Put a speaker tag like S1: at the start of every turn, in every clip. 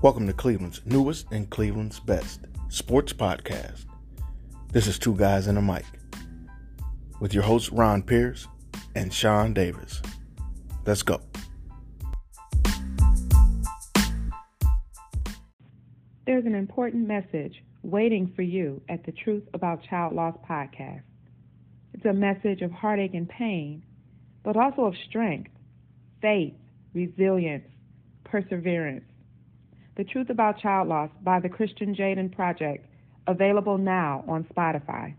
S1: Welcome to Cleveland's newest and Cleveland's best sports podcast. This is Two Guys and a Mic with your hosts Ron Pierce and Sean Davis. Let's go.
S2: There's an important message waiting for you at the Truth About Child Loss podcast. It's a message of heartache and pain, but also of strength, faith, resilience, perseverance. The Truth About Child Loss by the Christian Jaden Project, available now on Spotify.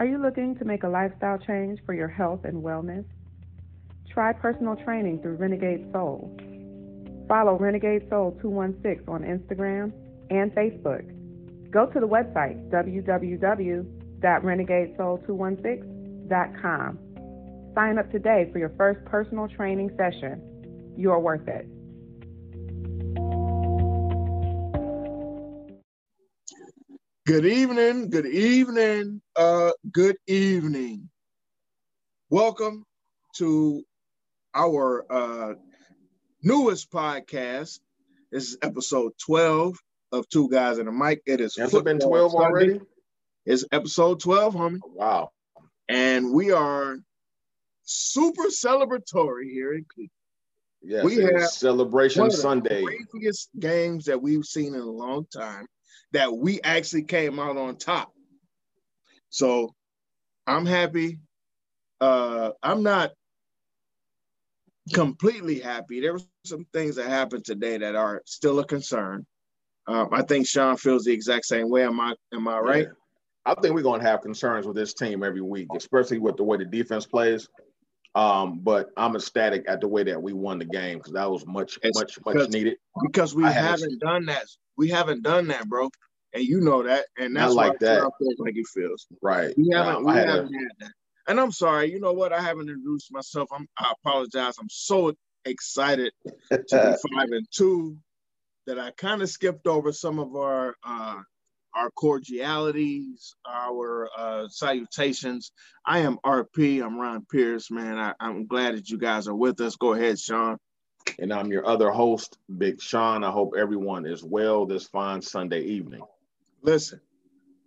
S2: Are you looking to make a lifestyle change for your health and wellness? Try personal training through Renegade Soul. Follow Renegade Soul 216 on Instagram and Facebook. Go to the website www.renegadesoul216.com. Sign up today for your first personal training session. You're worth it.
S3: Good evening, good evening, uh, good evening. Welcome to our uh, newest podcast. This is episode 12 of Two Guys and a Mic. It is
S4: Has it been 12
S3: Sunday.
S4: already?
S3: It's episode 12, homie.
S4: Wow.
S3: And we are super celebratory here in Cleveland.
S4: Yes,
S3: We have
S4: Celebration
S3: One of the
S4: Sunday.
S3: craziest games that we've seen in a long time that we actually came out on top. So I'm happy. Uh, I'm not completely happy. There were some things that happened today that are still a concern. Um, I think Sean feels the exact same way. Am I? Am I right?
S4: Yeah. I think we're going to have concerns with this team every week, especially with the way the defense plays. Um, but I'm ecstatic at the way that we won the game because that was much,
S3: It's
S4: much, much needed.
S3: Because we
S4: I
S3: haven't done that. We haven't done that, bro. And you know that. And that's
S4: like
S3: why
S4: that.
S3: Feels like it feels.
S4: Right.
S3: We haven't, we haven't
S4: a,
S3: had that. And I'm sorry, you know what? I haven't introduced myself. I'm I apologize. I'm so excited to be five and two that I kind of skipped over some of our uh our cordialities, our uh salutations. I am RP, I'm Ron Pierce, man. I, I'm glad that you guys are with us. Go ahead, Sean.
S4: and I'm your other host, Big Sean. I hope everyone is well this fine Sunday evening.
S3: Listen,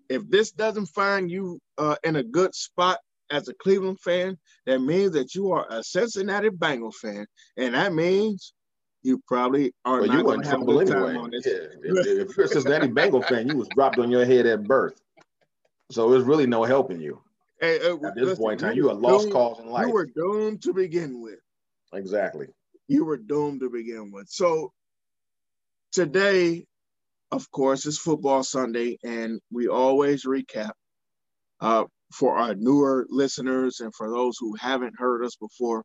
S3: if this doesn't find you uh in a good spot as a Cleveland fan, that means that you are a Cincinnati Bengal fan, and that means you probably are
S4: Well,
S3: not going to have a good time
S4: anyway.
S3: on this.
S4: Yeah. If, if you're a Cincinnati Bengal fan, you was dropped on your head at birth. So there's really no helping you.
S3: Hey, uh,
S4: At this
S3: listen,
S4: point in time,
S3: you
S4: are lost
S3: doomed-
S4: cause in life.
S3: You were doomed to begin with.
S4: Exactly.
S3: You were doomed to begin with. So today, of course, is football Sunday, and we always recap uh, for our newer listeners and for those who haven't heard us before.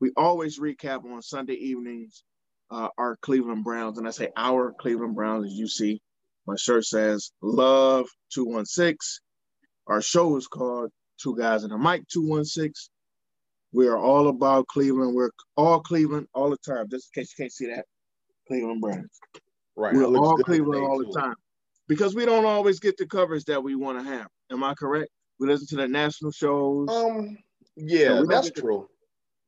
S3: We always recap on Sunday evenings uh, our Cleveland Browns, and I say our Cleveland Browns, as you see, my shirt says Love 216. Our show is called Two Guys and a Mic 216. We are all about Cleveland. We're all Cleveland all the time. Just in case you can't see that, Cleveland Browns.
S4: Right.
S3: We're all Cleveland all the time because we don't always get the coverage that we want to have. Am I correct? We listen to the national shows.
S4: Um, yeah,
S3: don't
S4: that's true.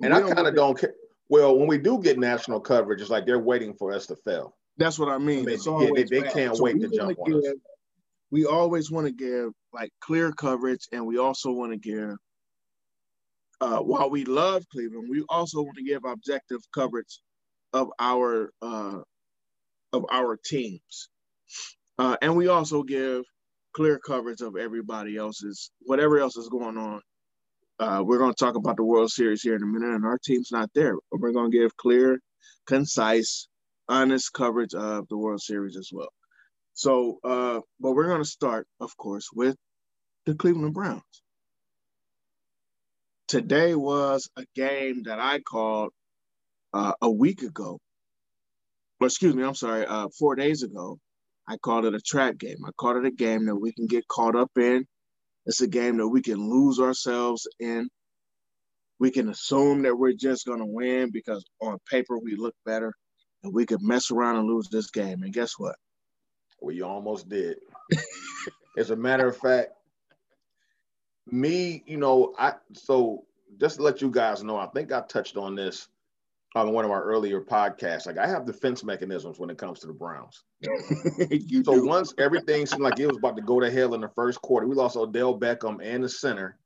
S4: And I kind of don't care. Well, when we do get national coverage, it's like they're waiting for us to fail.
S3: That's what I mean. It's
S4: yeah, they- they can't
S3: So
S4: wait to jump on us.
S3: We always want to give like clear coverage, and we also want to give. Uh, while we love Cleveland, we also want to give objective coverage of our uh, of our teams, uh, and we also give clear coverage of everybody else's whatever else is going on. Uh, we're going to talk about the World Series here in a minute, and our team's not there. But we're going to give clear, concise, honest coverage of the World Series as well. So, uh, but we're going to start, of course, with the Cleveland Browns. Today was a game that I called uh, a week ago. Or excuse me, I'm sorry, uh, four days ago. I called it a trap game. I called it a game that we can get caught up in. It's a game that we can lose ourselves in. We can assume that we're just going to win because on paper we look better, and we could mess around and lose this game. And guess what?
S4: We almost did. As a matter of fact, me, you know, I so just to let you guys know, I think I touched on this on one of our earlier podcasts. Like I have defense mechanisms when it comes to the Browns. so do. once everything seemed like it was about to go to hell in the first quarter, we lost Odell Beckham and the center.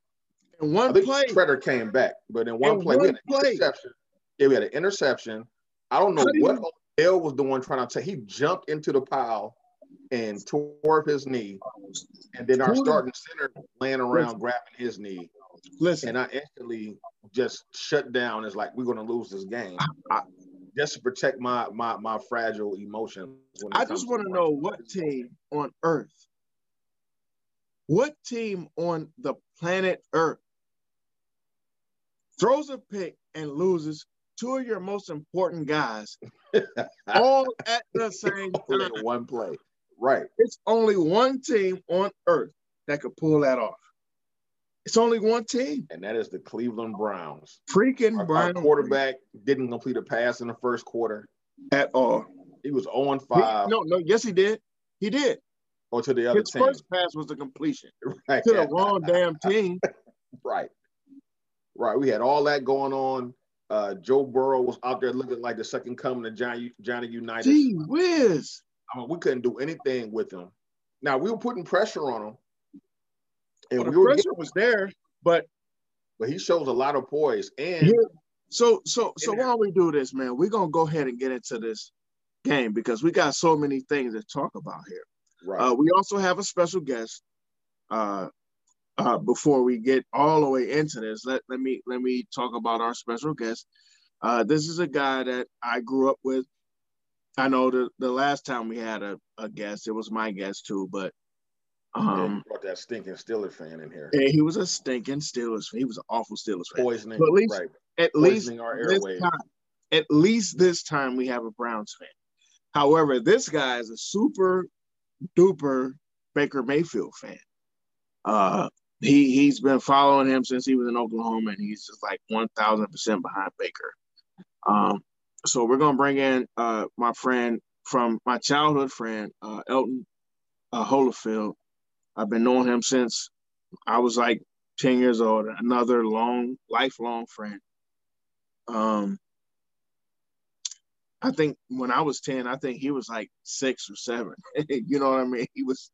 S3: And one I think play,
S4: Tretter came back, but in one play, one we had an play. interception. Yeah, we had an interception. I don't know what Odell was doing trying to say. He jumped into the pile and tore up his knee, and then our starting center laying around grabbing his knee.
S3: Listen,
S4: and I instantly just shut down. It's like we're going to lose this game, I, just to protect my my my fragile emotions.
S3: I just want to know what team on Earth, what team on the planet Earth throws a pick and loses two of your most important guys all at the same time.
S4: One play. Right.
S3: It's only one team on earth that could pull that off. It's only one team.
S4: And that is the Cleveland Browns.
S3: Freaking our, Browns.
S4: Our quarterback didn't complete a pass in the first quarter.
S3: At all.
S4: He was 0 5.
S3: no, no, yes, he did. He did.
S4: Or to the other
S3: His
S4: team.
S3: first pass was a completion. Right. To the wrong damn team.
S4: right. Right. We had all that going on. Uh, Joe Burrow was out there looking like the second coming of Johnny, Johnny Unitas.
S3: Gee whiz.
S4: I mean, we couldn't do anything with him. Now we were putting pressure on him,
S3: and well, we were pressure getting, was there, but
S4: but he shows a lot of poise. And
S3: yeah. so so so why don't we do this, man? We're gonna go ahead and get into this game because we got so many things to talk about here. Right. Uh, we also have a special guest. Uh, uh, before we get all the way into this, let, let me let me talk about our special guest. Uh, this is a guy that I grew up with I know the, the last time we had a, a guest, it was my guest too, but
S4: um brought that stinking Steelers fan in here.
S3: And he was a stinking Steelers fan. He was an awful Steelers fan.
S4: Poisoning,
S3: but at least,
S4: right.
S3: at Poisoning least airways. Time, at least this time we have a Browns fan. However, this guy is a super duper Baker Mayfield fan. Uh he he's been following him since he was in Oklahoma, and he's just like one thousand percent behind Baker. Um, so we're gonna bring in uh, my friend from my childhood friend, uh, Elton uh, Holyfield. I've been knowing him since I was like 10 years old, another long, lifelong friend. Um, I think when I was 10, I think he was like six or seven. you know what I mean? He was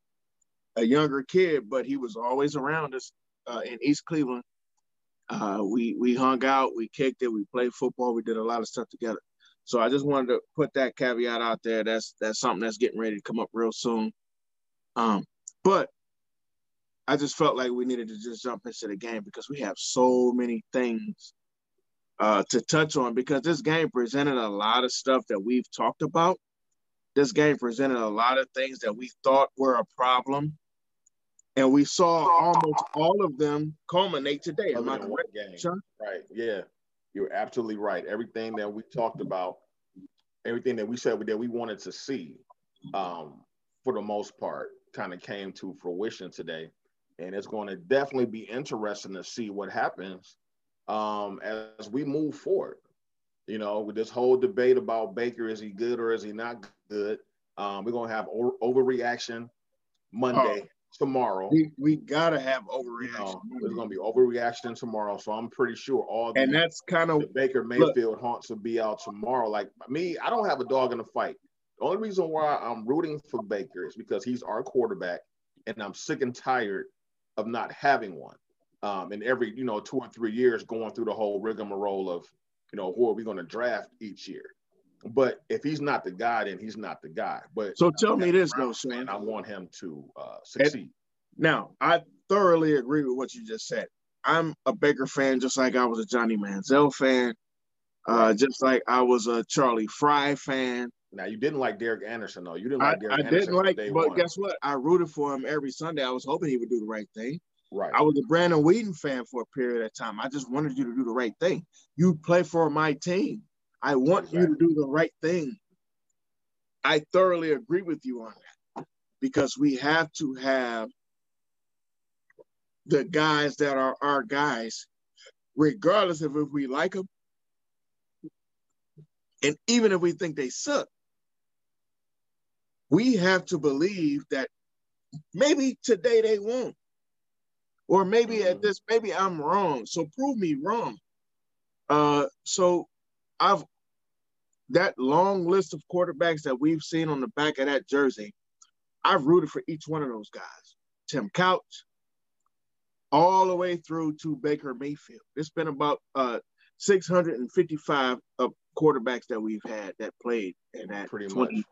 S3: a younger kid, but he was always around us uh, in East Cleveland. Uh, we we hung out, we kicked it, we played football, we did a lot of stuff together. So I just wanted to put that caveat out there. That's that's something that's getting ready to come up real soon. Um, but I just felt like we needed to just jump into the game because we have so many things uh, to touch on because this game presented a lot of stuff that we've talked about. This game presented a lot of things that we thought were a problem. And we saw almost all of them culminate today. Am I correct,
S4: Sean? Right. Yeah. You're absolutely right. Everything that we talked about, everything that we said that we wanted to see, um, for the most part, kind of came to fruition today. And it's going to definitely be interesting to see what happens um, as we move forward. You know, with this whole debate about Baker, is he good or is he not good? Um, we're going to have over- overreaction Monday. Oh tomorrow.
S3: We, we gotta have overreaction.
S4: You know, there's gonna be overreaction tomorrow, so I'm pretty sure all
S3: and that's kind of
S4: Baker Mayfield look, haunts will be out tomorrow. Like me, I don't have a dog in the fight. The only reason why I'm rooting for Baker is because he's our quarterback, and I'm sick and tired of not having one. Um, and every you know two or three years going through the whole rigmarole of you know who are we going to draft each year. But if he's not the guy, then he's not the guy. But
S3: so tell me this though, Sean.
S4: I want him to uh, succeed.
S3: now, I thoroughly agree with what you just said. I'm a Baker fan, just like I was a Johnny Manziel fan, uh, just like I was a Charlie Frye fan.
S4: Now you didn't like Derek Anderson though. You didn't like Derek I, I Anderson.
S3: didn't like, but one. guess what? I rooted for him every Sunday. I was hoping he would do the right thing.
S4: Right.
S3: I was a Brandon Weeden fan for a period of time. I just wanted you to do the right thing. You play for my team. I want exactly. you to do the right thing. I thoroughly agree with you on that because we have to have the guys that are our guys, regardless of if we like them, and even if we think they suck. We have to believe that maybe today they won't. Or maybe
S4: Mhm.
S3: at this, maybe I'm wrong. So prove me wrong. Uh, so I've that long list of quarterbacks that we've seen on the back of that jersey. I've rooted for each one of those guys. Tim Couch, all the way through to Baker Mayfield. It's been about uh 655 of quarterbacks that we've had that played in that
S4: Pretty
S3: 20,
S4: much.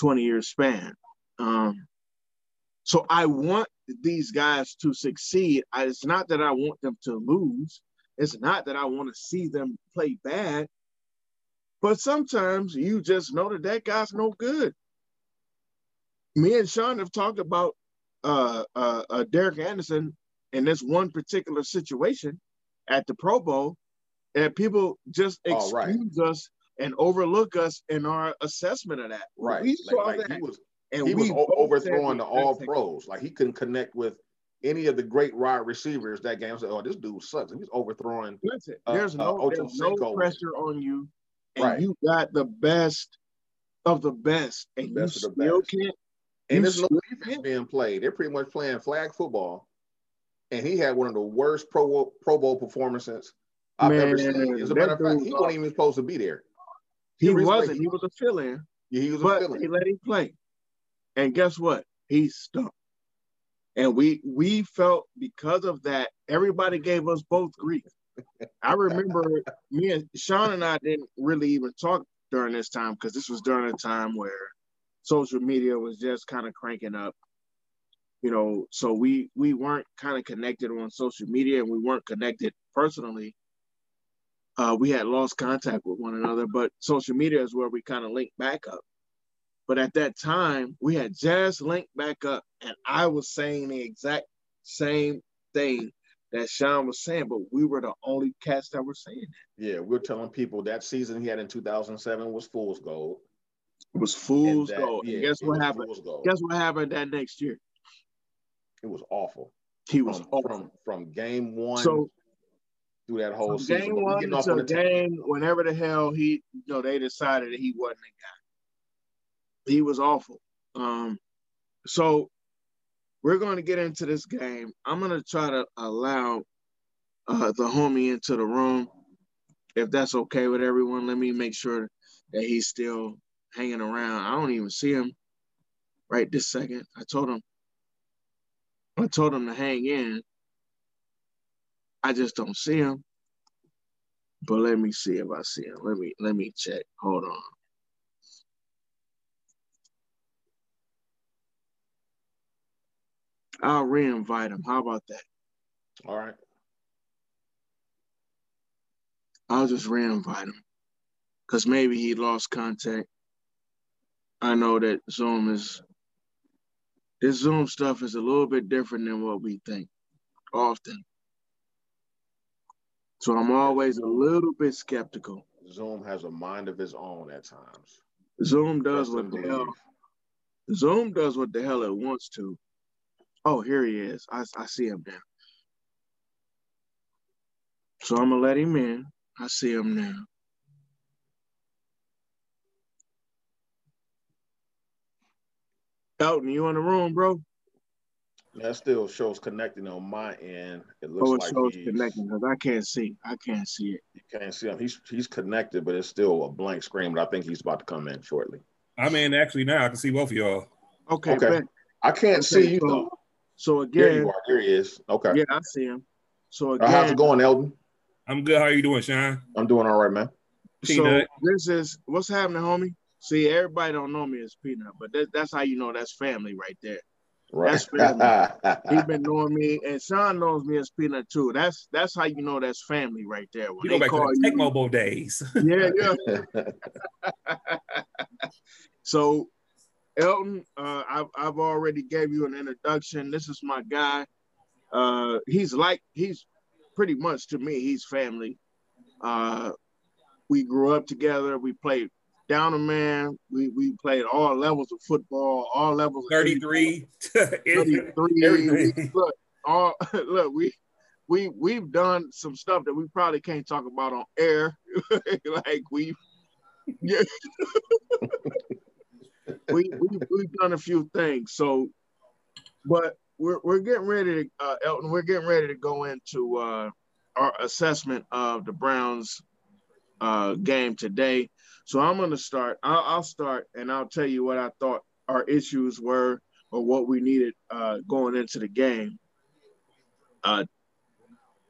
S3: 20 year span. Um, so I want these guys to succeed. I, it's not that I want them to lose. It's not that I want to see them play bad. But sometimes you just know that that guy's no good. Me and Sean have talked about uh, uh, uh, Derek Anderson in this one particular situation at the Pro Bowl, and people just
S4: Oh, right.
S3: excuse us and overlook us in our assessment of that.
S4: Right.
S3: We saw
S4: like
S3: that,
S4: he was
S3: and
S4: he was overthrowing the all pros. Like he couldn't connect with any of the great wide receivers that game. I said, oh, this dude sucks. He was overthrowing.
S3: Listen,
S4: uh,
S3: there's
S4: uh,
S3: no, there's no pressure on you, and
S4: Right.
S3: you got the best of the best, and
S4: Best
S3: you still
S4: best.
S3: can't.
S4: And there's no defense being played. They're pretty much playing flag football. And he had one of the worst Pro Bowl, Pro Bowl performances I've ever seen. As a matter of fact, he wasn't even supposed to be there.
S3: He
S4: why
S3: wasn't.
S4: he-
S3: He was a fill-in,
S4: Yeah, He was a
S3: but
S4: villain.
S3: they let him play. And guess what? He stunk. And we we felt because of that, everybody gave us both grief. I remember me and Sean and I didn't really even talk during this time because this was during a time where social media was just kind of cranking up. You know, so we we weren't kind of connected on social media and we weren't connected personally. Uh, we had lost contact with one another, but social media is where we kind of linked back up. But at that time, we had just linked back up, and I was saying the exact same thing that Sean was saying, but we were the only cats that were saying that.
S4: Yeah, we're telling people that season he had in 2007 was fool's gold.
S3: It was fool's
S4: that-
S3: gold.
S4: yeah,
S3: guess what happened? Guess what happened that next year?
S4: It was awful.
S3: He was
S4: From,
S3: awful.
S4: from from game one
S3: so
S4: through that whole season.
S3: game one
S4: getting
S3: to
S4: on the tangent.
S3: game, whenever the hell he, you know, they decided that he wasn't a guy. He was awful. Um, so we're going to get into this game. I'm going to try to allow uh, the homie into the room, if that's okay with everyone. Let me make sure that he's still hanging around. I don't even see him right this second. I told him. I told him to hang in. I just don't see him. But let me see if I see him. Let me let me check. Hold on. I'll re-invite him. How about that?
S4: All right.
S3: I'll just re-invite him. Cause maybe he lost contact. I know that Zoom is this Zoom stuff is a little bit different than what we think often. So I'm always a little bit skeptical.
S4: Zoom has a mind of his own at times.
S3: Zoom does what the hell Zoom does what the hell it wants to. Oh, here he is. I, I see him now. So I'm gonna let him in. I see him now. Elton, you in the room, bro?
S4: That still shows connecting on my end. It looks
S3: Oh, it
S4: like
S3: shows
S4: he's,
S3: connecting because I can't see. I can't see it.
S4: you can't see him. He's he's connected, but it's still a blank screen. But I think he's about to come in shortly.
S5: I'm in actually now. I can see both of y'all.
S3: Okay,
S4: Okay.
S3: bet.
S4: I can't
S3: Okay,
S4: see you
S3: so-
S4: though.
S3: So
S4: There
S3: again,
S4: you are. There he is. Okay.
S3: yeah, I see him. So
S4: Uh, how's it going, Elton?
S5: I'm good. How are you doing, Sean?
S4: I'm doing all right, man.
S3: so
S5: Peanut.
S3: this is what's happening, homie. See, everybody don't know me as Peanut, but that, that's how you know that's family right there.
S4: Right.
S3: That's He's been knowing me, and Sean knows me as Peanut too. That's that's how you know that's family right there. When
S5: You
S3: they
S5: go back
S3: call
S5: to the Tech Mobile days.
S3: yeah, yeah. So, Elton, uh, I've I've already gave you an introduction. This is my guy. Uh, he's like he's pretty much to me. He's family. Uh, we grew up together. We played down a man. We we played all levels of football, all levels. of
S5: 33.
S3: 33.
S5: Everything.
S3: We- Look, all look, we we we've done some stuff that we probably can't talk about on air. like we yeah. we, we we've done a few things. So but we're we're getting ready to uh, Elton. We're getting ready to go into uh, our assessment of the Browns uh, game today. So I'm going to start. I'll, I'll, start, and I'll tell you what I thought our issues were or what we needed uh, going into the game. Uh,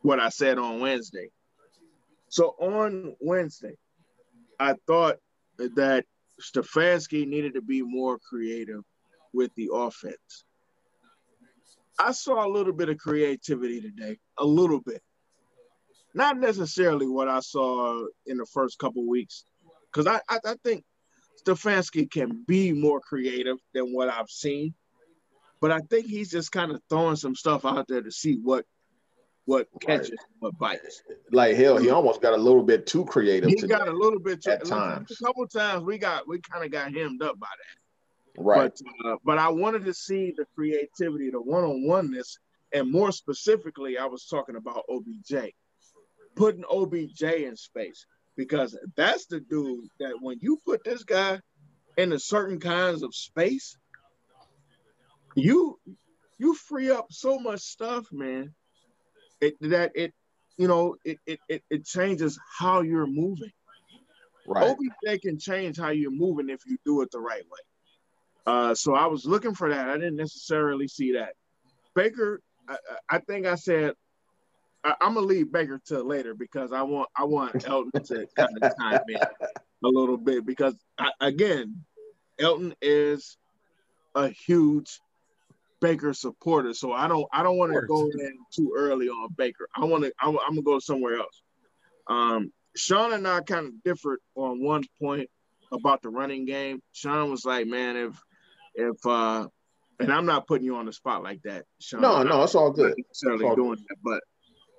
S3: what I said on Wednesday. So on Wednesday, I thought that Stefanski needed to be more creative with the offense. I saw a little bit of creativity today, a little bit. Not necessarily what I saw in the first couple weeks, because I, I, I think Stefanski can be more creative than what I've seen. But I think he's just kind of throwing some stuff out there to see what what catches, right. what bites.
S4: Like hell, he almost got a little bit too creative.
S3: He got a little bit
S4: too, at times.
S3: A couple times we got we kind of got hemmed up by that.
S4: Right.
S3: But uh, but I wanted to see the creativity, the one on oneness, and more specifically, I was talking about OBJ, putting OBJ in space because that's the dude that when you put this guy into certain kinds of space, you you free up so much stuff, man it, that it, you know, it, it, it, it changes how you're moving.
S4: Right.
S3: OBJ can change how you're moving if you do it the right way. Uh, so I was looking for that. I didn't necessarily see that. Baker, I, I think I said I, am gonna leave Baker till later because I want I want Elton to kind of time in a little bit because I, again, Elton is a huge Baker supporter, so I don't I don't want to go in too early on Baker. I want to I'm, I'm, gonna go somewhere else. Um, Sean and I kind of differed on one point about the running game. Sean was like, "Man, if if uh, and I'm not putting you on the spot like that, Sean.
S4: No, no, it's all good.
S3: Necessarily all doing good. that, but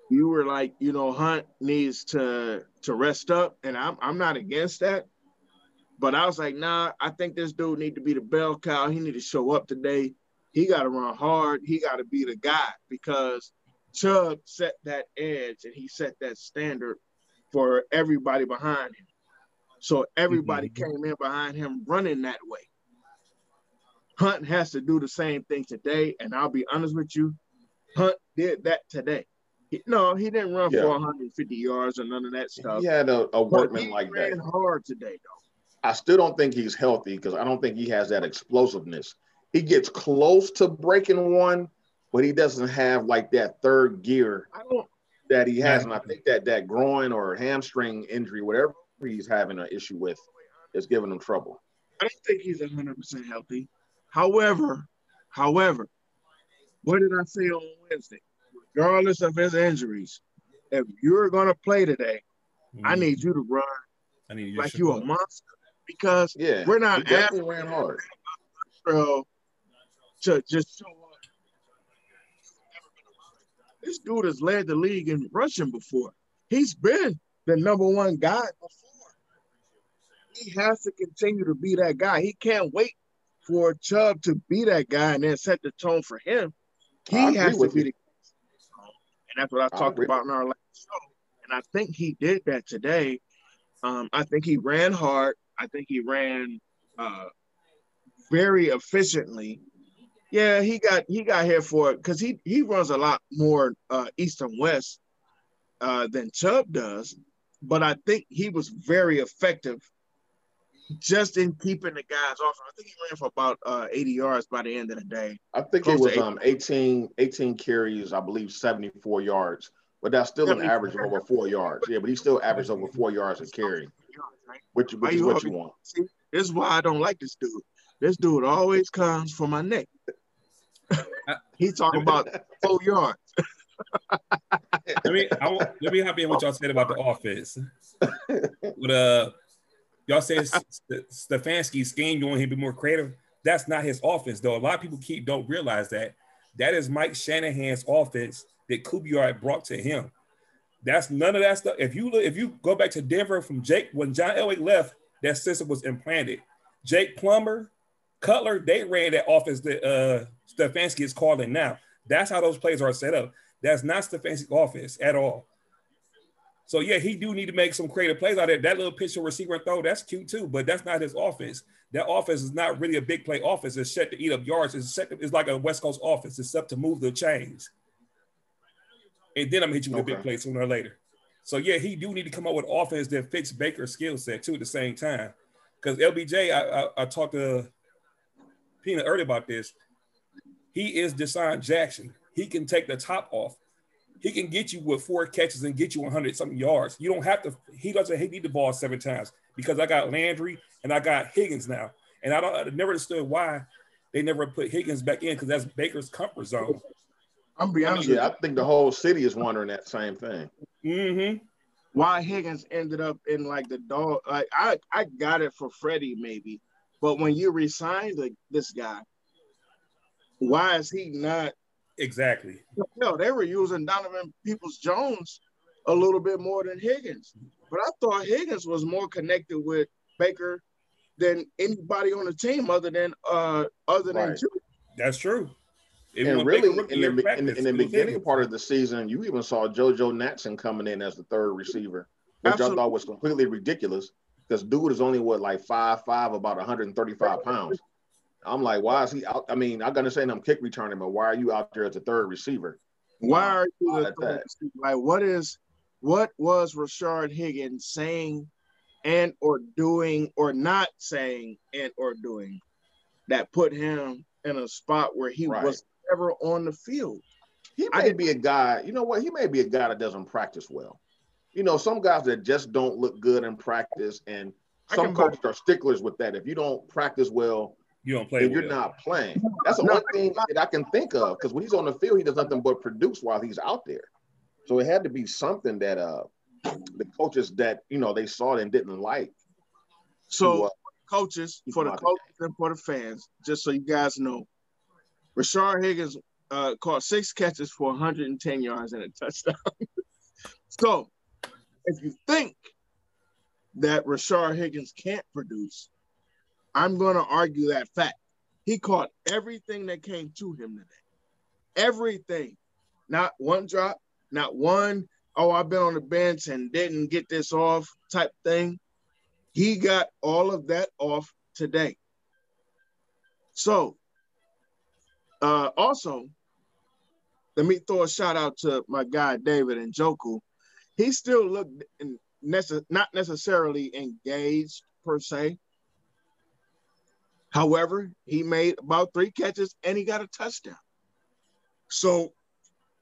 S3: you were like, you know, Hunt needs to to rest up, and I'm I'm not against that. But I was like, nah, I think this dude need to be the bell cow. He need to show up today he got to run hard. He got to be the guy because Chubb set that edge and he set that standard for everybody behind him. So everybody mm-hmm. came in behind him running that way. Hunt has to do the same thing today. And I'll be honest with you, Hunt did that today. He, no, he didn't run yeah. for 150 yards or none of that stuff.
S4: He had a, a workman like
S3: that. hard today, though.
S4: I still don't think he's healthy because I don't think he has that explosiveness he gets close to breaking one, but he doesn't have like that third gear that he has. And I think that that groin or hamstring injury, whatever he's having an issue with, is giving him trouble.
S3: I don't think he's 100% healthy. However, however, what did I say on Wednesday? Regardless of his injuries, if you're going to play today, mm-hmm. I need you to run I need you like you a monster because
S4: yeah,
S3: we're not
S4: asking ran hard.
S3: Bro, to just show up. This dude has led the league in rushing before. He's been the number one guy before. He has to continue to be that guy. He can't wait for Chubb to be that guy and then set the tone for him. He has to be the and that's what I, I talked about in our last show. And I think he did that today. Um, I think he ran hard. I think he ran uh, very efficiently yeah, he got he got here for it because he he runs a lot more uh, east and west uh, than Chubb does, but I think he was very effective just in keeping the guys off. I think he ran for about uh, 80 yards by the end of the day.
S4: I think it was um 18 18 carries, I believe 74 yards, but that's still an average of over four yards. Yeah, but he still averaged over four yards a carry, which, which is what you want.
S3: See, this is why I don't like this dude. This dude always comes for my neck. He's talking about four yards.
S5: let me I, let me hop in what y'all said about the offense. But uh, y'all say Stefanski's scheme, you want him to be more creative. That's not his offense, though. A lot of people keep don't realize that. That is Mike Shanahan's offense that Kubiak brought to him. That's none of that stuff. If you look, if you go back to Denver from Jake when John Elway left, that system was implanted. Jake Plummer, Cutler, they ran that offense that uh, Stefanski is calling now. That's how those plays are set up. That's not Stefanski's offense at all. So yeah, he do need to make some creative plays out there. That little pitch receiver and throw, that's cute too, but that's not his offense. that offense is not really a big play offense. It's set to eat up yards. It's set. To, it's like a West Coast offense. It's up to move the chains. And then I'm gonna hit you with okay. a big play sooner or later. So yeah, he do need to come up with offense that fits Baker's skill set too at the same time. Because OBJ, I, I, I talked to Peanut earlier about this. He is DeSean Jackson. He can take the top off. He can get you with four catches and get you 100 something yards. You don't have to. He doesn't. He need the ball seven times because I got Landry and I got Higgins now, and I don't. I never understood why they never put Higgins back in because that's Baker's comfort zone.
S3: I'm be honest.
S4: Yeah, I think the whole city is wondering that same thing.
S5: Mm-hmm.
S3: Why Higgins ended up in like the dog? Like I, I got it for Freddie maybe, but when you resigned the, this guy, why is he not?
S5: Exactly.
S3: No, they were using Donovan Peoples Jones a little bit more than Higgins, but I thought Higgins was more connected with Baker than anybody on the team other than uh other than right.
S5: That's true.
S4: and really, in the, in, in the beginning part of the season, you even saw JoJo Natson coming in as the third receiver, which Absolutely. I thought was completely ridiculous because dude is only what like five five, about 135 pounds. I'm like, why is he out? I mean, I'm gonna say I'm kick returning, but why are you out there as a third receiver?
S3: Why are you like what is what was Rashard Higgins saying and or doing or not saying and or doing that put him in a spot where he right. was ever on the field.
S4: He may be a guy, you know what? He may be a guy that doesn't practice well. You know, some guys that just don't look good in practice, and some coaches are sticklers with that. If you don't practice well,
S5: you don't play.
S4: Well. You're not playing. That's the no, only thing that I can think of. Because when he's on the field, he does nothing but produce while he's out there. So it had to be something that uh the coaches that you know they saw it and didn't like.
S3: So to, uh, coaches for the coaches and for the fans, just so you guys know, Rashard Higgins uh, caught six catches for 110 yards and a touchdown. so, if you think that Rashard Higgins can't produce, I'm going to argue that fact. He caught everything that came to him today. Everything. Not one drop, not one, oh, I've been on the bench and didn't get this off type thing. He got all of that off today. So uh, also, let me throw a shout out to my guy David Njoku. He still looked nece- not necessarily engaged per se. However, he made about three catches and he got a touchdown. So,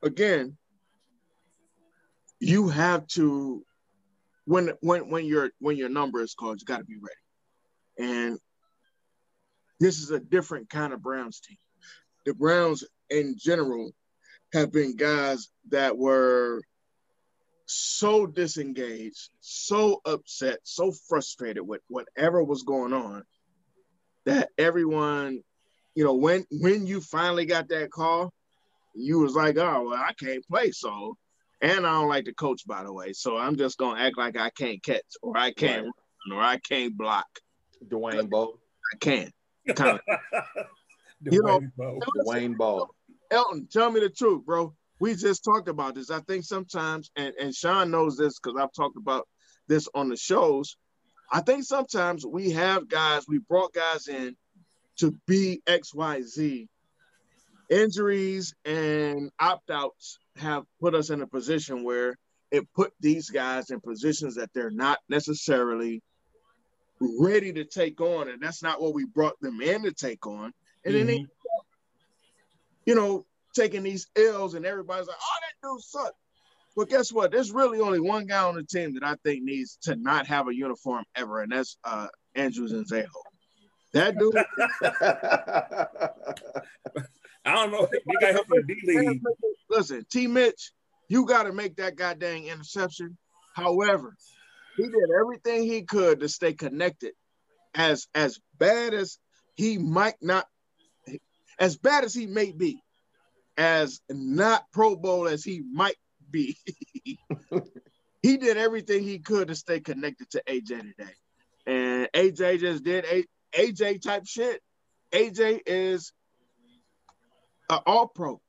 S3: again, you have to when when when your when your number is called, you got to be ready. And this is a different kind of Browns team the Browns in general have been guys that were so disengaged, so upset, so frustrated with whatever was going on that everyone, you know, when when you finally got that call, you was like, oh well, I can't play, so and I don't like to coach, by the way. So I'm just gonna act like I can't catch or I can't right. run or I can't block.
S4: Dwayne Bowe.
S3: I can't. Kind of. you know,
S4: Dwayne Bowe.
S3: Elton, tell me the truth, bro. We just talked about this. I think sometimes, and, and Sean knows this because I've talked about this on the shows. I think sometimes we have guys, we brought guys in to be XYZ. Injuries and opt outs have put us in a position where it put these guys in positions that they're not necessarily ready to take on. And that's not what we brought them in to take on. And mm-hmm. then they, you know, taking these L's and everybody's like, oh, that dude sucks. But guess what? There's really only one guy on the team that I think needs to not have a uniform ever, and that's uh, Andrew Sendejo. That dude.
S5: I don't know. They got help the D league.
S3: Listen, T. Mitch, you got to make that goddamn interception. However, he did everything he could to stay connected. As as bad as he might not as bad as he may be, as not Pro Bowl as he might be, he did everything he could to stay connected to AJ today. And AJ just did a AJ type shit. AJ is an all pro.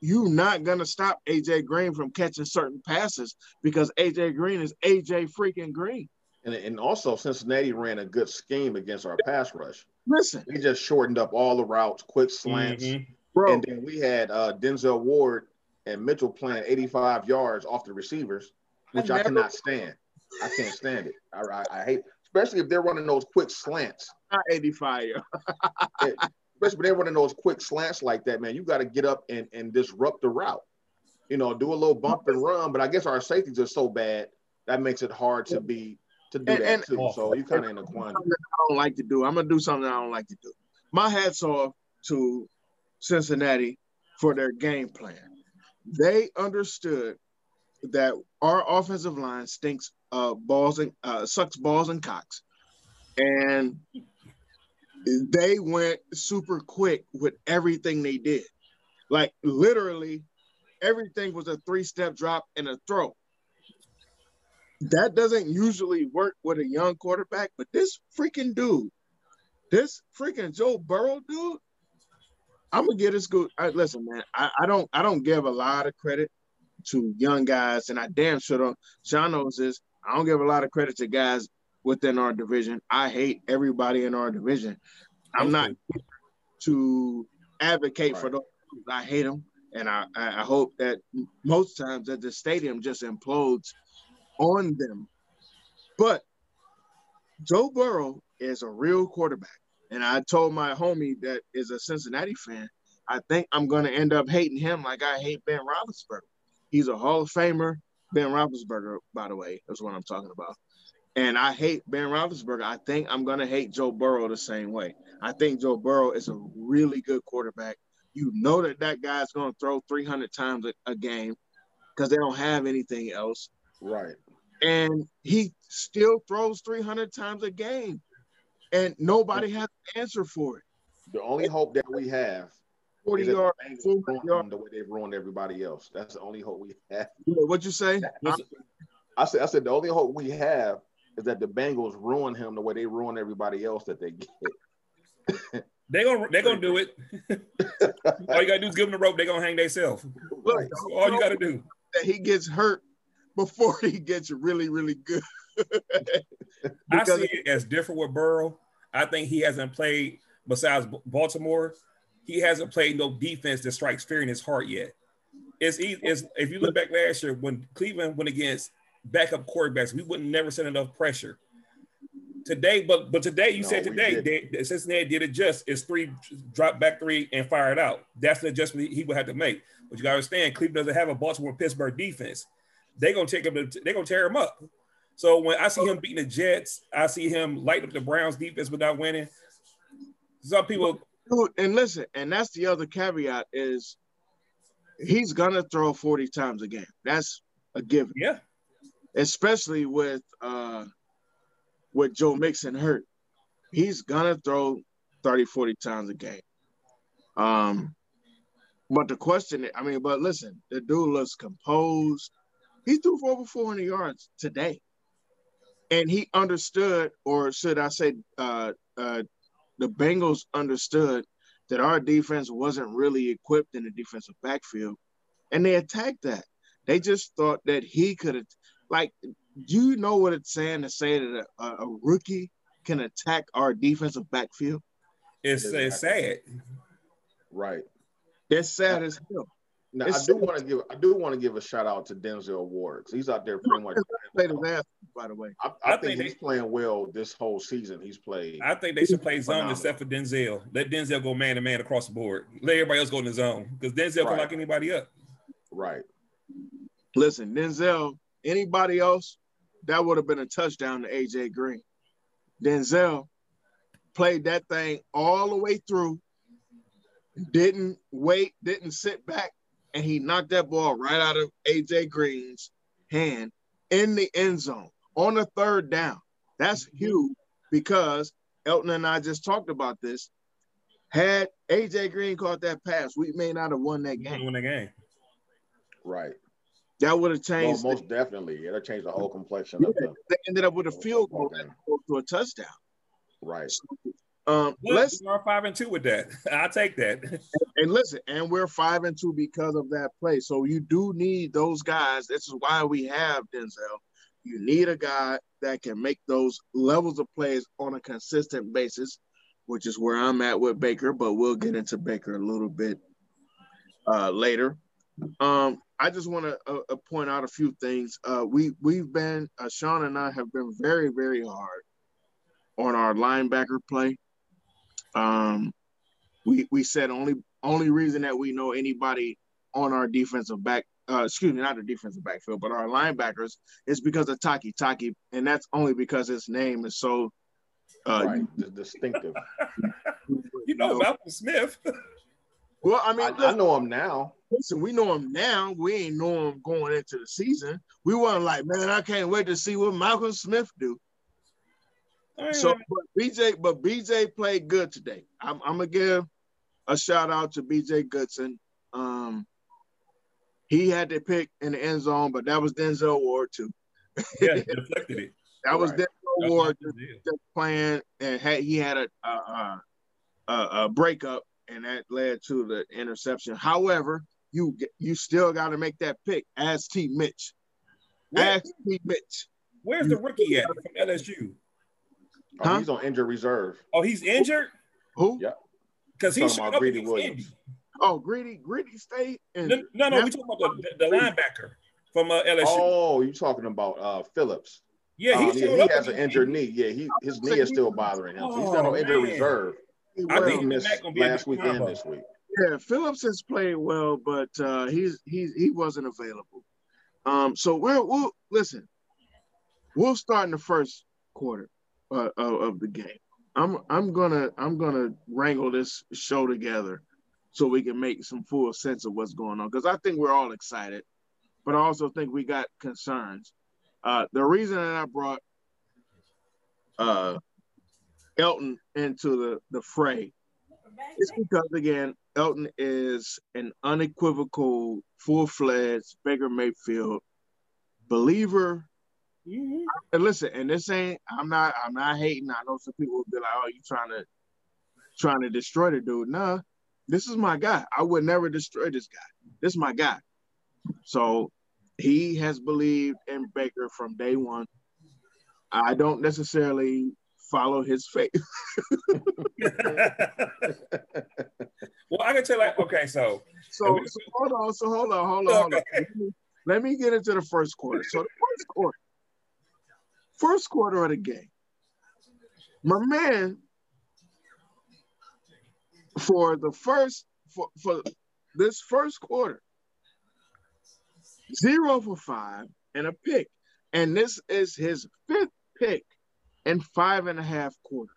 S3: You're not gonna stop AJ Green from catching certain passes because AJ Green is AJ freaking Green.
S4: And, and also Cincinnati ran a good scheme against our pass rush.
S3: Listen,
S4: They just shortened up all the routes, quick slants.
S5: Mhm.
S3: bro.
S4: And then we had uh, Denzel Ward and Mitchell playing 85 yards off the receivers, which I,
S3: never-
S4: cannot stand. I can't stand it. I, I, I hate, especially if they're running those quick slants.
S3: not 85.
S4: especially if they're running those quick slants like that, man. You got to get up and, and disrupt the route. You know, do a little bump and run. But I guess our safeties are so bad that makes it hard to be to do
S3: And-
S4: that
S3: and-
S4: too. So you kind of in a quandary.
S3: I don't like to do. I'm gonna do something I don't like to do. My hats off to Cincinnati for their game plan. They understood that our offensive line stinks uh, balls and uh, sucks balls and cocks, and they went super quick with everything they did. Like literally, everything was a three step drop and a throw. That doesn't usually work with a young quarterback, but this freaking dude, this freaking Joe Burrow dude, I'm gonna get his good. I, listen, man, I, I don't I don't give a lot of credit to young guys, and I damn sure don't. Sean knows this. I don't give a lot of credit to guys within our division. I hate everybody in our division. I'm not to advocate for
S4: Right.
S3: those. I hate them, and I, I I hope that most times that the stadium just implodes on them. But Joe Burrow is a real quarterback, and I told my homie that is a Cincinnati fan. I think I'm going to end up hating him like I hate Ben Roethlisberger. He's a Hall of Famer. Ben Roethlisberger, by the way, is what I'm talking about. And I hate Ben Roethlisberger. I think I'm going to hate Joe Burrow the same way. I think Joe Burrow is a really good quarterback. You know that that guy's going to throw 300 times a, a game because they don't have anything else.
S4: Right.
S3: And he still throws 300 times a game. And nobody has an answer for it.
S4: The only hope that we have
S3: 40
S4: is that
S3: yard,
S4: the
S3: 40 yard.
S4: the way they've ruined everybody else. That's the only hope we have.
S3: What'd you say?
S4: I said, I said the only hope we have is that the Bengals ruin him the way they ruin everybody else that they get.
S5: They gonna they gonna do it. All you gotta do is give them the rope. They're gonna hang themselves.
S3: Look,
S5: All you gotta do.
S3: that he gets hurt before he gets really, really good.
S5: I
S3: Because-
S5: see it as different with Burrow. I think he hasn't played besides Baltimore. He hasn't played no defense that strikes fear in his heart yet. It's easy. It's, if you look back last year when Cleveland went against backup quarterbacks, we wouldn't never send enough pressure. Today, but but today you
S4: No,
S5: said today they, Cincinnati did adjust. It's three drop back three and fire it out. That's the adjustment he would have to make. But you gotta understand, Cleveland doesn't have a Baltimore Pittsburgh defense. They're gonna take him. To, they're gonna tear him up. So when I see him beating the Jets, I see him lighting up the Browns defense without winning. Some people,
S3: Dude, and listen, and that's the other caveat is he's gonna throw 40 times a game. That's a given,
S5: yeah,
S3: especially with uh with Joe Mixon hurt. He's gonna throw 30, 40 times a game. Um, but the question, I mean, but listen, the dude looks composed. He threw for over 400 yards today. And he understood, or should I say, uh, uh, the Bengals understood that our defense wasn't really equipped in the defensive backfield, and they attacked that. They just thought that he could like, do you know what it's saying to say that a, a rookie can attack our defensive backfield?
S5: it's, it's sad.
S4: Right.
S3: That's sad as hell.
S4: Now I do want to give I do want to give a shout out to Denzel Ward 'cause he's out there pretty much.
S3: Played his ass, by the way.
S4: I,
S5: I
S4: I, think,
S5: think
S4: he's playing well this whole season. He's played.
S5: I think they should play zone
S4: Phenomenal.
S5: except for Denzel. Let Denzel go man to man across the board. Let everybody else go in the zone because Denzel can lock anybody up.
S4: right.
S3: Listen, Denzel, anybody else, that would have been a touchdown to AJ Green. Denzel played that thing all the way through, didn't wait, didn't sit back, and he knocked that ball right out of AJ Green's hand in the end zone on the third down. That's mm-hmm. huge because Elton and I just talked about this. Had AJ Green caught that pass, we may not have won that game.
S5: Win the game.
S4: Right.
S3: That would have
S4: Well,
S3: changed.
S4: most definitely. It'll change the whole complexion of the
S3: they ended up with a field goal
S4: Okay.
S3: to a touchdown.
S4: right.
S3: Um, let's
S5: we are five and two with that. I take that.
S3: and listen, and we're five and two because of that play. So you do need those guys. This is why we have Denzel. You need a guy that can make those levels of plays on a consistent basis, which is where I'm at with Baker, but we'll get into Baker a little bit uh, later. Um, I just want to uh, uh, point out a few things. Uh, we we've been uh, Sean and I have been very very hard on our linebacker play. Um, we we said only only reason that we know anybody on our defensive back, uh, excuse me, not the defensive backfield, but our linebackers is because of Taki Taki, and that's only because his name is so
S4: uh, right. distinctive.
S5: you know Malcolm Smith.
S3: Well, I mean,
S4: I, I, know him now.
S3: Listen, we know him now. We ain't know him going into the season. We weren't like, man, I can't wait to see what Malcolm Smith do. So, but BJ, but BJ played good today. I'm, I'm, gonna give a shout out to BJ Goodson. Um, he had to pick in the end zone, but that was Denzel Ward too.
S5: yeah, deflected it.
S3: that was Denzel Ward just, just, playing, and had, he had a, a, a, a breakup and that led to the interception. However, you you still got to make that pick as T. Mitch. Where, as T. Mitch.
S5: Where's the rookie at from LSU?
S4: Oh, huh? he's on injured reserve.
S5: Oh, he's injured.
S3: Who?
S4: Yeah.
S5: Because he's showed up Greedy
S3: Williams. Indy. Oh, Greedy, Greedy stayed.
S5: In no, no, no we talking about the, the, linebacker from uh, LSU.
S4: Oh, you talking about uh, Phillips?
S5: Yeah,
S4: um, yeah, he has an injured knee. Yeah, he his knee is still bothering him. So he's not on injured reserve.
S3: I
S4: think he missed last weekend this week.
S3: Yeah, Phillips has played well, but uh, he's he's he wasn't available. Um, so we'll we'll listen. We'll start in the first quarter uh, of, the game. I'm I'm gonna I'm gonna wrangle this show together so we can make some full sense of what's going on because I think we're all excited, but I also think we got concerns. Uh, the reason that I brought uh, Elton into the, the fray is because again, Elton is an unequivocal, full-fledged Baker Mayfield believer. Mm-hmm. And listen, and this ain't I'm not I'm not hating. I know some people will be like, oh, you trying to trying to destroy the dude. Nah, this is my guy. I would never destroy this guy. This is my guy. So he has believed in Baker from day one. I don't necessarily follow his faith.
S5: well, I can tell like okay, so
S3: so, so hold on, so hold on, hold on, hold on. Let me, let me get into the first quarter. So the first quarter, first quarter of the game, my man, for the first for for this first quarter, zero for five and a pick, and this is his fifth pick in five and a half quarters.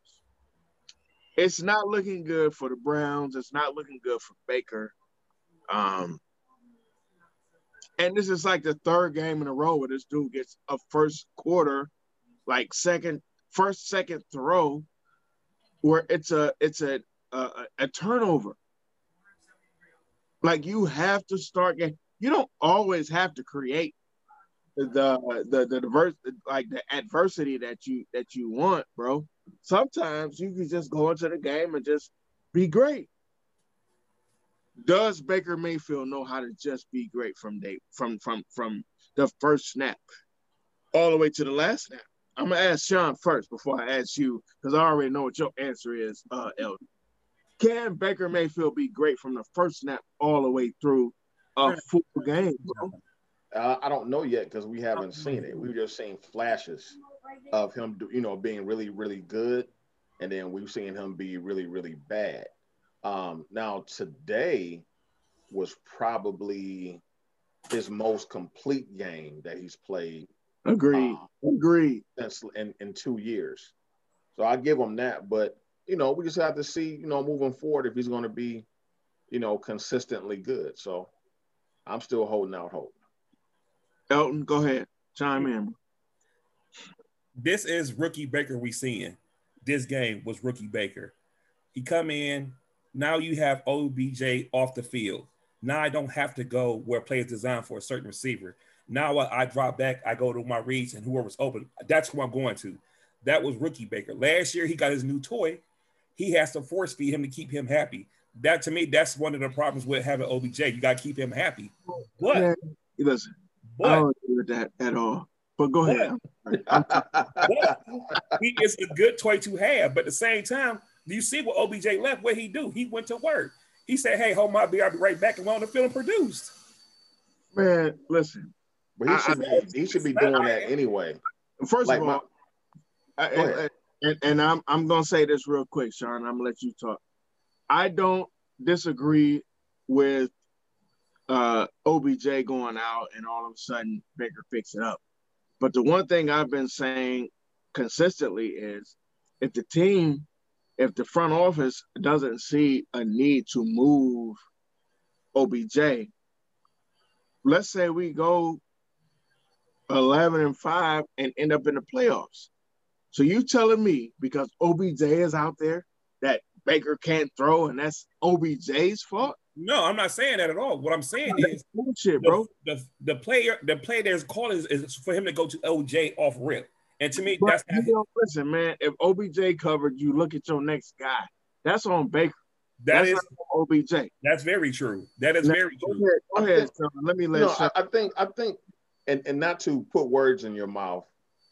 S3: It's not looking good for the Browns. It's not looking good for Baker. Um, and this is like the third game in a row where this dude gets a first quarter, like second, first, second throw, where it's a it's a a, a turnover. Like you have to start getting. You don't always have to create the the the diverse like the adversity that you that you want, bro. Sometimes you can just go into the game and just be great. Does Baker Mayfield know how to just be great from day from from from the first snap all the way to the last snap? I'm gonna ask Sean first before I ask you because I already know what your answer is, uh, Elton. Can Baker Mayfield be great from the first snap all the way through a full game, bro?
S4: Uh, I don't know yet because we haven't seen it. We've just seen flashes of him, you know, being really, really good, and then we've seen him be really, really bad. Um, now today was probably his most complete game that he's played.
S3: Agreed. Um, Agreed.
S4: Since in, in two years, so I give him that. But you know, we just have to see, you know, moving forward if he's going to be, you know, consistently good. So I'm still holding out hope.
S3: Elton, go ahead. Chime in.
S5: This is rookie Baker we seeing. This game was rookie Baker. He come in. Now you have OBJ off the field. Now I don't have to go where play is designed for a certain receiver. Now I, I drop back, I go to my reads and whoever's open, that's who I'm going to. That was rookie Baker. Last year he got his new toy. He has to force feed him to keep him happy. That to me, that's one of the problems with having OBJ. You got to keep him happy. But
S3: yeah, listen, but, I don't agree with that at all. But go ahead.
S5: he is a good toy to have, but at the same time, do you see what OBJ left? What he do? He went to work. He said, "Hey, hold my beer. I'll be right back," and went on the and produced.
S3: Man, listen.
S4: But he should, I, be, he should be doing that anyway.
S3: First like of all, my, I, and, and, and I'm I'm gonna say this real quick, Sean. I'm gonna let you talk. I don't disagree with uh, OBJ going out and all of a sudden Baker picks it up. But the one thing I've been saying consistently is if the team, if the front office doesn't see a need to move OBJ, let's say we go 11 and 5 and end up in the playoffs. So you telling me because OBJ is out there that Baker can't throw and that's OBJ's fault?
S5: No, I'm not saying that at all. What I'm saying is
S3: bullshit, bro.
S5: The, the, the player, the player that's called is, is for him to go to OJ off rip. And to me, but that's
S3: you know, listen, man. If OBJ covered, you look at your next guy. That's on Baker.
S5: That that's is
S3: OBJ.
S5: That's very true. That is now, very true.
S3: Go ahead, go ahead think, let me let.
S4: No, I, I, think I think, and and not to put words in your mouth,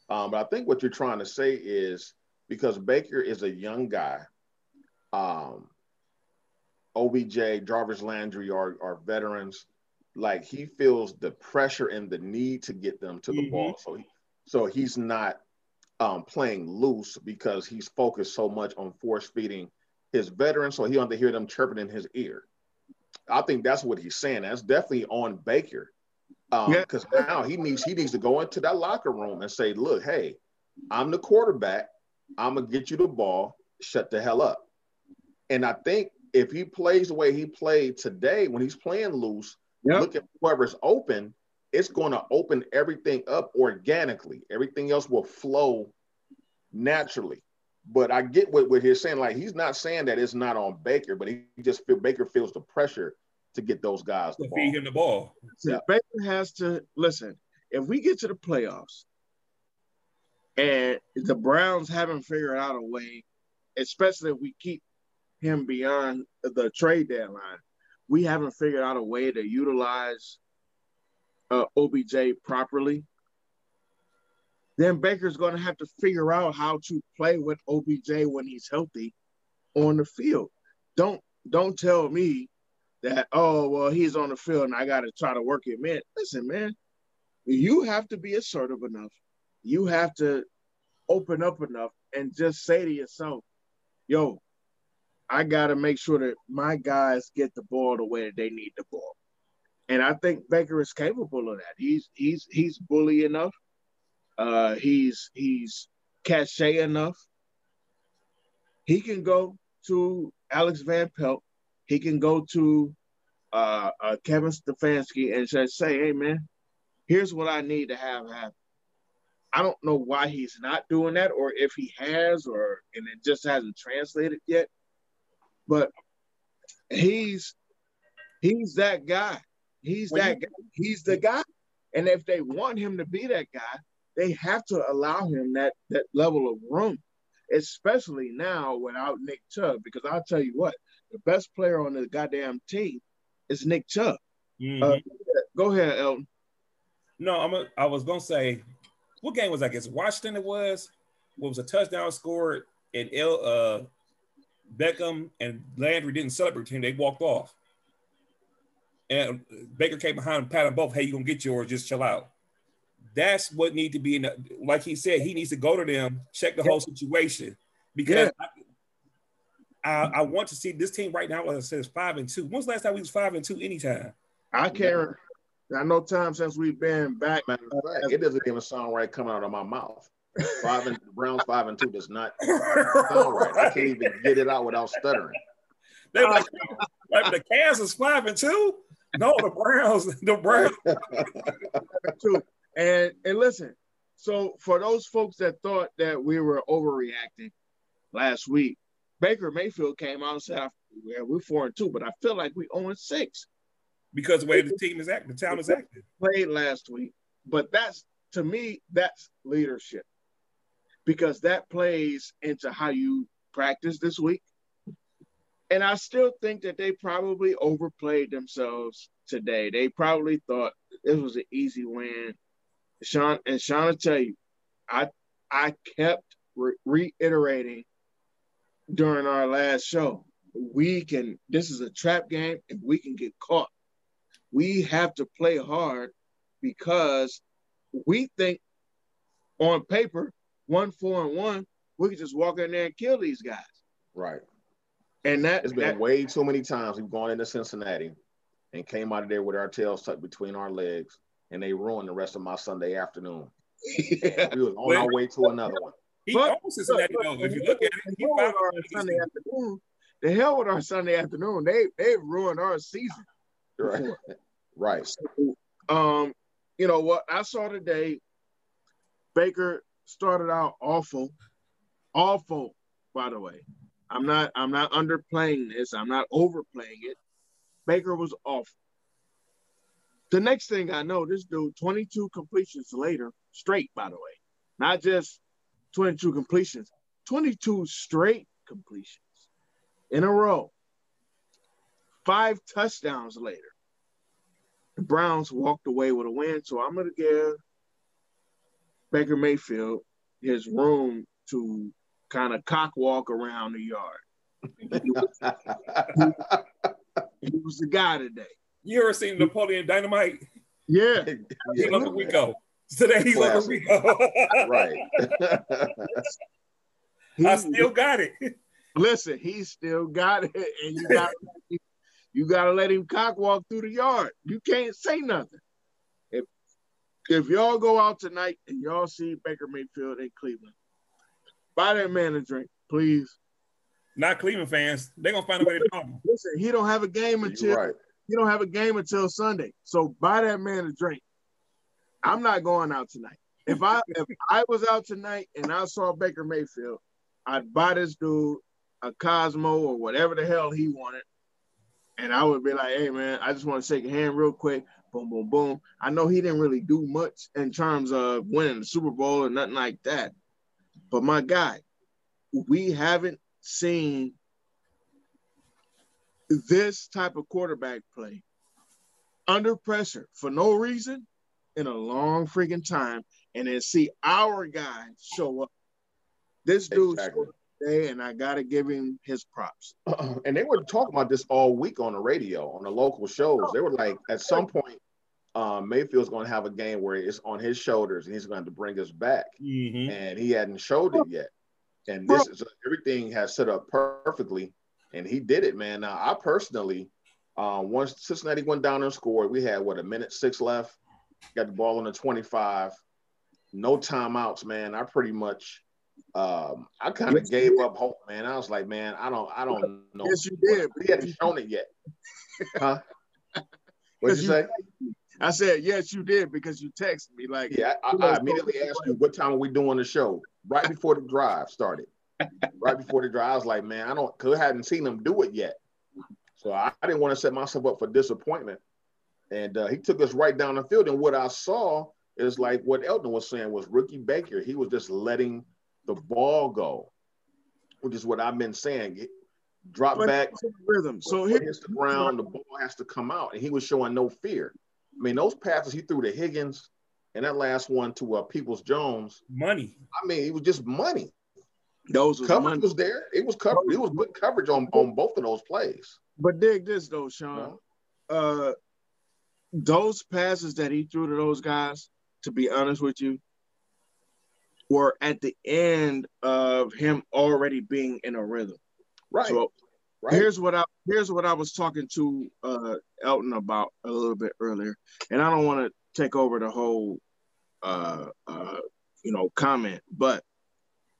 S4: um, but I think what you're trying to say is because Baker is a young guy, um, OBJ, Jarvis Landry are, are veterans. Like he feels the pressure and the need to get them to the mm-hmm. ball. So he, so he's not um, playing loose because he's focused so much on force feeding his veterans. So he want to hear them chirping in his ear. I think that's what he's saying. That's definitely on Baker. Because um, yeah. now he needs he needs to go into that locker room and say, look, hey, I'm the quarterback. I'm gonna get you the ball. Shut the hell up. And I think if he plays the way he played today when he's playing loose, yep. look at whoever's open, it's going to open everything up organically. Everything else will flow naturally. But I get what, what he's saying. Like he's not saying that it's not on Baker, but he just feel Baker feels the pressure to get those guys
S5: to feed him the ball.
S3: Yeah. Baker has to listen. If we get to the playoffs and the Browns haven't figured out a way, especially if we keep him beyond the trade deadline. We haven't figured out a way to utilize uh, OBJ properly. Then Baker's going to have to figure out how to play with OBJ when he's healthy on the field. Don't don't tell me that oh well he's on the field and I got to try to work him in. Listen, man, you have to be assertive enough. You have to open up enough and just say to yourself, "Yo, I got to make sure that my guys get the ball the way that they need the ball. And I think Baker is capable of that. He's he's he's bully enough. Uh, he's he's cachet enough. He can go to Alex Van Pelt. He can go to uh, uh, Kevin Stefanski and just say, "Hey, man, here's what I need to have happen." I don't know why he's not doing that, or if he has, or and it just hasn't translated yet. But he's he's that guy. He's when that guy. He's the guy. And if they want him to be that guy, they have to allow him that that level of room, especially now without Nick Chubb. Because I'll tell you what, the best player on the goddamn team is Nick Chubb. Mm-hmm. Uh, go ahead, Elton.
S5: No, I'm. A, I was gonna say, what game was I guess Washington? It was. What was a touchdown scored and L, uh, Beckham and Landry didn't celebrate him. They walked off. And Baker came behind and patted both. Hey, you gonna get yours? Just chill out. That's what need to be in. The, like he said, he needs to go to them, check the yeah. whole situation, because yeah. I, I, I, want to see this team right now. As I said, is five and two. When's the last time we was five and two? Anytime.
S3: I can't. I know time since we've been back.
S4: Man, it doesn't even sound right coming out of my mouth. Five and Browns five and two does not sound right. I can't even get it out without stuttering.
S5: They like, like the Kansas five and two. No, the Browns, the Browns.
S3: two. And and listen, so for those folks that thought that we were overreacting last week, Baker Mayfield came out and said, "Yeah, we're four and two, but I feel like we own six
S5: because the way the team is acting, the town is acting."
S3: Played last week, but that's to me that's leadership because that plays into how you practice this week. And I still think that they probably overplayed themselves today. They probably thought this was an easy win. Sean and Sean will tell you, I I kept re- reiterating during our last show. We can. This is a trap game, and we can get caught. We have to play hard because we think on paper, one four and one, we could just walk in there and kill these guys.
S4: Right.
S3: And that
S4: It's been
S3: that,
S4: way too many times we've gone into Cincinnati and came out of there with our tails tucked between our legs, and they ruined the rest of my Sunday afternoon.
S3: yeah.
S4: We was on our way to another one.
S5: He
S3: But-
S5: owns Cincinnati though. If you look at it,
S3: the
S5: he
S3: hell with our Sunday afternoon. The hell with our Sunday afternoon. They they ruined our season.
S4: Right. Right.
S3: Um, you know what I saw today, Baker started out awful, awful. By the way, I'm not I'm not underplaying this. I'm not overplaying it. Baker was awful. The next thing I know, this dude, 22 completions later, straight. By the way, not just 22 completions, 22 straight completions in a row. Five touchdowns later. The Browns walked away with a win. So I'm going to give Baker Mayfield his room to kind of cock walk around the yard. He was, he was the guy today.
S5: You ever seen Napoleon Dynamite?
S3: Yeah.
S4: Yeah.
S5: loves a Rico. Today he's like a
S4: Classic.
S5: Rico.
S4: right.
S3: He-
S5: I still got it.
S3: listen, he still got it. And you got you gotta let him cock walk through the yard. You can't say nothing. If if y'all go out tonight and y'all see Baker Mayfield in Cleveland, buy that man a drink, please.
S5: Not Cleveland fans. They're gonna find a way to talk.
S3: Listen, he don't have a game until
S4: right.
S3: he don't have a game until Sunday. So buy that man a drink. I'm not going out tonight. If I if I was out tonight and I saw Baker Mayfield, I'd buy this dude a Cosmo or whatever the hell he wanted. And I would be like, hey man, I just want to shake a hand real quick. Boom, boom, boom. I know he didn't really do much in terms of winning the Super Bowl or nothing like that. But my guy, we haven't seen this type of quarterback play under pressure for no reason in a long freaking time, and then see our guy show up. This dude
S4: Exactly.
S3: showed up today, and I gotta give him his props.
S4: and they were talking about this all week on the radio, on the local shows. They were like, at some point, um, Mayfield's going to have a game where it's on his shoulders and he's going to have to bring us back.
S5: Mhm.
S4: And he hadn't showed it yet. And this is everything has set up perfectly. And he did it, man. Now, I personally, um, once Cincinnati went down and scored, we had what a minute six left, got the ball on the 25, no timeouts, man. I pretty much um, I kind of gave up hope, man. I was like, man, I don't, I don't know.
S3: Yes, you did.
S4: But he hadn't shown it yet. Huh? What'd you
S3: you
S4: say?
S3: I said, yes, you did because you texted me like,
S4: Yeah, I, I immediately asked you what time are we doing the show? Right before the drive started. right before the drive, I was like, man, I don't cause I hadn't seen him do it yet. So I, I didn't want to set myself up for disappointment. And uh, he took us right down the field. And what I saw is like what Elton was saying was rookie Baker. He was just letting the ball go, which is what I've been saying. Drop
S3: But
S4: back,
S3: it's rhythm. So
S4: when
S3: here,
S4: hits the ground, the ball has to come out, and he was showing no fear. I mean, those passes he threw to Higgins, and that last one to uh, Peoples Jones.
S5: Money.
S4: I mean, it was just money.
S3: those was
S4: Coverage
S3: money.
S4: was there. It was covered. It was good coverage on on both of those plays.
S3: But dig this though, Sean.
S4: No?
S3: Uh, those passes that he threw to those guys, to be honest with you, were at the end of him already being in a rhythm.
S4: Right.
S3: So
S4: right.
S3: here's what I here's what I was talking to uh, Elton about a little bit earlier, and I don't want to take over the whole uh, uh, you know comment, but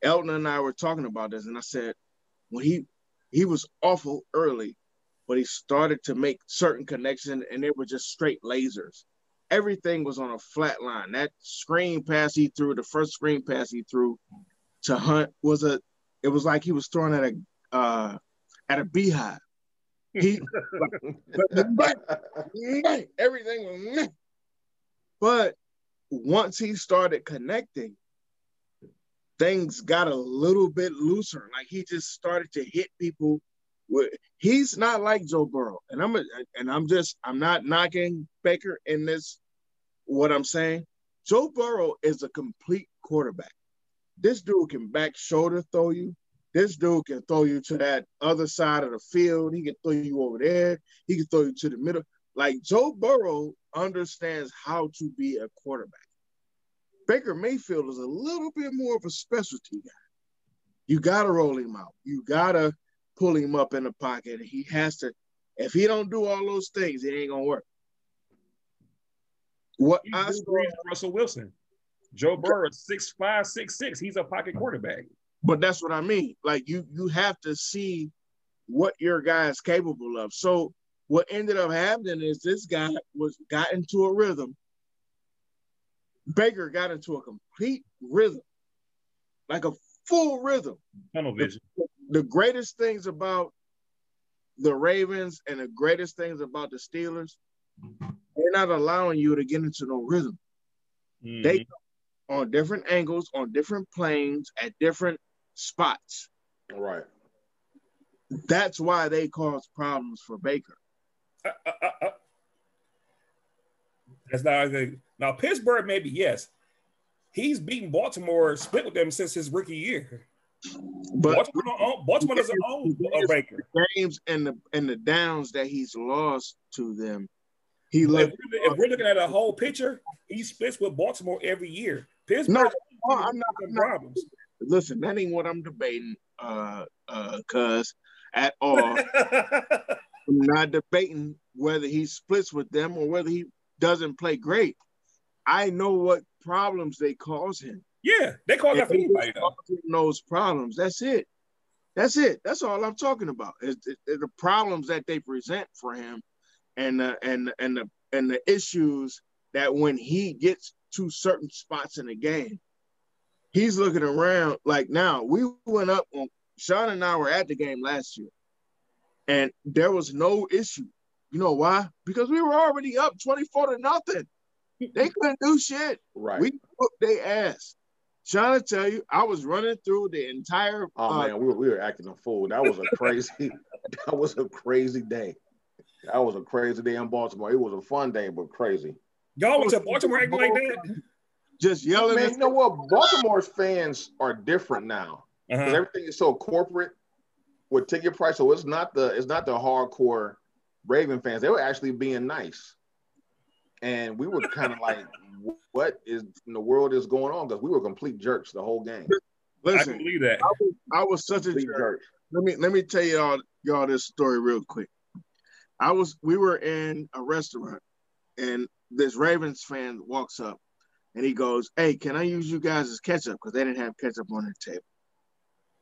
S3: Elton and I were talking about this, and I said when he he was awful early, but he started to make certain connections, and they were just straight lasers. Everything was on a flat line. That screen pass he threw, the first screen pass he threw to Hunt was a. It was like he was throwing at a uh, at a beehive. He everything was but once he started connecting, things got a little bit looser. Like he just started to hit people. He's not like Joe Burrow, and I'm a, and I'm just I'm not knocking Baker in this. What I'm saying, Joe Burrow is a complete quarterback. This dude can back shoulder throw you. This dude can throw you to that other side of the field. He can throw you over there. He can throw you to the middle. Like Joe Burrow understands how to be a quarterback. Baker Mayfield is a little bit more of a specialty guy. You gotta roll him out. You gotta pull him up in the pocket. He has to. If he don't do all those things, it ain't gonna work. What
S5: He
S3: I saw,
S5: Russell Wilson. Joe Burrow, six five, six six. He's a pocket quarterback.
S3: but that's what I mean. Like you, you have to see what your guy is capable of. So what ended up happening is this guy was got into a rhythm. Baker got into a complete rhythm, like a full rhythm.
S5: Tunnel vision.
S3: The greatest things about the Ravens and the greatest things about the Steelers, they're not allowing you to get into no rhythm.
S5: Mhm.
S3: They on different angles, on different planes, at different spots.
S4: Right.
S3: That's why they cause problems for Baker.
S5: Uh, uh, uh, uh. That's not good. Now Pittsburgh, maybe yes. He's beaten Baltimore, split with them since his rookie year.
S3: But
S5: Baltimore, own, Baltimore doesn't own a Baker.
S3: games and the and the downs that he's lost to them, he
S5: If
S3: looked.
S5: we're, if we're looking at a whole picture, he splits with Baltimore every year. Pittsburgh,
S3: No, no, I'm not- I'm not-
S5: problems.
S3: Listen, that ain't what I'm debating, uh, uh, cuz at all. I'm not debating whether he splits with them or whether he doesn't play great. I know what problems they cause him.
S5: Yeah, they call that for anybody
S3: just
S5: though.
S3: cause him those problems. That's it. That's it. That's all I'm talking about. Is the, the problems that they present for him, and the and and the and the issues that when he gets to certain spots in the game, he's looking around. Like now, we went up on Sean and I were at the game last year, and there was no issue. You know why? Because we were already up 24 to nothing. They couldn't do shit.
S4: Right.
S3: We whooped their ass. Trying to tell you, I was running through the entire.
S4: oh
S3: uh,
S4: man, we were, we were acting a fool. That was a crazy. that was a crazy day. That was a crazy day in Baltimore. It was a fun day, but crazy.
S5: Y'all went to Baltimore acting like that.
S3: just yelling.
S4: Man,
S3: and-
S4: you know what? Baltimore's fans are different now. because
S5: Uh-huh.
S4: everything is so corporate with ticket price. So it's not the it's not the hardcore Raven fans. They were actually being nice, and we were kind of like, "What is in the world is going on?" Because we were complete jerks the whole game.
S3: Listen, I
S5: believe that.
S3: I was, I was such a
S4: Complete
S3: jerk. Let me let me tell y'all y'all this story real quick. I was we were in a restaurant, and this Ravens fan walks up, and he goes, "Hey, can I use you guys as ketchup?" Because they didn't have ketchup on their table,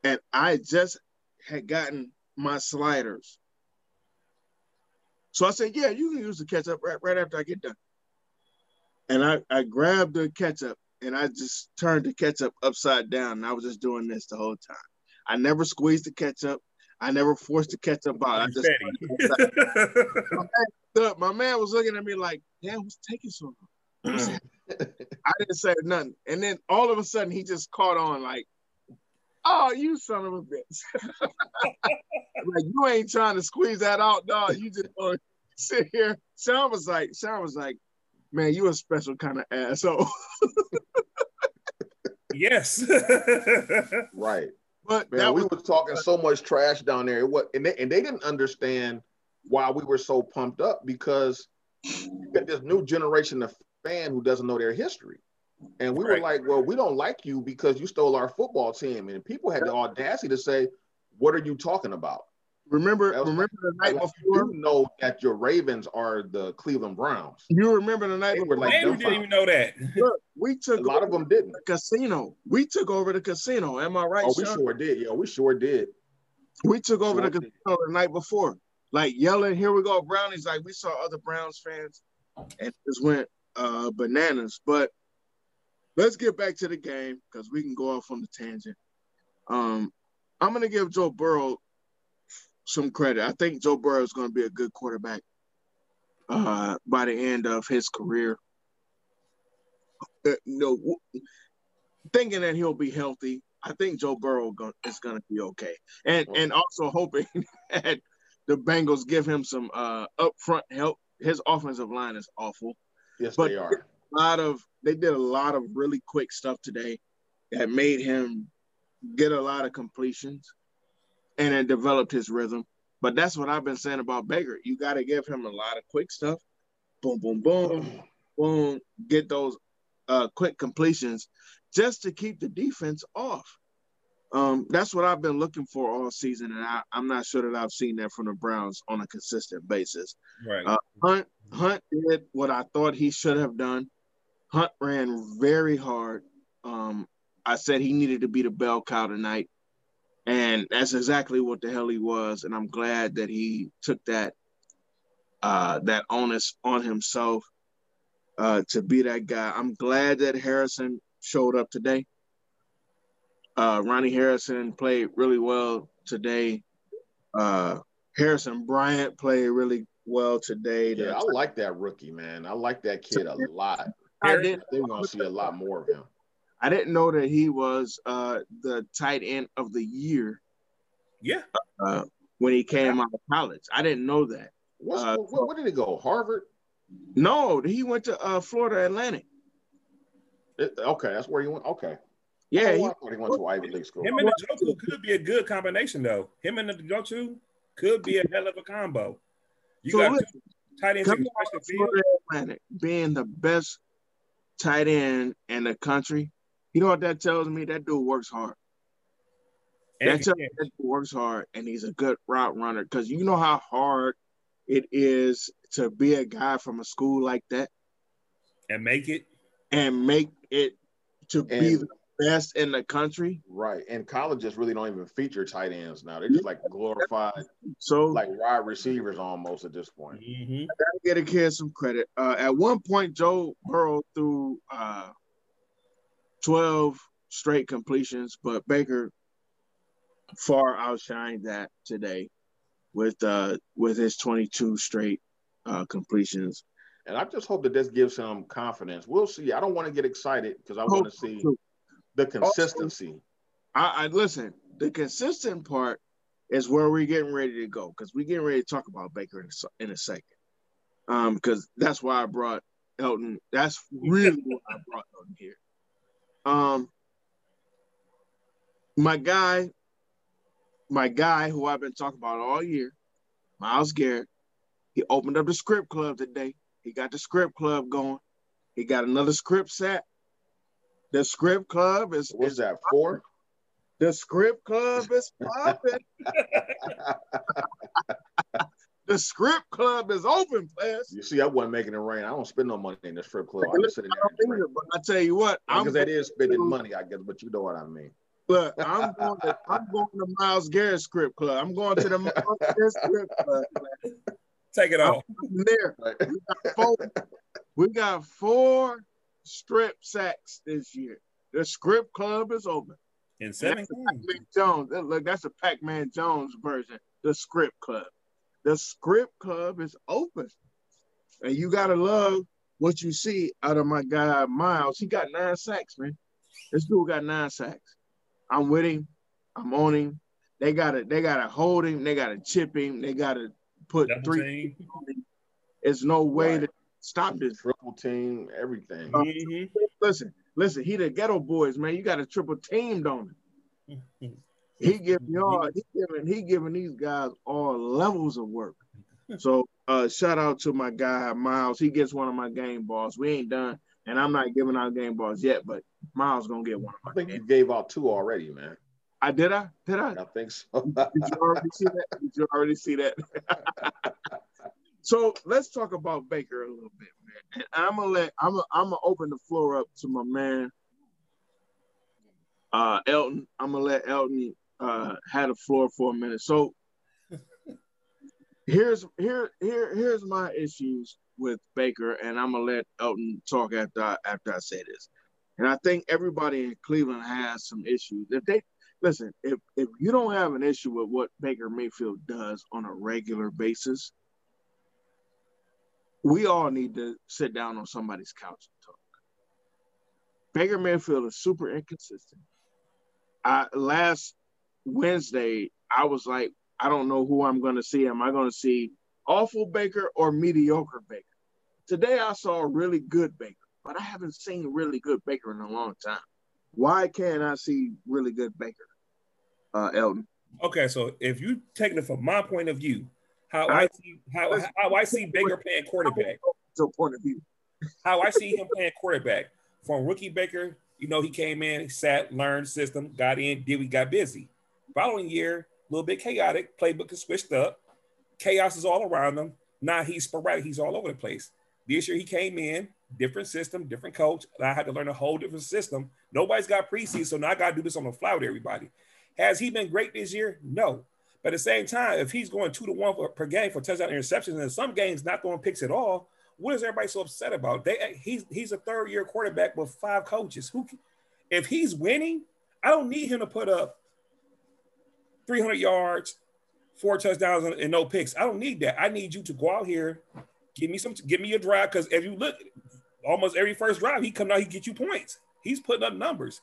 S3: and I just had gotten my sliders. So I said, "Yeah, you can use the ketchup right, right after I get done." And I, I grabbed the ketchup and I just turned the ketchup upside down, and I was just doing this the whole time. I never squeezed the ketchup. I never forced the ketchup out. I just
S5: Confetti.
S3: Look, my man was looking at me like, "Damn, what's taking so long?" I I didn't say nothing, and then all of a sudden he just caught on like, "Oh, you son of a bitch!" like you ain't trying to squeeze that out, dog. You just gonna sit here. Sean was like, Sean was like, "Man, you a special kind of asshole."
S5: yes.
S4: Right.
S3: but
S4: Man,
S3: that
S4: we
S3: was
S4: were talking so much trash down there. What and they, and they didn't understand why we were so pumped up because you got this new generation of fan who doesn't know their history. And we were like, well, we don't like you because you stole our football team. And people had the audacity to say, what are you talking about?
S3: Remember.
S4: That was
S3: Remember the night
S4: Like,
S3: before.
S4: you know that your Ravens are the Cleveland Browns.
S3: You remember the night
S4: They
S3: before.
S4: were like
S5: Man, we didn't even know that.
S3: Look, we took
S4: A lot of them didn't.
S3: the casino. We took over the casino. Am I right,
S4: Oh, we
S3: Sean?
S4: sure did. Yeah, we sure did.
S3: We took over
S4: Sure
S3: the
S4: did.
S3: casino the night before, like yelling, "Here we go, Brownies!" Like we saw other Browns fans, and just went uh, bananas. But let's get back to the game because we can go off on the tangent. Um, I'm gonna give Joe Burrow some credit. I think Joe Burrow is going to be a good quarterback uh, by the end of his career. Uh, no, thinking that he'll be healthy. I think Joe Burrow go- is going to be okay, and and also hoping that the Bengals give him some uh, upfront help. His offensive line is awful.
S4: Yes,
S3: But-
S4: they are.
S3: a lot of they did a lot of really quick stuff today that made him get a lot of completions and it developed his rhythm. But that's what I've been saying about Baker. You got to give him a lot of quick stuff. Boom, boom, boom, boom. Get those uh, quick completions just to keep the defense off. Um, that's what I've been looking for all season, and I, am not sure that I've seen that from the Browns on a consistent basis.
S5: Right.
S3: Uh, Hunt Hunt did what I thought he should have done. Hunt ran very hard. Um, I said he needed to be the bell cow tonight. And that's exactly what the hell he was. And I'm glad that he took that uh, that onus on himself uh, to be that guy. I'm glad that Harrison showed up today. Uh, Ronnie Harrison played really well today. Uh, Harrison Bryant played really well today.
S4: Yeah, I like that rookie, man. I like that kid a lot.
S3: I did.
S4: They're gonna see a lot more of him.
S3: I didn't know that he was uh, the tight end of the year.
S5: Yeah.
S3: Uh, when he came out of college, I didn't know that.
S4: What's, uh, where, where, did he go? Harvard?
S3: No, he went to uh, Florida Atlantic.
S4: It, okay, that's where he went. Okay.
S3: Yeah,
S4: he, he, went to Ivy League school.
S5: Him and the Njoku could be a good combination, though. Him and the Njoku could be a hell of a combo. You so got listen, tight ends in
S3: Florida Atlantic being the best tight end in the country you know what that tells me? That dude works hard. That tells me that dude works hard and he's a good route runner because you know how hard it is to be a guy from a school like that
S5: and make it
S3: and make it to and, be the best in the country.
S4: Right. And colleges really don't even feature tight ends now. They're just like glorified,
S3: so
S4: like wide receivers almost at this point.
S5: Mm-hmm.
S3: I gotta get a kid some credit. Uh, at one point, Joe Burrow threw uh, 12 straight completions, but Baker far outshined that today with uh with his 22 straight uh completions.
S4: And I just hope that this gives him confidence. We'll see. I don't want to get excited because I want to see the consistency. Also,
S3: I, I listen. The consistent part is where we're getting ready to go because we're getting ready to talk about Baker in a, in a second. Um, because that's why I brought Elton. That's really why I brought Elton here. Um, my guy, my guy who I've been talking about all year, Myles Garrett, he opened up the strip club today. He got the strip club going. He got another script set. The strip club is
S4: what's is that for?
S3: The strip club is popping. The strip club is open, players.
S4: You see, I wasn't making it rain. I don't spend no money in the strip club. I'm just sitting there.
S3: Either, but I tell you what,
S4: because that is spending money, I guess. But you know what I mean.
S3: But I'm going to I'm going to Myles Garrett strip club. I'm going to the Myles Garrett strip club.
S5: Take it off.
S3: There. We got, four, we got four strip sacks this year. The strip club is open.
S5: In seven
S3: Jones. Look, that's a Pac-Man Jones version. The strip club. The strip club is open. And you gotta love what you see out of my guy Myles. He got nine sacks, man. This dude got nine sacks. I'm with him. I'm on him. They gotta they gotta hold him. They gotta chip him. They gotta put Double three. It's no way right. to stop this.
S4: Triple team, everything.
S3: Uh, mm-hmm. Listen, listen. He the ghetto boys, man. You got a triple teamed on him. He giving y'all, he giving he giving these guys all levels of work. So uh shout out to my guy Myles. He gets one of my game balls. We ain't done, and I'm not giving out game balls yet, but Myles gonna get one of my.
S4: I think you gave out two already, man.
S3: I did I did I?
S4: I think so.
S3: did you already see that? Did you already see that? so let's talk about Baker a little bit, man. And I'm gonna let I'm gonna, I'm gonna open the floor up to my man uh Elton. I'm gonna let Elton uh, had a floor for a minute. So here's here here here's my issues with Baker, and I'm gonna let Elton talk after I, after I say this. And I think everybody in Cleveland has some issues. If they listen, if if you don't have an issue with what Baker Mayfield does on a regular basis, we all need to sit down on somebody's couch and talk. Baker Mayfield is super inconsistent. I last Wednesday, I was like, I don't know who I'm going to see. Am I going to see awful Baker or mediocre Baker? Today, I saw a really good Baker, but I haven't seen really good Baker in a long time. Why can't I see really good Baker, uh, Elton?
S5: Okay, so if you taking it from my point of view, how I, I see how, how I see Baker playing quarterback.
S3: So point of view.
S5: how I see him playing quarterback from rookie Baker, you know, he came in, sat, learned system, got in, did we got busy. Following year, a little bit chaotic, playbook is switched up. Chaos is all around him. Now he's sporadic, he's all over the place. This year he came in, different system, different coach. I had to learn a whole different system. Nobody's got preseason, so now I got to do this on the fly with everybody. Has he been great this year? No. But at the same time, if he's going two to one per game for touchdown interceptions, and some games not throwing picks at all, what is everybody so upset about? They eh, he's he's a third year quarterback with five coaches. Who, if he's winning, I don't need him to put up 300 yards, four touchdowns, and no picks. I don't need that. I need you to go out here, give me some, give me a drive. Because if you look, almost every first drive, he come out, he get you points. He's putting up numbers.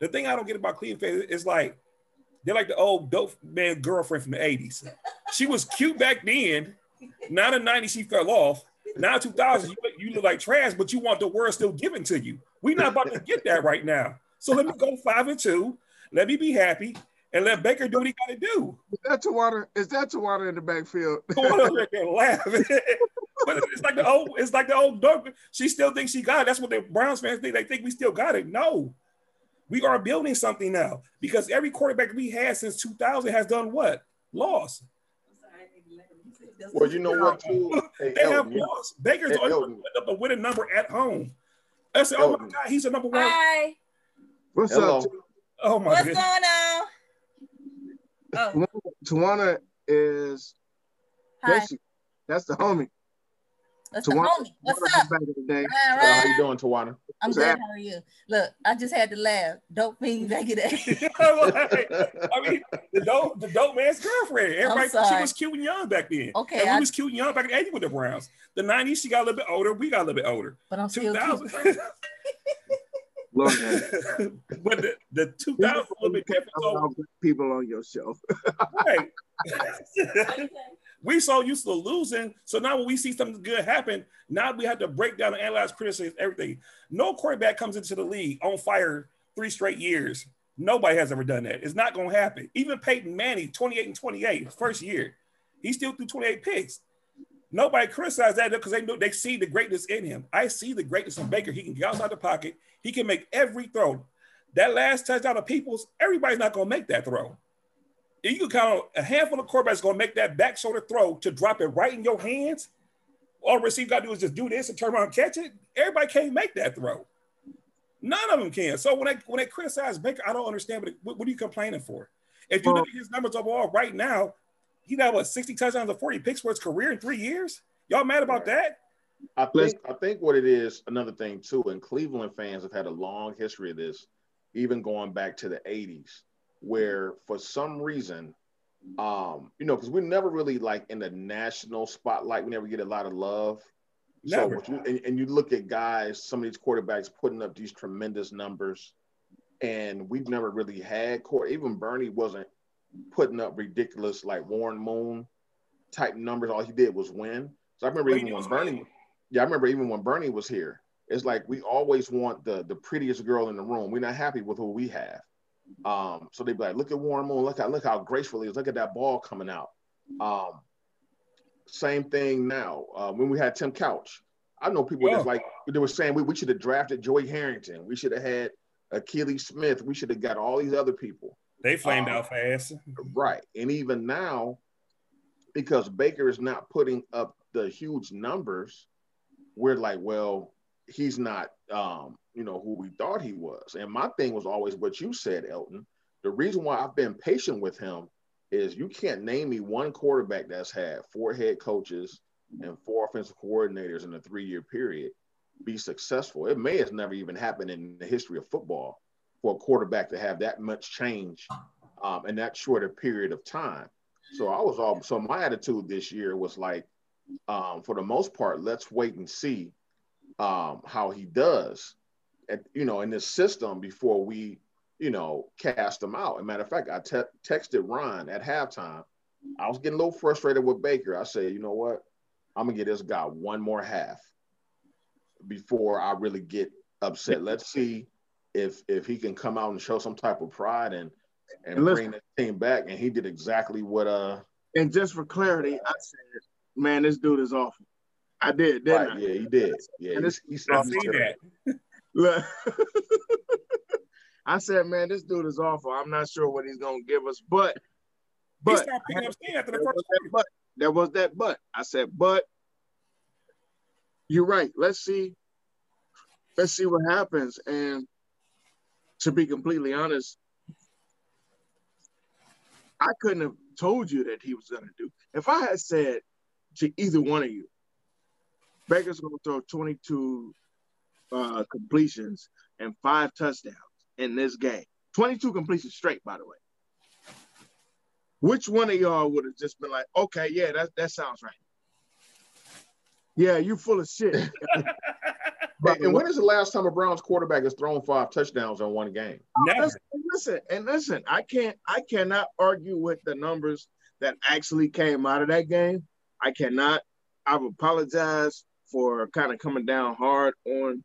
S5: The thing I don't get about Cleveland is like they're like the old dope man girlfriend from the 80s. She was cute back then. Now in the 90s, she fell off. Now 2000, you, you look like trash, but you want the world still given to you. We're not about to get that right now. So let me go five and two. Let me be happy and let Baker do what he got to do.
S3: Is that Tawana? Is that Tawana in the backfield?
S5: Tawana laugh. but it's like the old, it's like the old dog. She still thinks she got it. That's what the Browns fans think. They think we still got it. No, we are building something now because every quarterback we had since 2000 has done what? Lost.
S4: Well, you know what? Too?
S5: Hey, they Elton, have lost. Baker's hey, only up a winning number at home. I said, "Oh my God, he's a number one."
S6: Hi.
S3: What's Hello. up?
S5: Oh my
S6: What's
S5: goodness.
S6: going on?
S3: Oh. Tawana is
S6: Hi.
S3: that's the homie.
S6: That's Tawana, the homie. What's up?
S4: Right. Uh, how you doing, Tawana?
S6: I'm good. How are you? Look, I just had to laugh. Dope fiend back in the
S5: I mean, the dope, the dope man's girlfriend. Everybody, she was cute and young back then.
S6: Okay,
S5: and we I, was cute and young back in eighty with the Browns. The 90s, she got a little bit older. We got a little bit older.
S6: But I'm 2000.
S3: Lord but
S5: the, the 2000 will be different.
S3: People on your show.
S5: right. we so used to losing. So now when we see something good happen, now we have to break down and analyze, criticize everything. No quarterback comes into the league on fire three straight years. Nobody has ever done that. It's not going to happen. Even Peyton Manning, 28 and 28, first year, he still threw 28 picks. Nobody criticized that because they know they see the greatness in him. I see the greatness in Baker. He can get outside the pocket. He can make every throw. That last touchdown of Peoples, everybody's not going to make that throw you can count on a handful of quarterbacks going to make that back shoulder throw to drop it right in your hands. All the receiver got to do is just do this and turn around and catch it. Everybody can't make that throw. None of them can. So when they when they criticize Baker, I don't understand. But what, are you complaining for? If you look at his numbers overall right now, he got what 60 touchdowns and 40 picks for his career in three years. Y'all mad about that?
S4: I think I think what it is another thing too, and Cleveland fans have had a long history of this, even going back to the 80s where for some reason, um, you know, because we're never really like in the national spotlight. We never get a lot of love. Never. So, and, and you look at guys, some of these quarterbacks putting up these tremendous numbers, and we've never really had court. Even Bernie wasn't putting up ridiculous like Warren Moon type numbers. All he did was win. So I remember even when Bernie, winning. yeah, I remember even when Bernie was here. It's like we always want the the prettiest girl in the room. We're not happy with who we have. Um, so they'd be like, look at Warren Moon, look at look how graceful he is, look at that ball coming out. Um, same thing now. Uh, when we had Tim Couch, I know people yeah. like they were saying we, we should have drafted Joey Harrington, we should have had Akili Smith, we should have got all these other people.
S5: They flamed um, out fast.
S4: Right. And even now, because Baker is not putting up the huge numbers, we're like, well, he's not um, you know, who we thought he was. And my thing was always what you said, Elton. The reason why I've been patient with him is you can't name me one quarterback that's had four head coaches and four offensive coordinators in a three year period be successful. It may have never even happened in the history of football for a quarterback to have that much change um, in that shorter period of time. So I was all so my attitude this year was like, um, for the most part, let's wait and see um, how he does at, you know, in this system before we, you know, cast them out. As a matter of fact, I te- texted Ron at halftime. I was getting a little frustrated with Baker. I said, you know what? I'm gonna get this guy one more half. before I really get upset. Let's see if if he can come out and show some type of pride and and
S3: And listen-
S4: bring the team back. And he did exactly what uh
S3: And just for clarity, I said, man, this dude is awful. I did, didn't
S4: right,
S3: I?
S4: yeah he did yeah
S3: And this-
S4: he, he
S5: I
S4: said
S5: see that.
S3: Look. I said, man, this dude is awful. I'm not sure what he's gonna give us, but
S5: He
S3: but
S5: started picking up steam after the
S3: there was that but. There was that but. I said, but you're right. Let's see. Let's see what happens. And to be completely honest, I couldn't have told you that he was gonna do. If I had said to either one of you, Baker's gonna throw 22 uh, completions and five touchdowns in this game. 22 completions straight, by the way. Which one of y'all would have just been like, okay, yeah, that, that sounds right. Yeah, you full of shit.
S4: And, and when is the last time a Browns quarterback has thrown five touchdowns in one game?
S5: Never.
S3: listen, listen, and listen, I can't, I cannot argue with the numbers that actually came out of that game. I cannot. I've apologized for kind of coming down hard on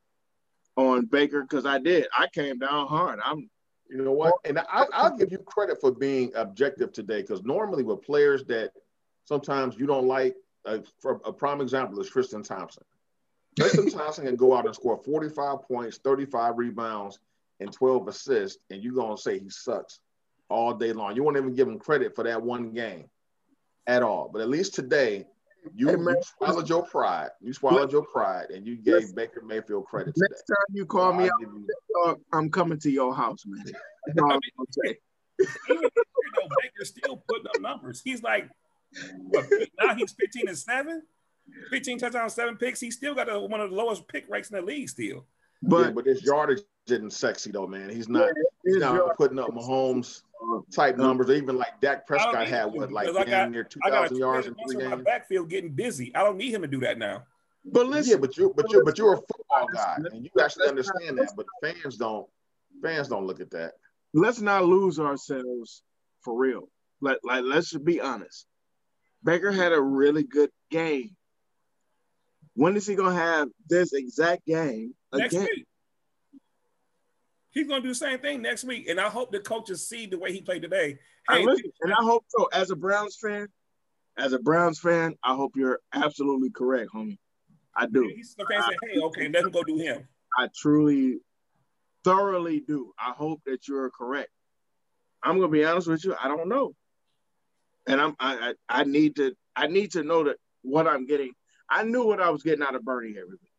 S3: on Baker because I did. I came down hard. I'm
S4: You know what? And I, I'll give you credit for being objective today because normally with players that sometimes you don't like, uh, for a prime example is Tristan Thompson. Tristan Thompson can go out and score 45 points, 35 rebounds, and 12 assists, and you're going to say he sucks all day long. You won't even give him credit for that one game at all. But at least today, you,
S3: Hey, man.
S4: you swallowed your pride. You swallowed your pride, and you gave Baker Mayfield credit today.
S3: next time you call
S4: So
S3: me
S4: I'll
S3: out,
S4: give you-
S3: dog, I'm coming to your house, man. That's all I'm gonna say.
S5: Even this year, though, Baker's still putting up numbers. He's like, what, now he's 15 and 7, 15 touchdowns, seven picks. He's still got a, one of the lowest pick rates in the league still.
S3: But,
S4: yeah, but his yardage isn't sexy though, man. He's not. He's not
S3: yard-
S4: putting up Mahomes type numbers. Even like Dak Prescott had what, like
S5: because I got-
S4: near two
S5: I got a
S4: thousand yards in three
S5: monster my
S4: games.
S5: backfield getting busy. I don't need him to do that now.
S3: but listen,
S4: Yeah, but you, but you, but you're a football guy, and you actually understand that. But fans don't. Fans don't look at that.
S3: let's not lose ourselves for real. Like, like let's just be honest. Baker had a really good game. When is he gonna have this exact game again?
S5: Next week. He's going to do the same thing next week. And I hope the coaches see the way he played today.
S3: I
S5: Hey,
S3: listen, and I hope so. As a Browns fan, as a Browns fan, I hope you're absolutely correct, homie. I do.
S5: he's the fan say, hey, okay, let him go do him.
S3: I truly, thoroughly do. I hope that you're correct. I'm gonna be honest with you. I don't know, and I'm I I, I need to I need to know that what I'm getting. I knew what I was getting out of Bernie every week.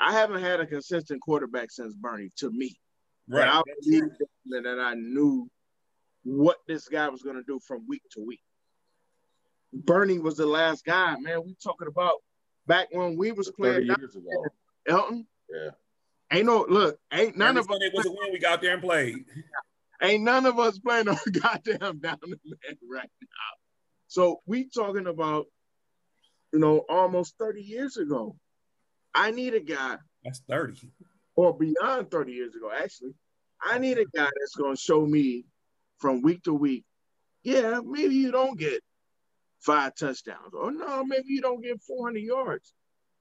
S3: I haven't had a consistent quarterback since Bernie to me.
S5: Right.
S3: And I believed that I knew what this guy was gonna do from week to week. Bernie was the last guy, man. We talking about back when we was playing
S4: years ago.
S3: Elton.
S4: Yeah.
S3: Ain't no look, ain't none of us
S5: It was a win. We got there and played.
S3: Ain't none of us playing on goddamn down the man right now. So we talking about, you know, almost 30 years ago. I need a guy,
S5: That's 30.
S3: or beyond 30 years ago, actually. I need a guy that's gonna show me from week to week. Yeah, maybe you don't get five touchdowns, or no, maybe you don't get 400 yards.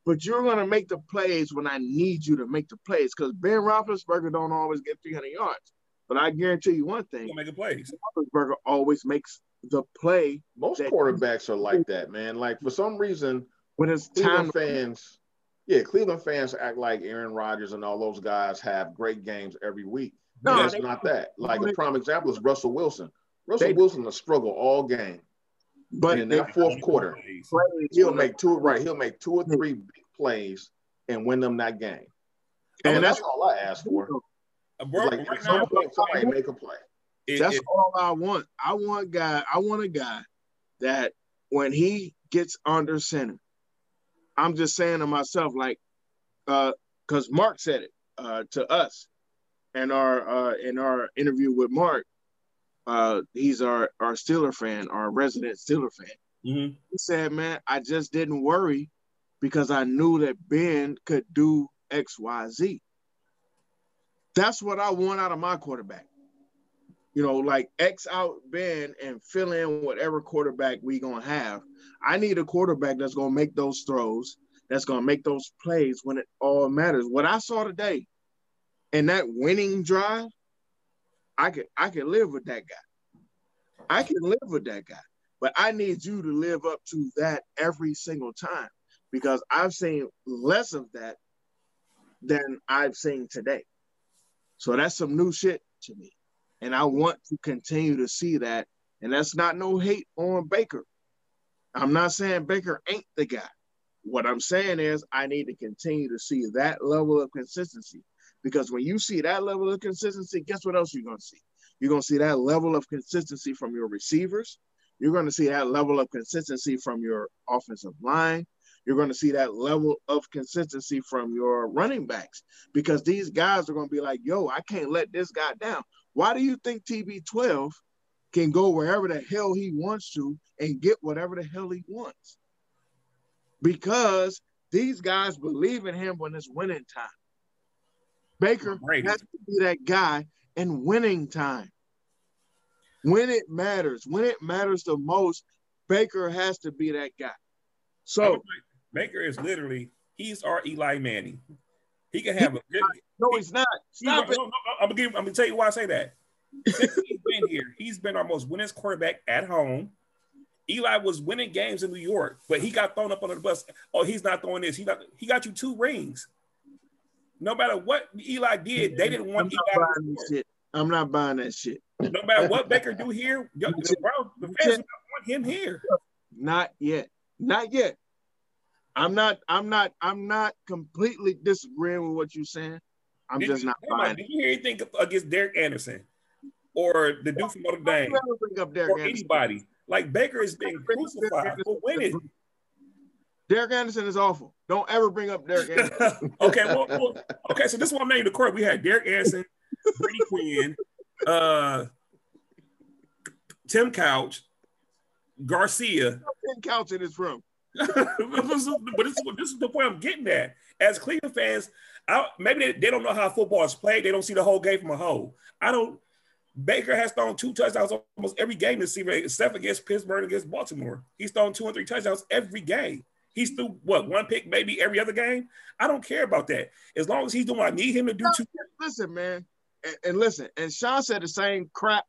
S3: But you're gonna make the plays when I need you to make the plays, because Ben Roethlisberger don't always get 300 yards. But I guarantee you one thing:
S5: make a plays.
S3: Roethlisberger always makes the play
S4: Most quarterbacks are like that, man. Like for some reason,
S3: when it's time.
S4: Fans, yeah, Cleveland fans act like Aaron Rodgers and all those guys have great games every week.
S3: No,
S4: No, it's
S3: they-
S4: not that. Like
S3: they-
S4: a prime example is Russell Wilson. Russell
S3: They-
S4: Wilson will struggle all game.
S3: But
S4: and in
S3: they
S4: that fourth quarter,
S5: Plays.
S3: plays
S4: he'll make two right. He'll make two or three big plays and win them that game.
S3: And
S4: And that's,
S3: that's-
S4: all I ask for.
S5: Uh, bro,
S4: Like
S5: right
S4: at some
S5: now,
S4: point, somebody make a play.
S5: it-
S3: That's
S5: it-
S3: all I want. I want a guy. I want a guy that when he gets under center, I'm just saying to myself, like, uh, because Mark said it uh, to us in our uh, in our interview with Mark. Uh, he's our our Steeler fan, our resident Steeler fan.
S5: Mhm.
S3: He said, "Man, I just didn't worry because I knew that Ben could do X, Y, Z." That's what I want out of my quarterback. You know, like X out Ben and fill in whatever quarterback we gonna have. I need a quarterback that's gonna make those throws, that's gonna make those plays when it all matters. What I saw today and that winning drive, I could I could live with that guy. I can live with that guy. But I need you to live up to that every single time because I've seen less of that than I've seen today. So that's some new shit to me. And I want to continue to see that. And that's not no hate on Baker. I'm not saying Baker ain't the guy. What I'm saying is I need to continue to see that level of consistency. Because when you see that level of consistency, guess what else you're going to see? You're going to see that level of consistency from your receivers. You're going to see that level of consistency from your offensive line. You're going to see that level of consistency from your running backs because these guys are going to be like, yo, I can't let this guy down. Why do you think TB12 can go wherever the hell he wants to and get whatever the hell he wants? Because these guys believe in him when it's winning time. Baker
S5: Brady.
S3: has to be that guy in winning time. When it matters, when it matters the most, Baker has to be that guy. So
S5: Baker is literally he's our Eli Manning. He can have a good.
S3: no, he's not. Stop
S5: no,
S3: it.
S5: no, no, I'm gonna give. I'm gonna tell you why I say that. Since he's been here, he's been our most winningest quarterback at home. Eli was winning games in New York, but he got thrown up under the bus. Oh, he's not throwing this. He got he got you two rings. No matter what Eli did, they didn't want I'm
S3: not
S5: Eli.
S3: buying this shit. I'm not buying that shit.
S5: No matter what Baker do here, yo, the, Browns- the fans don't want him here.
S3: Not yet. Not yet. I'm not. I'm not. I'm not completely disagreeing with what you're saying. I'm
S5: Did
S3: just
S5: you,
S3: not buying.
S5: did you hear anything against Derek Anderson or the dude from Notre. Dame
S3: Never bring up Derek
S5: or
S3: Anderson.
S5: anybody? Like Baker is being crucified for winning.
S3: Derek Anderson is awful. Don't ever bring up Derek Anderson.
S5: okay, well, well, okay. So this is what the court. We had Derek Anderson, Brady Quinn, uh, Tim Couch, Garcia.
S3: Ten couch in his room.
S5: but this, is, this, is, the point I'm getting at. As Cleveland fans, I, maybe they, they don't know how football is played. They don't see the whole game from a whole. I don't. Baker has thrown two touchdowns almost every game this season, except against Pittsburgh and against Baltimore. He's thrown two and three touchdowns every game. He's threw what one pick maybe every other game. I don't care about that. As long as he's doing what I need him to do. Two,
S3: Listen, man, and, and listen. And Sean said the same crap.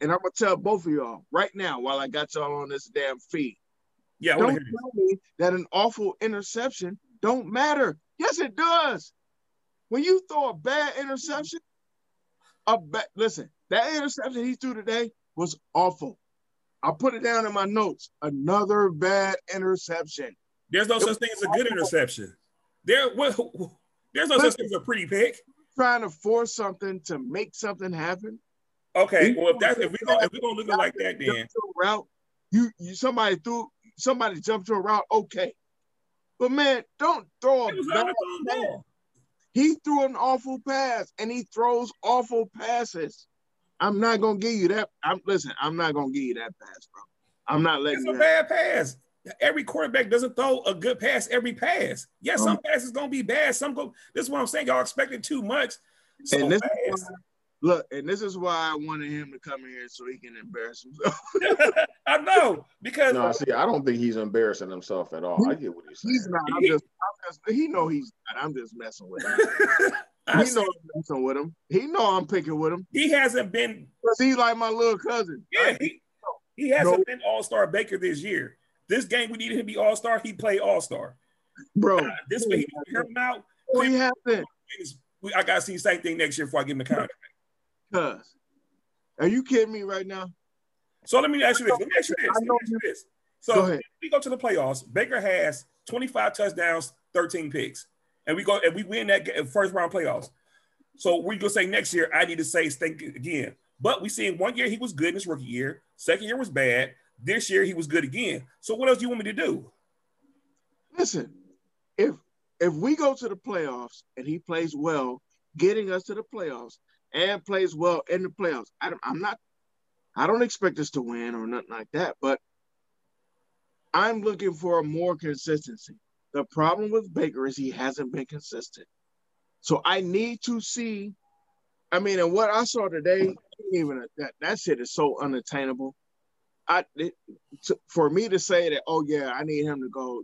S3: And I'm gonna tell both of y'all right now while I got y'all on this damn feed.
S5: Yeah,
S3: Don't
S5: want to hear this.
S3: tell me that an awful interception don't matter. Yes, it does. When you throw a bad interception, a bad listen, that interception he threw today was awful. I put it down in my notes. Another bad interception.
S5: There's no such thing as a good interception. There, what, there's no such thing as a pretty pick.
S3: Trying to force something to make something happen.
S5: Okay, well if that's if we gonna if we're gonna look at it like that, then
S3: Jump to a route. You you somebody threw somebody jumped to a route. Okay, but man, don't throw a bad
S5: not
S3: pass.
S5: ball.
S3: He threw an awful pass, and he throws awful passes. I'm not gonna give you that. I'm listen. I'm not gonna give you that pass, bro. I'm not letting
S5: It's
S3: you.
S5: a bad pass. Every quarterback doesn't throw a good pass every pass. Yes, some um, passes gonna be bad. Some go. This is what I'm saying. Y'all expecting too much. So
S3: and this is why, look, and this is why I wanted him to come here so he can embarrass himself.
S5: I know because
S4: No, see, I don't think he's embarrassing himself at all. I get what he's saying.
S3: he's not. I'm just, I'm just. He know he's not. I'm just messing with him.
S5: I
S3: He know I'm messing with him. He know I'm picking with him
S5: he hasn't been.
S3: because he's like my little cousin.
S5: Yeah, he, he hasn't
S3: No.
S5: been All Star Baker this year. This game we needed him to be All Star. He played All Star.
S3: bro.
S5: This way he hear him out.
S3: No, he hasn't.
S5: I gotta see the same thing next year before I give him a contract.
S3: Cuz, are you kidding me right now?
S5: So let me ask you this. Let me ask you this. Let me ask you this. So
S3: ahead.
S5: we go to the playoffs. Baker has 25 touchdowns, 13 picks, and we go and we win that first round playoffs. So we're gonna say next year I need to say think again. But we seen one year he was good in his rookie year. Second year was bad. This year he was good again. So what else do you want me to do?
S3: Listen, if if we go to the playoffs and he plays well, getting us to the playoffs and plays well in the playoffs, I I'm not, I don't expect us to win or nothing like that. But I'm looking for more consistency. The problem with Baker is he hasn't been consistent. So I need to see. I mean, and what I saw today, even that that shit is so unattainable. I it, to, for me to say that, oh yeah, I need him to go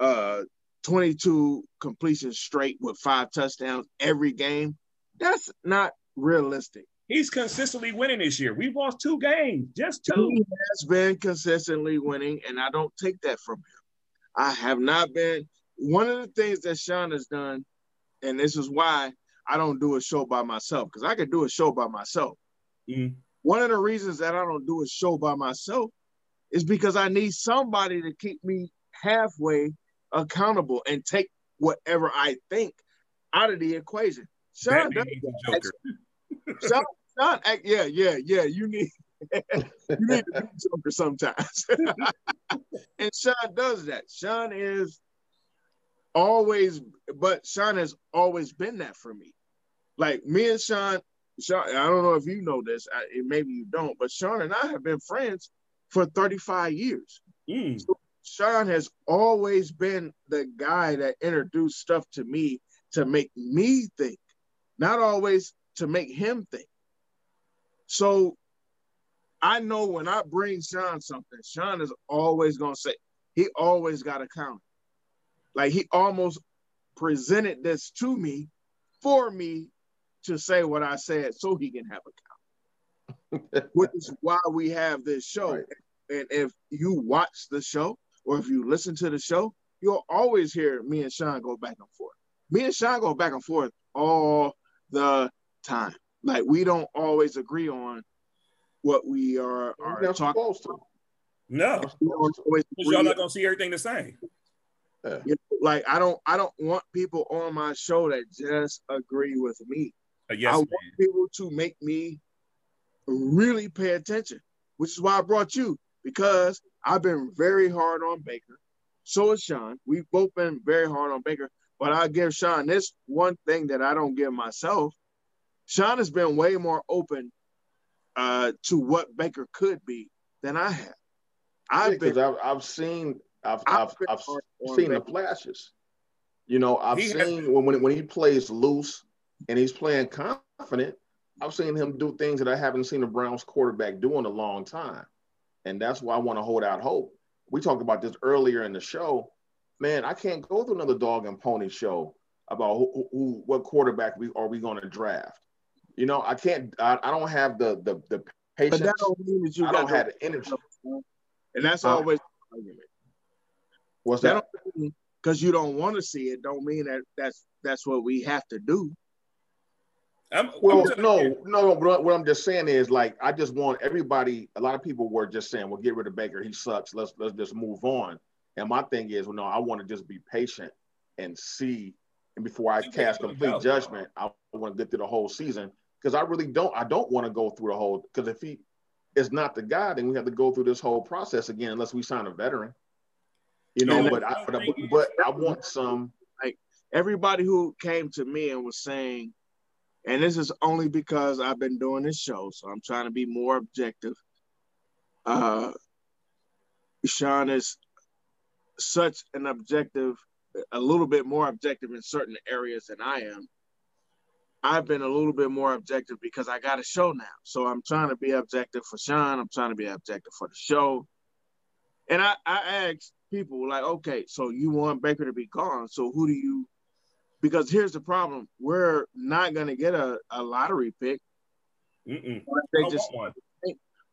S3: uh 22 completions straight with five touchdowns every game. That's not realistic.
S5: He's consistently winning this year. We've lost two games, just two.
S3: He has been consistently winning, and I don't take that from him. I have not been. One of the things that Sean has done, and this is why I don't do a show by myself, because I could do a show by myself.
S5: Mhm.
S3: One of the reasons that I don't do a show by myself is because I need somebody to keep me halfway accountable and take whatever I think out of the equation. Sean
S5: Batman
S3: does
S5: needs a. Joker.
S3: Sean, Sean, yeah, yeah, yeah. You need you need to be a Joker sometimes. and Sean does that. Sean is always, but Sean has always been that for me. Like me and Sean, Sean, I don't know if you know this, I, maybe you don't, but Sean and I have been friends for 35 years.
S5: Mm.
S3: Sean has always been the guy that introduced stuff to me to make me think, not always to make him think. So I know when I bring Sean something, Sean is always gonna say, he always got a counter. Like he almost presented this to me for me to say what I said so he can have a counter. Which is why we have this show.
S4: Right.
S3: And if you watch the show or if you listen to the show, you'll always hear me and Sean go back and forth. Me and Sean go back and forth all the time. Like we don't always agree on what we are,
S4: You're
S3: are talking.
S4: supposed to.
S5: No,
S3: We don't
S5: y'all
S3: agree.
S5: not gonna see everything the same.
S3: You know, like I don't I don't want people on my show that just agree with me.
S5: Uh, yes,
S3: I
S5: man.
S3: want people to make me really pay attention, which is why I brought you because I've been very hard on Baker. So is Sean. We've both been very hard on Baker, but I give Sean this one thing that I don't give myself. Sean has been way more open uh, to what Baker could be than I have. I've been
S4: I've, I've seen I've
S3: I've
S4: I've, I've seen the flashes. You know, I've
S5: He
S4: seen when, when when he plays loose and he's playing confident. I've seen him do things that I haven't seen a Browns quarterback do in a long time, and that's why I want to hold out hope. We talked about this earlier in the show. Man, I can't go through another dog and pony show about who, who- who what quarterback we are we going to draft. You know, I can't. I, I don't have the the the patience.
S3: but that don't mean that you
S4: I
S3: got
S4: don't
S3: to-
S4: have the energy.
S3: and that's
S4: Huh?
S3: always the argument.
S4: What's
S3: That
S4: that?
S3: because you don't want to see it don't mean that that's that's what we have to do.
S5: I'm,
S4: Well,
S5: I'm just-
S4: no, no. What what I'm just saying is, like, I just want everybody. A lot of people were just saying, "Well, get rid of Baker. He sucks. Let's let's just move on." And my thing is, well, no, I want to just be patient and see. And before I
S5: what
S4: cast complete judgment, I want to get through the whole season because I really don't. I don't want to go through the whole. Because if he is not the guy, then we have to go through this whole process again, unless we sign a veteran. You know,
S5: Yeah,
S4: but I but, I- but I want some.
S3: Like Everybody who came to me and was saying, and this is only because I've been doing this show, so I'm trying to be more objective. Uh, Sean is such an objective, a little bit more objective in certain areas than I am. I've been a little bit more objective because I got a show now. So I'm trying to be objective for Sean. I'm trying to be objective for the show. And I, I asked people like, okay, so you want Baker to be gone. So who do you because here's the problem. We're not gonna get a, a lottery pick. They
S5: I
S3: just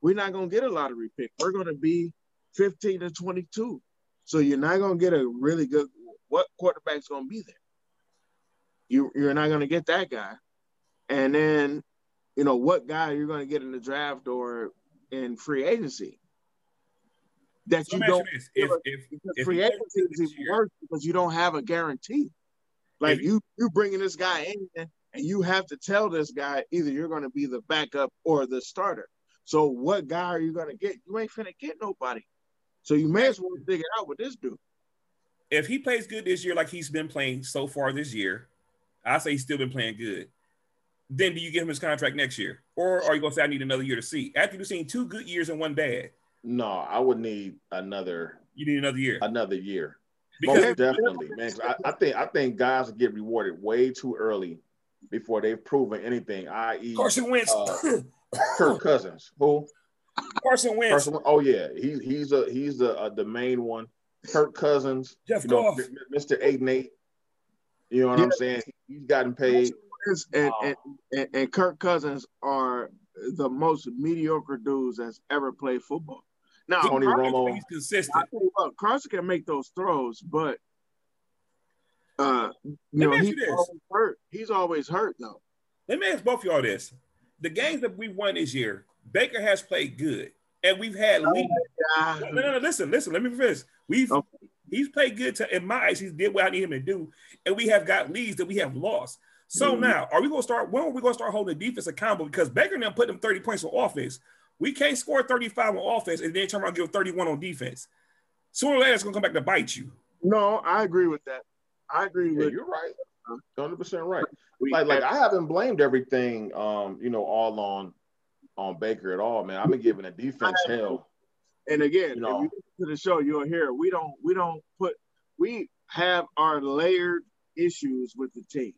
S3: we're not gonna get a lottery pick. We're gonna be 15 to 22. So you're not gonna get a really good what quarterback's gonna be there. You you're not gonna get that guy. And then, you know, what guy you're gonna get in the draft or in free agency that
S5: So
S3: you
S5: let me ask
S3: don't
S5: if if If
S3: free agency is even worse because you don't have a guarantee. Like
S5: If-
S3: you, you bringing this guy in, and you have to tell this guy either you're going to be the backup or the starter. So what guy are you going to get? You ain't finna get nobody. So you may as well figure out what this do.
S5: if he plays good this year, like he's been playing so far this year, I say he's still been playing good. Then do you give him his contract next year, or are you gonna say I need another year to see? After you've seen two good years and one bad,
S4: No, I would need another
S5: you need another year.
S4: another year.
S5: Because
S4: Most definitely, man. I, I think I think guys get rewarded way too early before they've proven anything. I.e.,
S5: Carson Wentz,
S4: Uh, Kirk Cousins, who
S5: Carson Wentz,
S4: Carson, oh yeah, he, he's a he's the uh, the main one. Kirk Cousins,
S5: Jeff
S4: you know,
S5: Goff.
S4: Mr. Eight and Eight. You know what I'm saying? He's gotten paid.
S3: And,
S4: Wow.
S3: and, and and Kirk Cousins are the most mediocre dudes that's ever played football. Now,
S4: Tony Romo.
S5: He's consistent.
S3: tell Carson can make those throws, but uh, you
S5: Let
S3: know he's
S5: you
S3: always hurt. He's always hurt though.
S5: Let me ask both of y'all this: the games that we've won this year, Baker has played good, and we've had leads.
S3: Yeah.
S5: No, no, no. Listen, listen. Let me finish. We've
S3: Okay.
S5: he's played good. To, in my eyes, he's did what I need him to do, and we have got leads that we have lost. So
S3: Mhm.
S5: now, are we going to start? When are we going to start holding the defense accountable? Because Baker now put them thirty points on offense. We can't score thirty five on offense and then turn around and give thirty one on defense. Sooner or later, it's going to come back to bite you.
S3: No, I agree with that. I agree
S4: Yeah,
S3: with you.
S4: You're right. 100 percent right. Like, like I haven't blamed everything, um, you know, all on on Baker at all, man. I've been giving the defense hell.
S3: And again,
S4: You know.
S3: if you to the show, you'll hear we don't we don't put we have our layered issues with the team.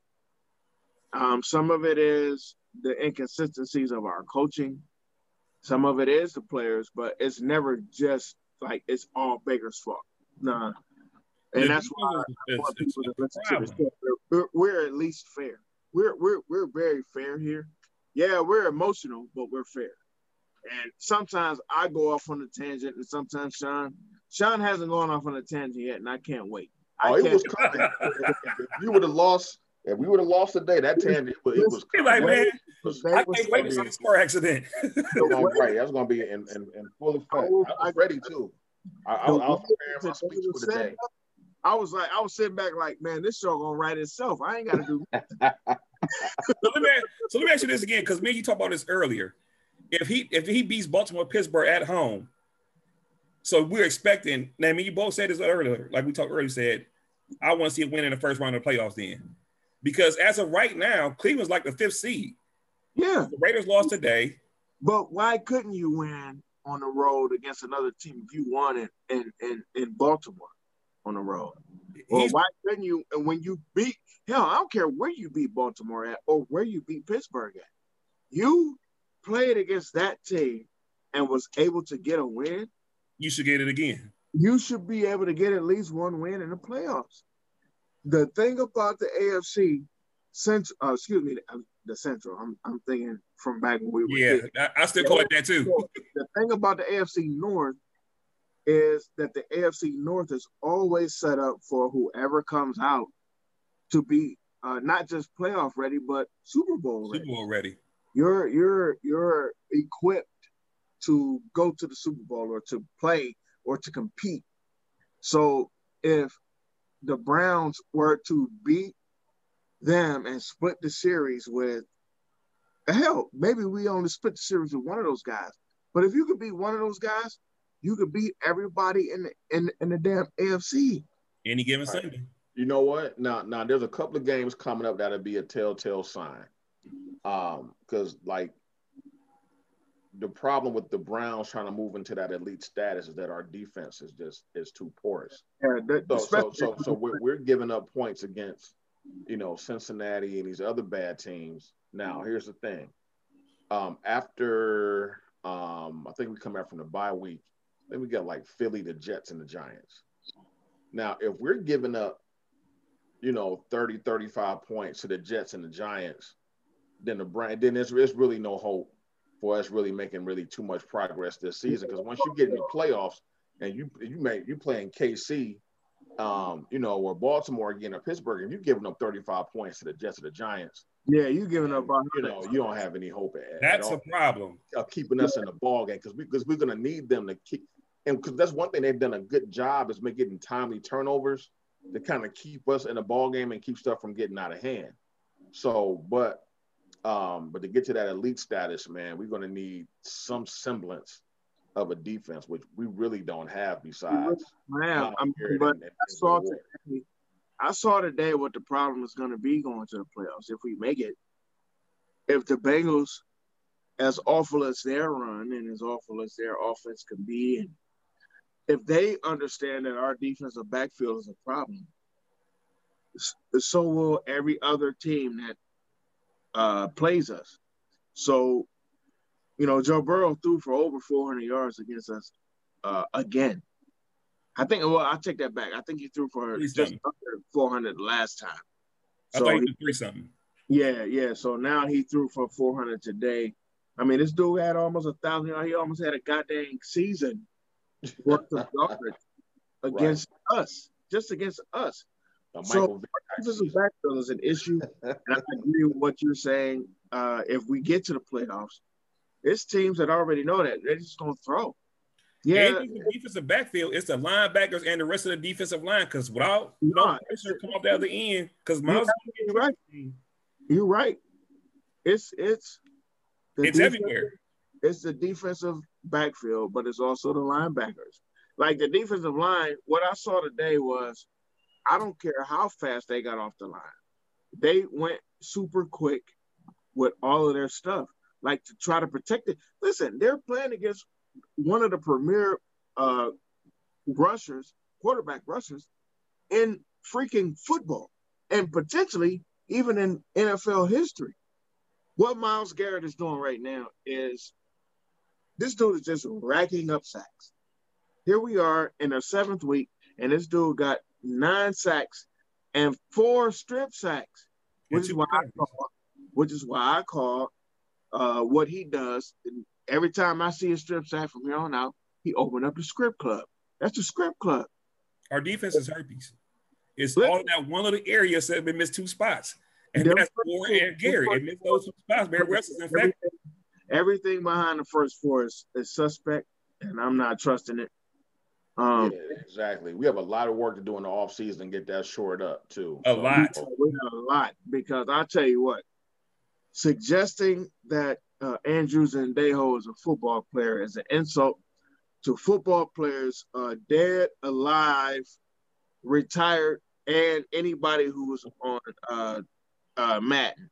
S3: Um, some of it is the inconsistencies of our coaching. Some of it is the players, but it's never just like it's all Baker's fault. Nah. And that's why I want people to listen to the
S5: problem.
S3: show. We're, we're at least fair. We're we're we're very fair here. Yeah, we're emotional, but we're fair. And sometimes I go off on a tangent, and sometimes Sean Sean hasn't gone off on a tangent yet, and I can't wait. I
S4: Oh, it
S3: can't
S4: was coming. if you would have lost, if we would have lost today, that tangent, it was, it was
S5: He's like,
S4: coming.
S5: man,
S4: was-
S5: I
S3: was
S5: can't wait to see this car accident.
S4: it was gonna- right, that's gonna be in, in, in full effect. I was ready too. I, I, I was preparing my speech for the day.
S3: I was like, I was sitting back like, man, this show gonna write itself. I ain't gotta do.
S5: so, let me, so let me ask you this again, because me and you talked about this earlier. If he if he beats Baltimore Pittsburgh at home, so we're expecting. Now, I mean, you both said this earlier, like we talked earlier. Said I want to see a win in the first round of the playoffs. Then, because as of right now, Cleveland's like the fifth seed.
S3: Yeah,
S5: The Raiders lost today.
S3: but why couldn't you win on the road against another team if you won in in in, in Baltimore on the road? Well,
S5: He's,
S3: why couldn't you? And when you beat, hell, I don't care where you beat Baltimore at or where you beat Pittsburgh at. You played against that team and was able to get a win.
S5: you should get it again.
S3: You should be able to get at least one win in the playoffs. The thing about the AFC, since uh, excuse me, the, the Central. I'm I'm thinking from back when we were
S5: Yeah,
S3: kids.
S5: I, I still call it that too.
S3: The thing about the AFC North is that the AFC North is always set up for whoever comes out to be uh, not just playoff ready, but Super Bowl ready.
S5: Super Bowl ready.
S3: You're you're you're equipped to go to the Super Bowl or to play or to compete. So if the Browns were to beat them and split the series with hell, maybe we only split the series with one of those guys. But if you could beat one of those guys, you could beat everybody in the in, in the damn AFC.
S5: Any given
S4: Right.
S5: Sunday.
S4: You know what? Now, now there's a couple of games coming up that'll be a telltale sign. Um, because like the problem with the Browns trying to move into that elite status is that our defense is just is too porous.
S3: Yeah,
S4: So, so, so, so we're, we're giving up points against, you know, Cincinnati and these other bad teams. Now, here's the thing. Um, after um, I think we come out from the bye week, then we got like Philly, the Jets, and the Giants. Now, if we're giving up, you know, 30, 35 points to the Jets and the Giants, then the brand, then there's, there's really no hope for us really making really too much progress this season. Because once you get in the playoffs and you you make you playing KC, um, you know, or Baltimore again or Pittsburgh, and you're giving up 35 points to the Jets or the Giants,
S3: yeah, you giving up on
S4: you know, you don't have any hope at, at
S5: That's
S4: all
S5: a problem.
S4: of keeping us in the ball game because we because we're gonna need them to keep and because that's one thing they've done a good job is making timely turnovers to kind of keep us in the ball game and keep stuff from getting out of hand. So, but um, but to get to that elite status, man, we're gonna need some semblance of a defense, which we really don't have besides.
S3: Man, I'm,
S4: Garrett
S3: but
S4: and- and-
S3: I saw today, I saw today what the problem is going to be going to the playoffs if we make it. If the Bengals, as awful as their run and as awful as their offense can be, and if they understand that our defensive backfield is a problem, so will every other team that uh, plays us. So, you know, Joe Burrow threw for over 400 yards against us uh, again. I think. Well, I take that back. I think he threw for
S5: Three
S3: just under 400 last time.
S5: I
S3: So
S5: thought he three something.
S3: yeah, yeah. So now he threw for 400 today. I mean, this dude had almost a thousand yards. He almost had a goddamn season worth of yardage against us, just against us.
S4: A
S3: So,
S4: Michael Vick type
S3: Defensive backfield is an issue, and I agree with what you're saying. Uh, if we get to the playoffs, it's teams that already know that they're just gonna throw.
S5: Yeah,
S3: Yeah,
S5: the defensive backfield. It's the linebackers and the rest of the defensive line. Because without you know
S3: Nah,
S5: pressure come off the other end, because Myles,
S3: you're right. You're right. It's it's
S5: it's
S3: defense-
S5: everywhere.
S3: It's the defensive backfield, but it's also the linebackers. Like the defensive line, what I saw today was, I don't care how fast they got off the line, they went super quick with all of their stuff, like to try to protect it. Listen, they're playing against one of the premier uh, rushers, quarterback rushers in freaking football, and potentially even in NFL history. What Myles Garrett is doing right now is this dude is just racking up sacks. Here we are in the seventh week, and this dude got nine sacks and four strip sacks, which is why I call, which is why I call uh, what he does. Every time I see a strip sack from here on out, he opened up the strip club. That's the strip club.
S5: Our defense is herpes. It's
S3: Listen.
S5: all in that one little area that we missed two spots. And that's Moore and Gary. It missed those two spots. Barry West is infected.
S3: Everything, everything behind the first four is, is suspect, and I'm not trusting it. Um,
S4: yeah, exactly. We have a lot of work to do in the offseason and get that shored up too.
S5: A lot.
S3: We got a lot because I tell you what, suggesting that uh, and Sendejo is a football player is an insult to football players, uh, dead, alive, retired, and anybody who was on uh, uh, Madden,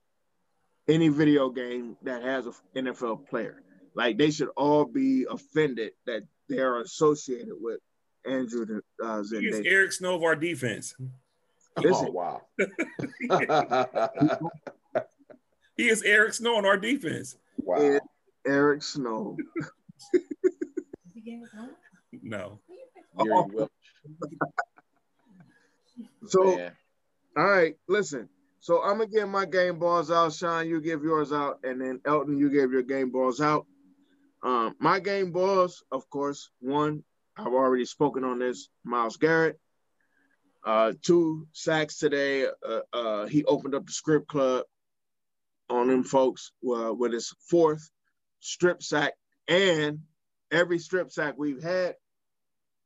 S3: any video game that has an NFL player. Like they should all be offended that they are associated with Andrew uh,
S5: He is Eric Snow of our defense.
S3: Listen.
S4: Oh wow.
S5: He is Eric Snow on our defense.
S4: wow.
S3: Eric Snow.
S5: No.
S4: Gary
S3: So,
S4: man.
S3: all right, listen. So I'm gonna give my game balls out. Sean, you give yours out, and then Elton, you give your game balls out. Um, my game balls, of course, one I've already spoken on this. Myles Garrett. Uh, two sacks today. Uh, uh, he opened up the strip club on them folks uh, with his fourth strip sack, and every strip sack we've had,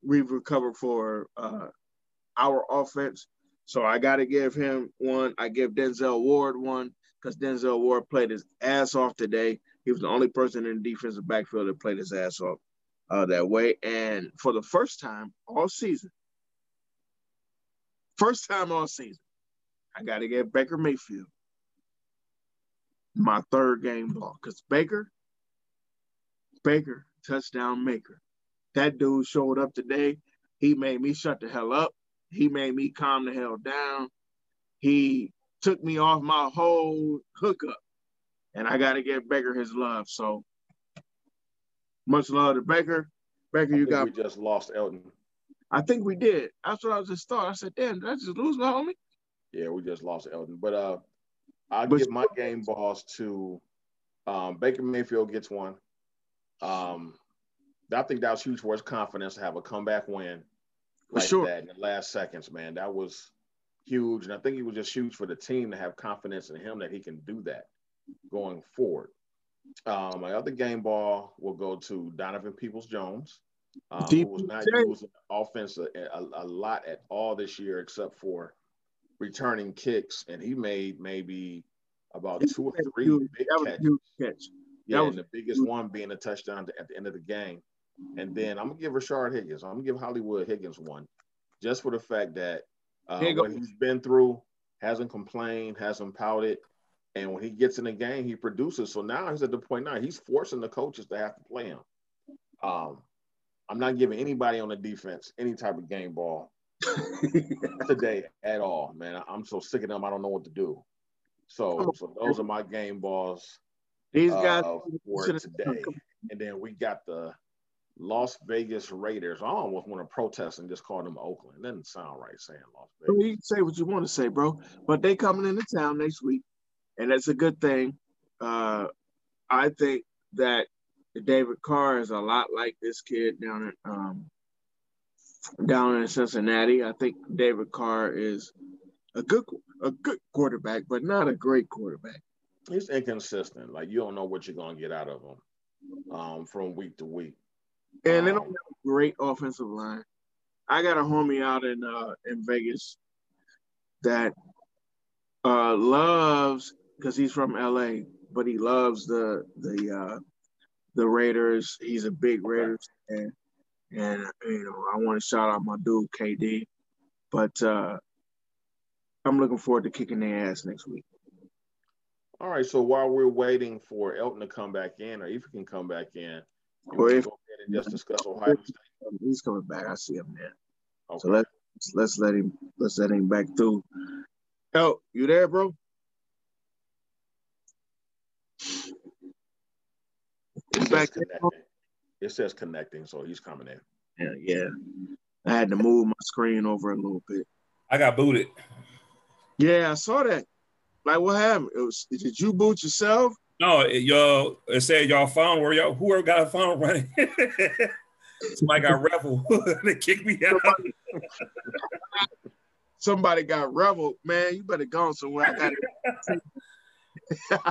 S3: we've recovered for uh, our offense. So I got to give him one. I give Denzel Ward one because Denzel Ward played his ass off today. He was the only person in the defensive backfield that played his ass off uh, that way. And for the first time all season, first time all season, I got to give Baker Mayfield my third game ball because Baker, Baker, touchdown maker. That dude showed up today. He made me shut the hell up. He made me calm the hell down. He took me off my whole hookup. And I got to give Baker his love. So much love to Baker. Baker, you got,
S4: we just lost Elton.
S3: I think we did. That's what I was just thought. I said, damn, did I just lose my homie?
S4: Yeah, we just lost Elton. But uh I'll
S3: But-
S4: give my game balls to um, Baker Mayfield gets one. Um, I think that was huge for his confidence to have a comeback win like
S3: sure.
S4: that in the last seconds, man. That was huge. And I think it was just huge for the team to have confidence in him that he can do that going forward. Um, my other game ball will go to Donovan Peoples Jones, um, who was not used offense a, a, a lot at all this year, except for returning kicks. And he made maybe about two or three big
S3: That was a
S4: catches.
S3: catch.
S4: Yeah, and the biggest one being a touchdown at the end of the game. And then I'm gonna give Rashard Higgins. I'm gonna give Hollywood Higgins one, just for the fact that uh,
S3: Here you go.
S4: what he's been through, hasn't complained, hasn't pouted, and when he gets in the game, he produces. So now he's at the point now he's forcing the coaches to have to play him. Um, I'm not giving anybody on the defense any type of game ball today at all, man. I'm so sick of them. I don't know what to do. So, so those are my game balls
S3: These guys,
S4: uh, for today. And then we got the Las Vegas Raiders. I almost want to protest and just call them Oakland. It doesn't sound right saying Las Vegas.
S3: you can say what you want to say, bro. But they coming into town next week, and that's a good thing. Uh, I think that David Carr is a lot like this kid down in um, down in Cincinnati. I think David Carr is a good a good quarterback, but not a great quarterback.
S4: He's inconsistent. Like you don't know what you're gonna get out of him um, from week to week.
S3: And they don't
S4: Um,
S3: have a great offensive line. I got a homie out in uh in Vegas that uh loves because he's from LA, but he loves the the uh the Raiders. He's a big Raiders fan. And you know, I want to shout out my dude KD. But uh I'm looking forward to kicking their ass next week.
S4: All right. So while we're waiting for Elton to come back in, or if he can come back in,
S3: Or
S4: can
S3: if-
S4: go ahead and just discuss Ohio State.
S3: He's coming back. I see him there.
S4: Okay.
S3: So let's let's let him let's let him back through. Oh, you there, bro?
S4: It says
S3: back
S4: connecting. It says connecting, so he's coming in.
S3: Yeah, yeah. I had to move my screen over a little bit.
S5: I got booted.
S3: Yeah, I saw that. Like, what happened? It was, did you boot yourself?
S5: No, it, y'all it said y'all phone where y'all whoever got a phone running. Somebody got revel. they kicked me out.
S3: Somebody got reveled. Man, you better go somewhere. I got it.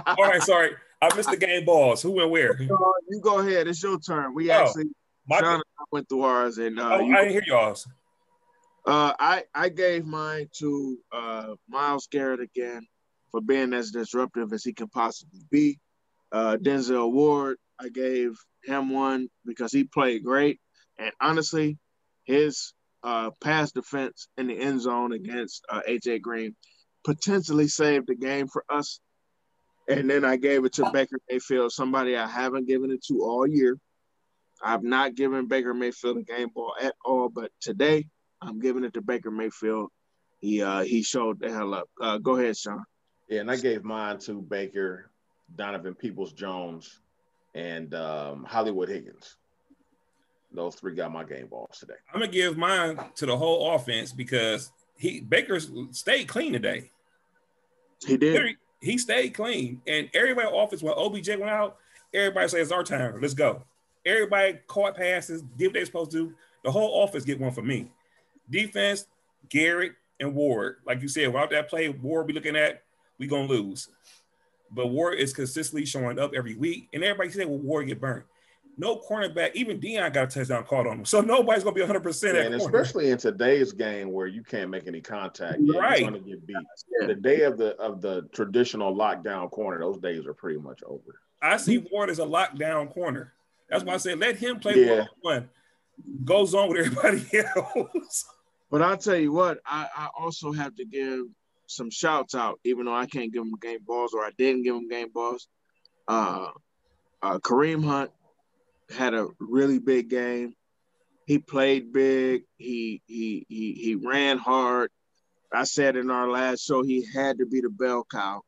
S5: All right, sorry. I missed the game balls. Who went where?
S3: you go ahead. It's your turn. We
S5: Oh,
S3: actually,
S5: My,
S3: I went through ours, and uh,
S5: oh, I didn't hear y'all's.
S3: Uh, I I gave mine to uh, Myles Garrett again for being as disruptive as he can possibly be. Uh, Denzel Ward, I gave him one because he played great, and honestly, his uh, pass defense in the end zone against uh, AJ Green potentially saved the game for us. And then I gave it to Baker Mayfield, somebody I haven't given it to all year. I've not given Baker Mayfield a game ball at all, but today I'm giving it to Baker Mayfield. He uh he showed the hell up. Uh, go ahead, Sean.
S4: Yeah, and I gave mine to Baker, Donovan Peoples Jones, and um, Hollywood Higgins. Those three got my game balls today.
S5: I'm gonna give mine to the whole offense because he Baker stayed clean today.
S3: He did.
S5: Literally, He stayed clean, and everybody on offense when OBJ went out, everybody says it's our time. Let's go. Everybody caught passes, did what they supposed to. do. The whole offense get one for me. Defense, Garrett and Ward. Like you said, without that play, Ward be looking at, we gonna lose. But Ward is consistently showing up every week, and everybody said, "Well, Ward get burnt." No cornerback, even Dion got a touchdown called on him, so nobody's gonna be 100 percent
S4: and especially in today's game where you can't make any contact, yeah,
S5: Right.
S4: you're going to get beat.
S3: Yeah.
S4: The day of the of the traditional lockdown corner, those days are pretty much over.
S5: I see Ward as a lockdown corner. That's why I said let him play
S4: Yeah.
S5: one. Goes on with everybody else.
S3: But I'll tell you what, I, I also have to give some shouts out, even though I can't give him game balls or I didn't give him game balls. Uh, uh, Kareem Hunt had a really big game. He played big. He he he he ran hard. I said in our last show he had to be the bell cow.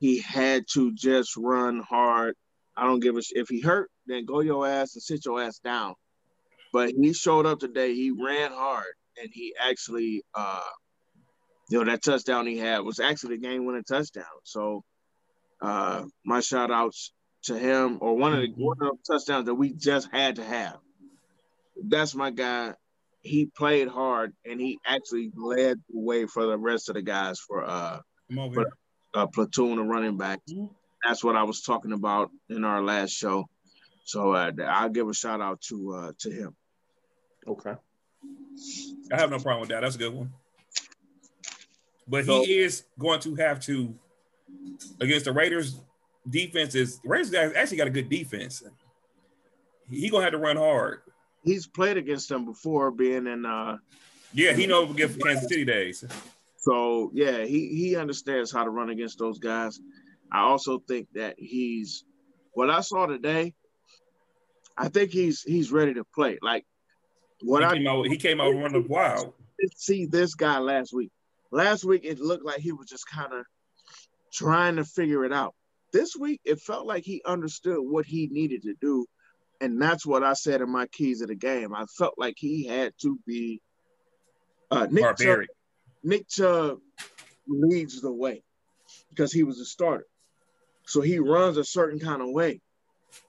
S3: He had to just run hard. I don't give a sh- if he hurt, then go your ass and sit your ass down. But he showed up today. He ran hard and he actually uh you know that touchdown he had was actually the game winning touchdown. So uh my shout outs to him or one of the one of the touchdowns that we just had to have. That's my guy. He played hard and he actually led the way for the rest of the guys for uh
S5: Come over
S3: But-
S5: here.
S3: a platoon of running backs.
S5: Mhm.
S3: That's what I was talking about in our last show. So uh, I'll give a shout out to uh, to him.
S4: Okay.
S5: I have no problem with that. That's a good one. But
S3: So-
S5: he is going to have to against the Raiders. Defense is Raiders guys actually got a good defense. He gonna have to run hard.
S3: He's played against them before, being in. Uh,
S5: Yeah, he knows against Kansas City days.
S3: so yeah, he he understands how to run against those guys. I also think that he's what I saw today. I think he's he's ready to play. Like what
S5: he,
S3: I
S5: came out, he came out running wild.
S3: see this guy last week. Last week it looked like he was just kind of trying to figure it out. This week it felt like he understood what he needed to do and that's what I said in my keys of the game. I felt like he had to be uh, Nick Chubb, Nick Chubb leads the way because he was a starter. So he runs a certain kind of way.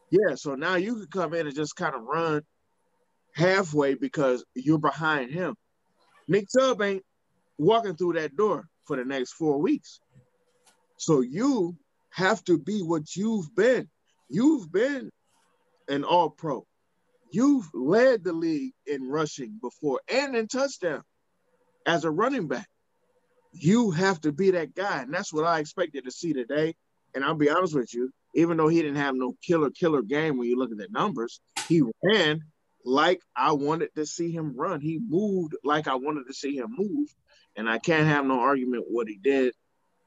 S3: Yeah, so now you could come in and just kind of run halfway because you're behind him. Nick Chubb ain't walking through that door for the next four weeks. So you have to be what you've been. You've been an all pro. You've led the league in rushing before and in touchdown as a running back. You have to be that guy. And that's what I expected to see today. And I'll be honest with you, even though he didn't have no killer, killer game when you look at the numbers, he ran like I wanted to see him run. He moved like I wanted to see him move. And I can't have no argument what he did.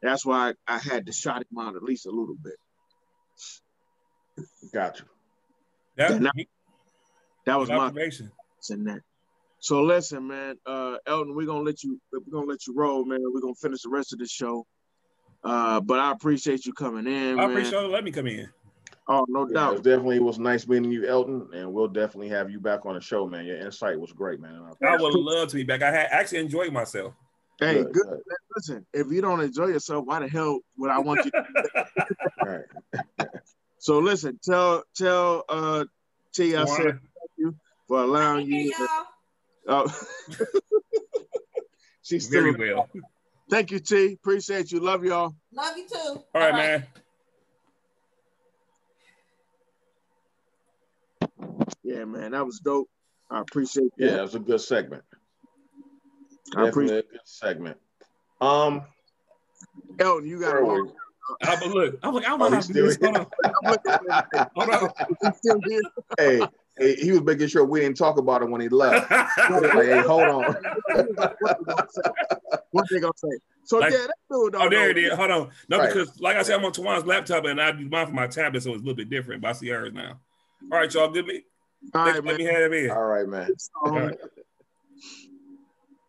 S3: That's why I, I had to shot him out at least a little bit.
S4: Gotcha.
S5: Yeah,
S3: Yeah, That was my
S5: observation.
S3: in that. So listen, man, uh, Elton, we're gonna let you we're gonna let you roll, man. We're gonna finish the rest of the show. Uh, but I appreciate you coming in,
S5: I
S3: man.
S5: appreciate you let me come in.
S3: Oh, no
S4: Yeah, it
S3: doubt.
S4: definitely was nice meeting you, Elton, and we'll definitely have you back on the show, man. Your insight was great, man.
S5: I would love to be back. I had actually enjoyed myself.
S3: Hey,
S4: Good,
S3: good.
S4: good.
S3: Listen, if you don't enjoy yourself, why the hell would I want you?
S4: All right.
S3: so listen, tell tell uh T I said you for allowing you. Uh, she's still.
S5: Very well.
S3: Thank you, T. Appreciate you. Love y'all.
S6: Love you too.
S5: All right, man.
S3: Yeah, man, that was dope. I appreciate
S4: Yeah,
S3: that.
S4: was a good segment.
S3: I
S4: Definitely
S3: appreciate
S4: a good segment. Um,
S3: Elton. You got
S4: where
S3: to
S4: were
S3: walk.
S5: I, but look, I'm like, I'm
S4: Oh,
S5: gonna
S4: he's
S5: have to do this.
S4: still
S5: Hold on. Hold on.
S3: Still here.
S4: hey, hey, he was making sure we didn't talk about it when he left. Like, hey, hold on.
S3: What they gonna say? So
S5: Like-
S3: yeah, that dude don't
S5: Oh, there it
S3: know.
S5: is. Hold on. No,
S4: Right.
S5: because like I said, I'm on Tawan's laptop and I do mine from my tablet, so it's a little bit different. But I see hers now. All right, y'all. Good me.
S3: All
S5: Let,
S3: right,
S5: me have it in.
S4: All right, man.
S3: Um,
S5: All right.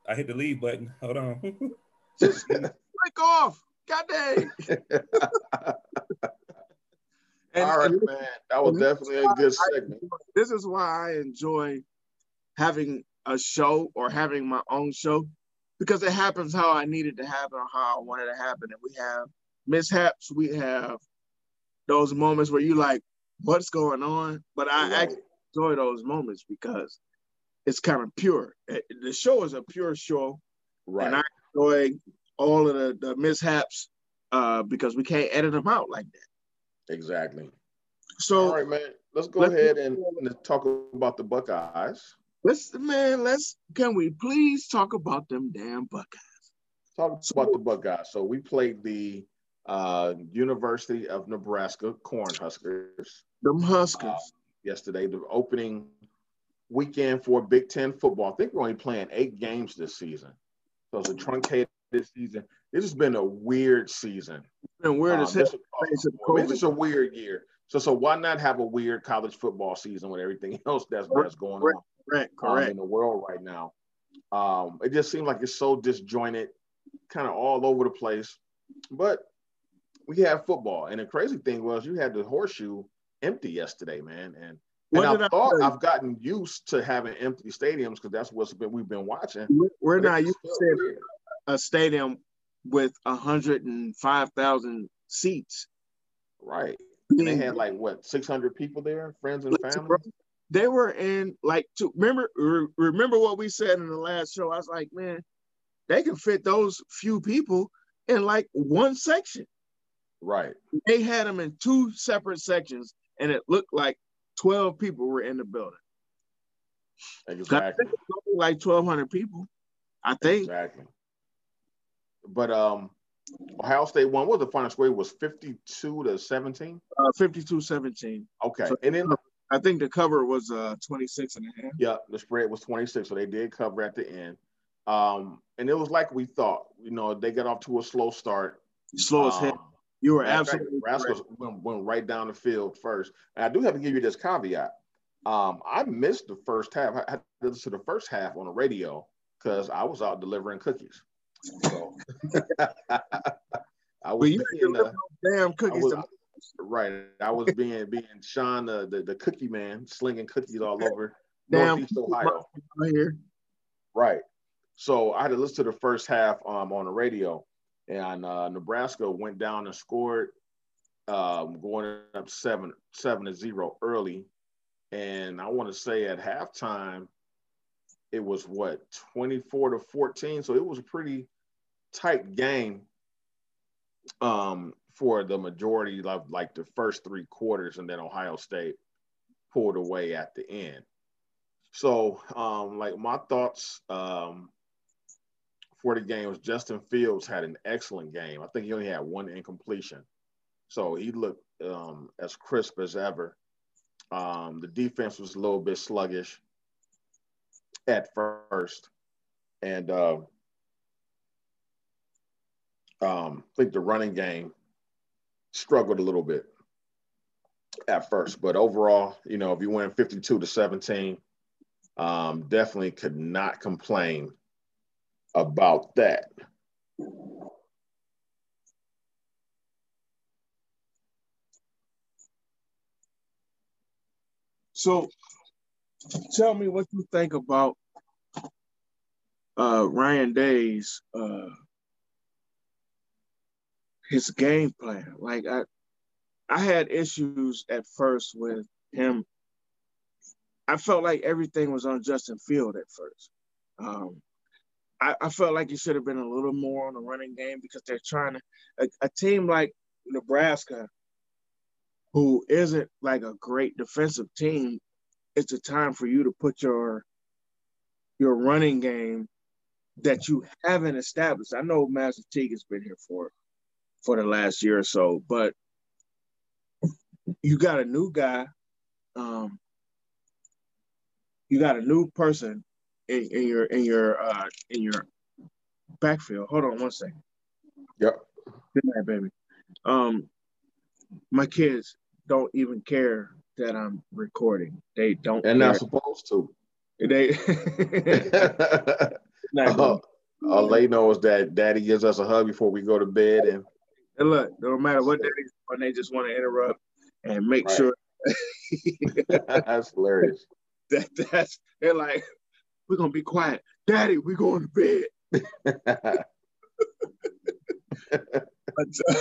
S5: I hit the leave button. Hold on.
S3: Just break off. God dang. And-
S4: All right,
S3: and
S4: man. That was definitely a good segment.
S3: this is why I enjoy having a show or having my own show because it happens how I needed to happen or how I wanted to happen. And we have mishaps, we have those moments where you like, what's going on? But I
S4: Right.
S3: actually enjoy those moments because it's kind of pure. Eh, The show is a pure show,
S4: Right.
S3: and I enjoy all of the, the mishaps uh, because we can't edit them out like that.
S4: Exactly.
S3: So
S4: All right, man. Let's go
S3: let's-
S4: ahead and, and talk about the Buckeyes.
S3: let's man, let's can we please talk about them damn Buckeyes?
S4: Talk about the Buckeyes. So we played the uh, University of Nebraska Cornhuskers
S3: Them Huskers.
S4: um, yesterday, the opening weekend for Big Ten football. I think we're only playing eight games this season. So it's a truncated this season. This has been a weird season.
S3: been weird
S4: Um,
S3: as hell.
S4: this,
S3: Face of
S4: I mean,
S3: COVID.
S4: this is a weird year. So, so why not have a weird college football season with everything else that's, that's going on?
S3: Correct,
S4: um,
S3: correct.
S4: in the world right now. Um, it just seems like it's so disjointed, kind of all over the place. But we have football, and the crazy thing was you had the horseshoe empty yesterday, man. And
S3: What
S4: I
S3: I
S4: thought
S3: tell?
S4: I've gotten used to having empty stadiums because that's what's been we've been watching.
S3: We're-
S4: But
S3: not used to a stadium with hundred and five thousand seats.
S4: right? And they had like what six hundred people there, friends and family.
S3: bro, They were in like to remember re- remember what we said in the last show. I was like, man, they can fit those few people in like one section.
S4: Right.
S3: They had them in two separate sections, and it looked like twelve people were in the building. I
S4: Exactly.
S3: think it was like twelve hundred people. I think.
S4: Exactly. But um, Ohio State won. What was the final score? It was fifty-two to seventeen.
S3: Uh, 52-17.
S4: Okay,
S3: So-
S4: and then
S3: I think the cover was uh 26 and a half.
S4: yeah, the spread was twenty-six, so they did cover at the end. Um, and it was like we thought. You know, they got off to a slow start.
S3: Slow as hell. You were
S4: matter
S3: absolutely
S4: Nebraska
S3: correct.
S4: went, went right down the field first. And I do have to give you this caveat. Um, I missed the first half. I had to listen to the first half on the radio because I was out delivering cookies. So I was being, uh,
S3: damn
S4: I
S3: cookies.
S4: was- right. I was being being Sean the, the, the cookie man, slinging cookies all over
S3: Damn.
S4: Northeast Ohio.
S3: Right here.
S4: Right. So I had to listen to the first half um, on the radio, and uh, Nebraska went down and scored, um, going up seven seven to zero early, and I want to say at halftime, it was what twenty four to fourteen. So it was a pretty tight game um, for the majority of like the first three quarters, and then Ohio State pulled away at the end. So, um, like my thoughts um, for the game was Justin Fields had an excellent game. I think he only had one incompletion, so he looked um, as crisp as ever. Um, the defense was a little bit sluggish at first, and uh, um, I think the running game struggled a little bit at first, but overall, you know, if you win 52 to 17, um, definitely could not complain about that.
S3: So tell me what you think about uh, Ryan Day's uh, his game plan. Like I I had issues at first with him. I felt like everything was on Justin Field at first. Um, I, I, felt like he should have been a little more on the running game because they're trying to a, a team like Nebraska, who isn't like a great defensive team, it's a time for you to put your your running game that you haven't established. I know Master Teague has been here for for the last year or so, but you got a new guy. Um, you got a new person in, in your in your uh, in your backfield. Hold on one second.
S4: Yep.
S3: Good night, baby. Um, my kids don't even care that I'm recording. They don't.
S4: And not supposed to.
S3: They. Night,
S4: all, all they know is that daddy gives us a hug before we go to bed and
S3: And look, no matter what daddy's doing, they just want to interrupt and make
S4: Right.
S3: sure
S4: that's hilarious.
S3: that that's they're like, we're gonna be quiet. Daddy, we're going to bed. But, uh,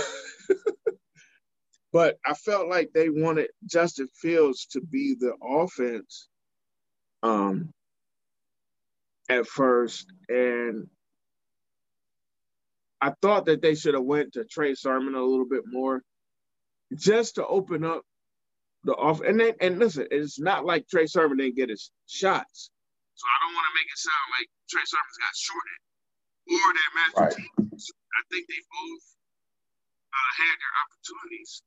S3: but I felt like they wanted Justin Fields to be the offense um at first. And I thought that they should have went to Trey Sermon a little bit more just to open up the off and then and listen, it's not like Trey Sermon didn't get his shots. So I don't want to make it sound like Trey Sermon's got shorted or that Matthew
S4: Right.
S3: I think they both uh, had their opportunities.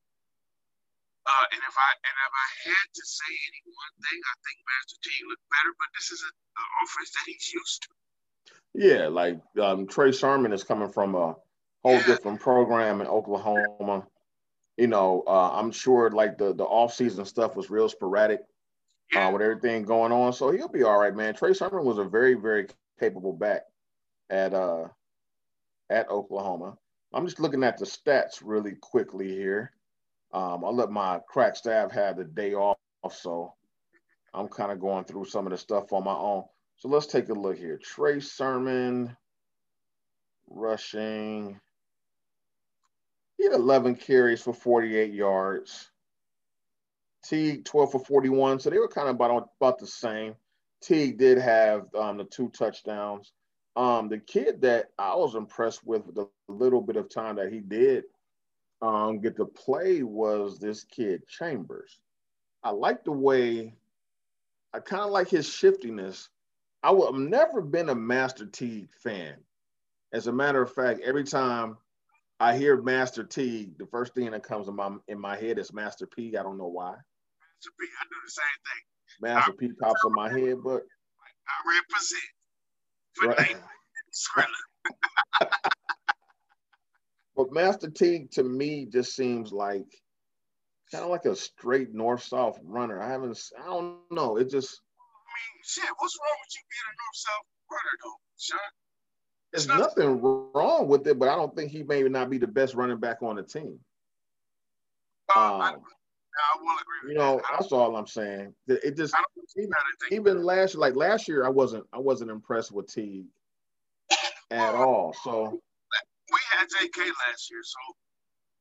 S3: Uh, and if I and if I had to say any one thing, I think Master Teague looked better, but this is a, a offense that he's used to.
S4: yeah, like um, Trey Sermon is coming from a whole
S3: Yeah.
S4: different program in Oklahoma. You know, uh, I'm sure like the the off season stuff was real sporadic uh, with everything going on. So he'll be all right, man. Trey Sermon was a very, very capable back at uh at Oklahoma. I'm just looking at the stats really quickly here. Um, I'll let my crack staff have the day off, so I'm kind of going through some of the stuff on my own. So let's take a look here. Trey Sermon rushing. He had 11 carries for 48 yards. Teague 12 for 41. So they were kind of about, about the same. Teague did have um, the two touchdowns. Um, the kid that I was impressed with the little bit of time that he did um, get to play was this kid Chambers. I like the way I kind of like his shiftiness. I would, I've never been a Master Teague fan. As a matter of fact, every time I hear Master Teague, the first thing that comes in my in my head is Master P. I don't know why.
S3: Master P, I do the same thing.
S4: Master P pops in my head, but
S3: I represent for
S4: Right. But Master Teague to me just seems like kind of like a straight north south runner. I haven't. I don't know. It just
S3: I mean, shit, what's wrong with you being a north-south runner, though, Sean?
S4: There's
S3: not-
S4: nothing wrong with it, but I don't think he may not be the best running back on the team.
S3: Uh, I,
S4: Um,
S3: I will agree with
S4: you know,
S3: that.
S4: That's all I'm saying. It just
S3: I don't see that as
S4: even last like last year, I wasn't I wasn't impressed with Teague at all. So
S3: we had JK last year, so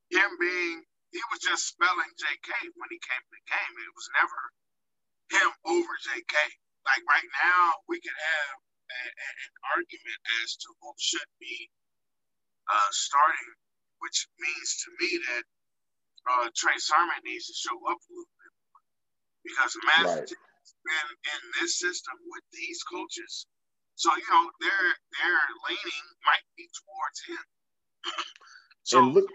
S3: him being he was just spelling JK when he came to the game. It was never him over JK. Like right now, we could have an argument as to who should be uh, starting, which means to me that uh, Trey Sermon needs to show up a little bit more because Master
S4: Right.
S3: has been in this system with these coaches. So you know their their leaning might be towards him. so
S4: and look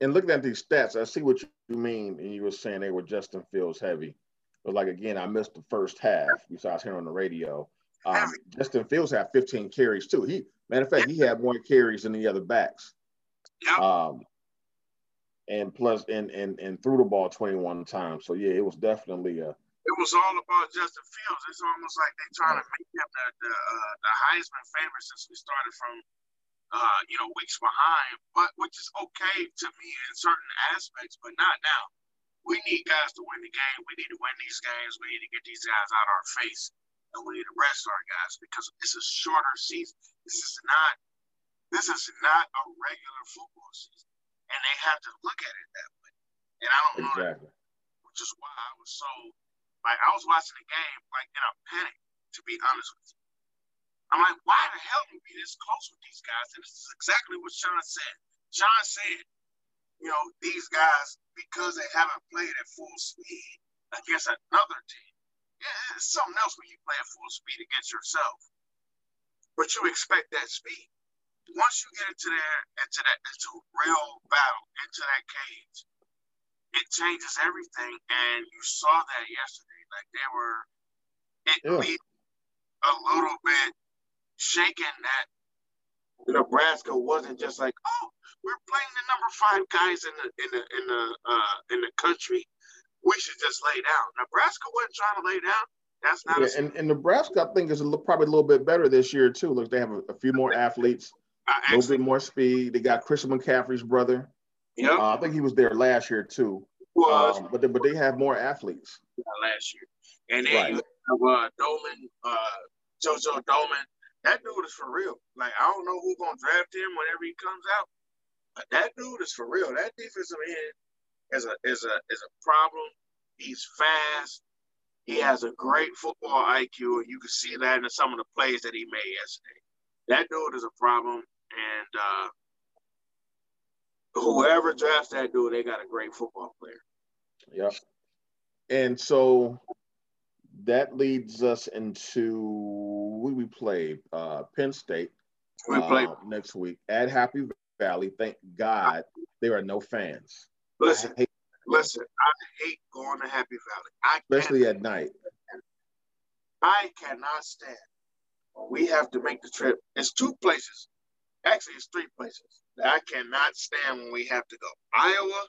S4: and looking at these stats, I see what you mean. And you were saying they were Justin Fields heavy, but like again, I missed the first half. Besides hearing on the radio, um, Justin Fields had 15 carries too. He matter of fact, he had more carries than the other backs.
S3: Yep.
S4: Um, and plus, and and and threw the ball 21 times. So yeah, it was definitely a
S3: it was all about Justin Fields. It's almost like they're trying to make him the the, uh, the Heisman favorite since we started from uh, you know weeks behind, but which is okay to me in certain aspects, but not now. We need guys to win the game. We need to win these games. We need to get these guys out of our face, we need to rest our guys because it's a shorter season. This is not this is not a regular football season, and they have to look at it that way. And I don't know that
S4: exactly.
S3: which is why I was so like I was watching the game like in a panic, to be honest with you. I'm like, why the hell are we be this close with these guys? And this is exactly what Sean said. Sean said, you know, these guys, because they haven't played at full speed against another team. Yeah, it's something else when you play at full speed against yourself. But you expect that speed. Once you get into there, into that into real battle, into that cage, it changes everything. And you saw that yesterday. Like they were it
S4: Yeah.
S3: a little bit shaken that Nebraska wasn't just like, oh, we're playing the number five guys in the in the in the uh in the country. We should just lay down. Nebraska wasn't trying to lay down. That's not
S4: Yeah,
S3: a,
S4: and, and Nebraska, I think, is a little, probably a little bit better this year too. Look, they have a, a few more athletes,
S3: I
S4: a little bit more speed. They got Christian McCaffrey's brother.
S3: yep,
S4: Uh, I think he was there last year too.
S3: was
S4: Um, but they, but they have more athletes.
S3: last year. And then
S4: Right.
S3: you have uh, Domann, uh, JoJo Domann. That dude is for real. Like I don't know who's gonna draft him whenever he comes out, but that dude is for real. That defensive end is a is a is a problem. He's fast. He has a great football IQ, and you can see that in some of the plays that he made yesterday. That dude is a problem, and uh, whoever drafts that dude, they got a great football player.
S4: Yep. And so that leads us into who we play uh, Penn State
S3: We play.
S4: uh, next week at Happy Valley. Thank God there are no fans,
S3: Listen,
S4: I hate-
S3: Listen, I hate going to Happy Valley. I
S4: especially at night.
S3: I cannot stand we have to make the trip. It's two places. Actually, it's three places that I cannot stand when we have to go. Iowa,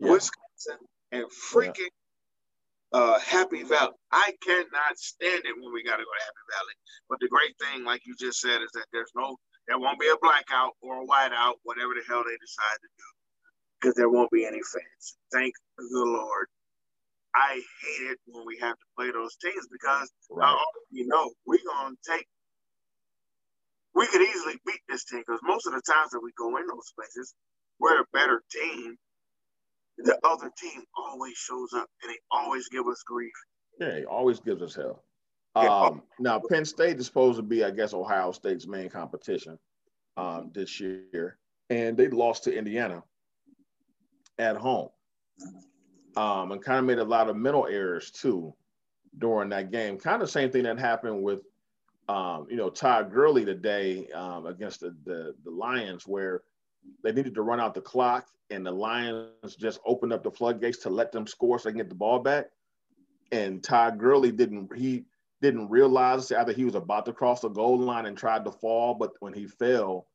S4: Yeah.
S3: Wisconsin, and freaking uh, Happy Valley. I cannot stand it when we got to go to Happy Valley. But the great thing, like you just said, is that there's no, there won't be a blackout or a whiteout, whatever the hell they decide to do, because there won't be any fans. Thank the Lord. I hate it when we have to play those teams because
S4: Right.
S3: already know we're gonna take. We could easily beat this team because most of the times that we go in those places, we're a better team. The other team always shows up and they always give us grief.
S4: Yeah, he always gives us hell. Um, now Penn State is supposed to be, I guess, Ohio State's main competition um, this year, and they lost to Indiana at home, um, and kind of made a lot of mental errors too during that game. Kind of same thing that happened with, um, you know, Todd Gurley today um, against the, the the Lions, where they needed to run out the clock, and the Lions just opened up the floodgates to let them score so they can get the ball back and Todd Gurley didn't he didn't realize either he was about to cross the goal line and tried to fall, but when he fell,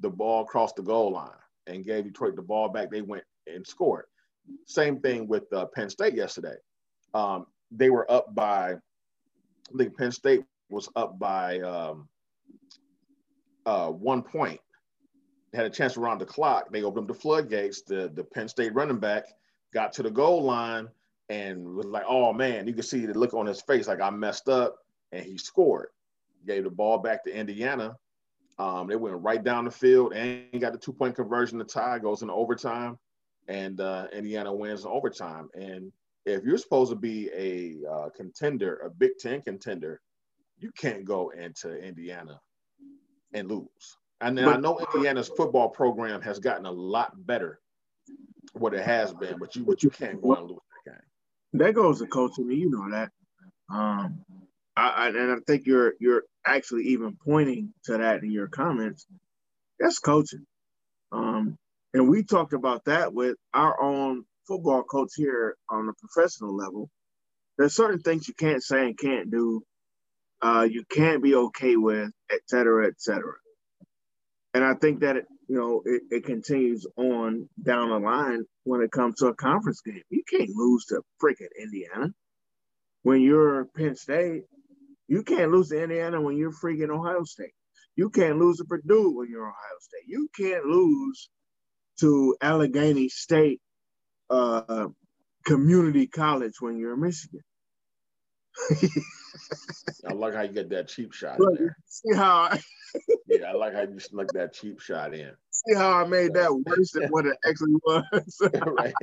S4: the ball crossed the goal line and gave Detroit the ball back. They went and scored. Same thing with uh, Penn State yesterday. Um, they were up by, I think Penn State was up by um, uh, one point, had a chance around the clock. They opened up the floodgates. The the Penn State running back got to the goal line and was like, "Oh man!" You could see the look on his face, like I messed up, and he scored. Gave the ball back to Indiana. Um, they went right down the field and got the two point conversion. The tie goes into overtime, and uh, Indiana wins in overtime. And if you're supposed to be a uh, contender, a Big Ten contender, you can't go into Indiana and lose. And then I know Indiana's football program has gotten a lot better what it has been, but you but you can't go and lose that game.
S3: That goes to coaching, you know that. Um, I, I, and I think you're you're actually even pointing to that in your comments. That's coaching. Um, and we talked about that with our own football coach here on the professional level. There's certain things you can't say and can't do. Uh, you can't be okay with, et cetera, et cetera. And I think that it, you know, it, it continues on down the line when it comes to a conference game. You can't lose to freaking Indiana. When you're Penn State, you can't lose to Indiana when you're freaking Ohio State. You can't lose to Purdue when you're Ohio State. You can't lose to Allegheny State uh, Community College when you're in Michigan.
S4: I like how you get that cheap shot in there.
S3: See how I,
S4: Yeah, I like how you snuck that cheap shot in.
S3: see how I made that worse than what it actually was.
S4: right.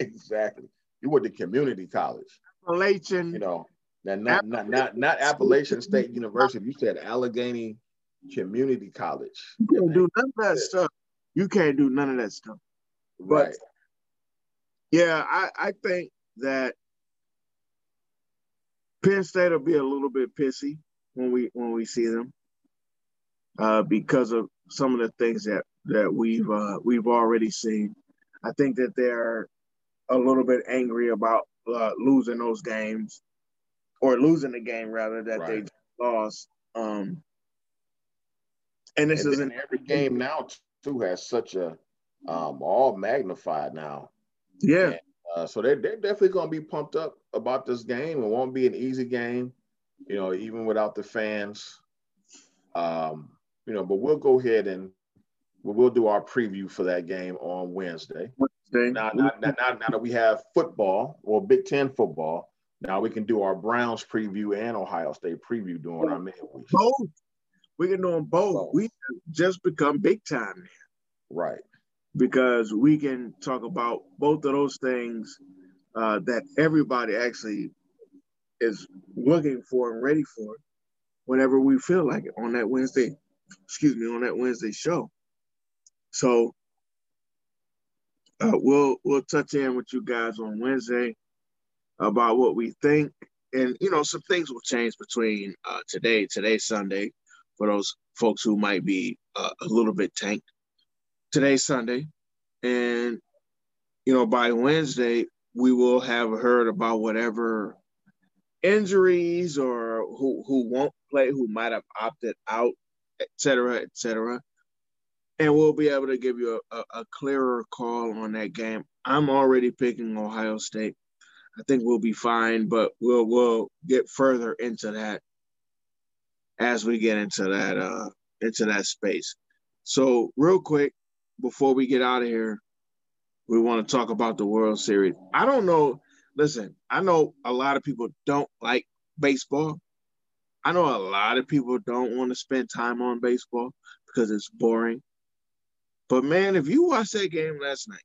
S4: exactly. You went to community college.
S3: Appalachian.
S4: You know, not not not not, not Appalachian State University. You said Allegheny Community College.
S3: You can't do none of that stuff. You can't do none of that stuff.
S4: Right.
S3: Yeah, I, I think that Penn State will be a little bit pissy when we when we see them uh, because of some of the things that that we've uh, we've already seen. I think that they're a little bit angry about uh, losing those games or losing the game rather that they lost. Um, and this
S4: and
S3: is
S4: in every game now too has such a um all magnified now.
S3: yeah.
S4: Uh, so they're, they're definitely going to be pumped up about this game. It won't be an easy game, you know, even without the fans. Um, you know, but we'll go ahead and we'll, do our preview for that game on Wednesday.
S3: Wednesday.
S4: Now, now, now, now, now that we have football or Big Ten football, now we can do our Browns preview and Ohio State preview during our midweek.
S3: both. We can do them both.
S4: Both.
S3: We just become big time now.
S4: Right.
S3: because we can talk about both of those things uh, that everybody actually is looking for and ready for whenever we feel like it on that Wednesday, excuse me, on that Wednesday show. So uh, we'll we'll touch in with you guys on Wednesday about what we think, and you know some things will change between uh, today, today's Sunday, for those folks who might be uh, a little bit tanked. Today's Sunday, and you know by Wednesday we will have heard about whatever injuries or who who won't play, who might have opted out, et cetera, et cetera. And we'll be able to give you a, a, clearer call on that game. I'm already picking Ohio State. I think we'll be fine, but we'll we'll get further into that as we get into that uh into that space. So real quick, before we get out of here, we want to talk about the World Series. I don't know. Listen, I know a lot of people don't like baseball. I know a lot of people don't want to spend time on baseball because it's boring. But man, if you watched that game last night,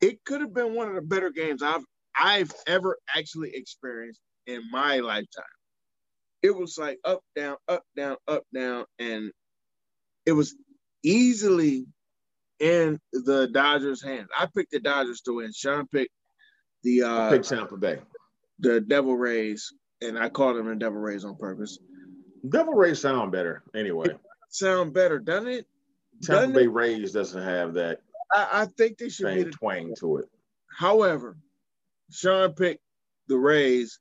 S3: it could have been one of the better games I've I've ever actually experienced in my lifetime. It was like up, down, up, down, up, down, and it was easily in the Dodgers' hands. I picked the Dodgers to win. Sean picked the
S4: I
S3: uh,
S4: picked Tampa Bay.
S3: the Devil Rays, and I called them the Devil Rays on purpose.
S4: Devil Rays sound better anyway.
S3: Sound better, doesn't it?
S4: Tampa
S3: Doesn't
S4: Bay
S3: it?
S4: Rays doesn't have that
S3: I, I think they should be the
S4: twang to it.
S3: However, Sean picked the Rays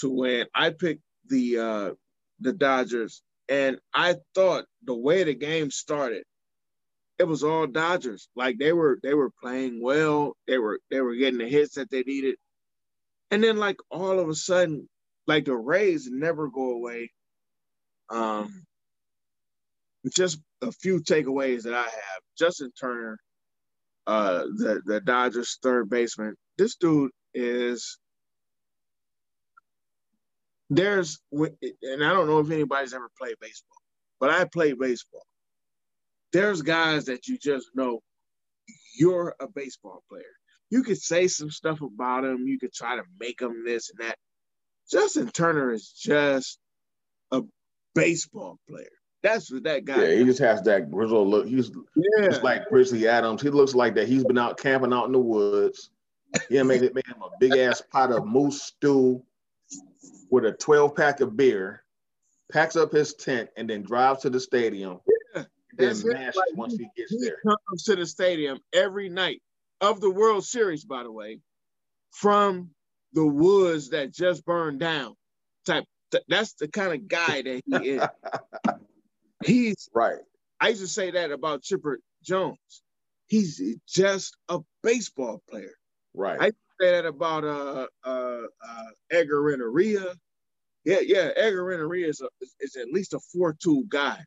S3: to win. I picked the uh, the Dodgers, and I thought the way the game started, it was all Dodgers. Like they were they were playing well. They were they were getting the hits that they needed, and then like all of a sudden, like the Rays never go away. Um, just a few takeaways that I have. Justin Turner, uh, the the Dodgers third baseman. This dude is there's and I don't know if anybody's ever played baseball, but I played baseball. There's guys that you just know you're a baseball player. You could say some stuff about him. You could try to make him this and that. Justin Turner is just a baseball player. That's what that guy.
S4: Yeah, he just has that grizzled look. He's yeah. just like Grizzly Adams. He looks like that. He's been out camping out in the woods. Yeah, made it made him a big ass pot of moose stew with a 12 pack of beer, packs up his tent, and then drives to the stadium. Yeah, then mashes like, once he gets he there.
S3: Comes to the stadium every night of the World Series, by the way, from the woods that just burned down. Type that's the kind of guy that he is. He's
S4: right.
S3: I used to say that about Chipper Jones. He's just a baseball player.
S4: Right.
S3: I say that about uh uh, uh Edgar Renteria. Yeah, yeah, Edgar Renteria is, a, is at least a four-two guy.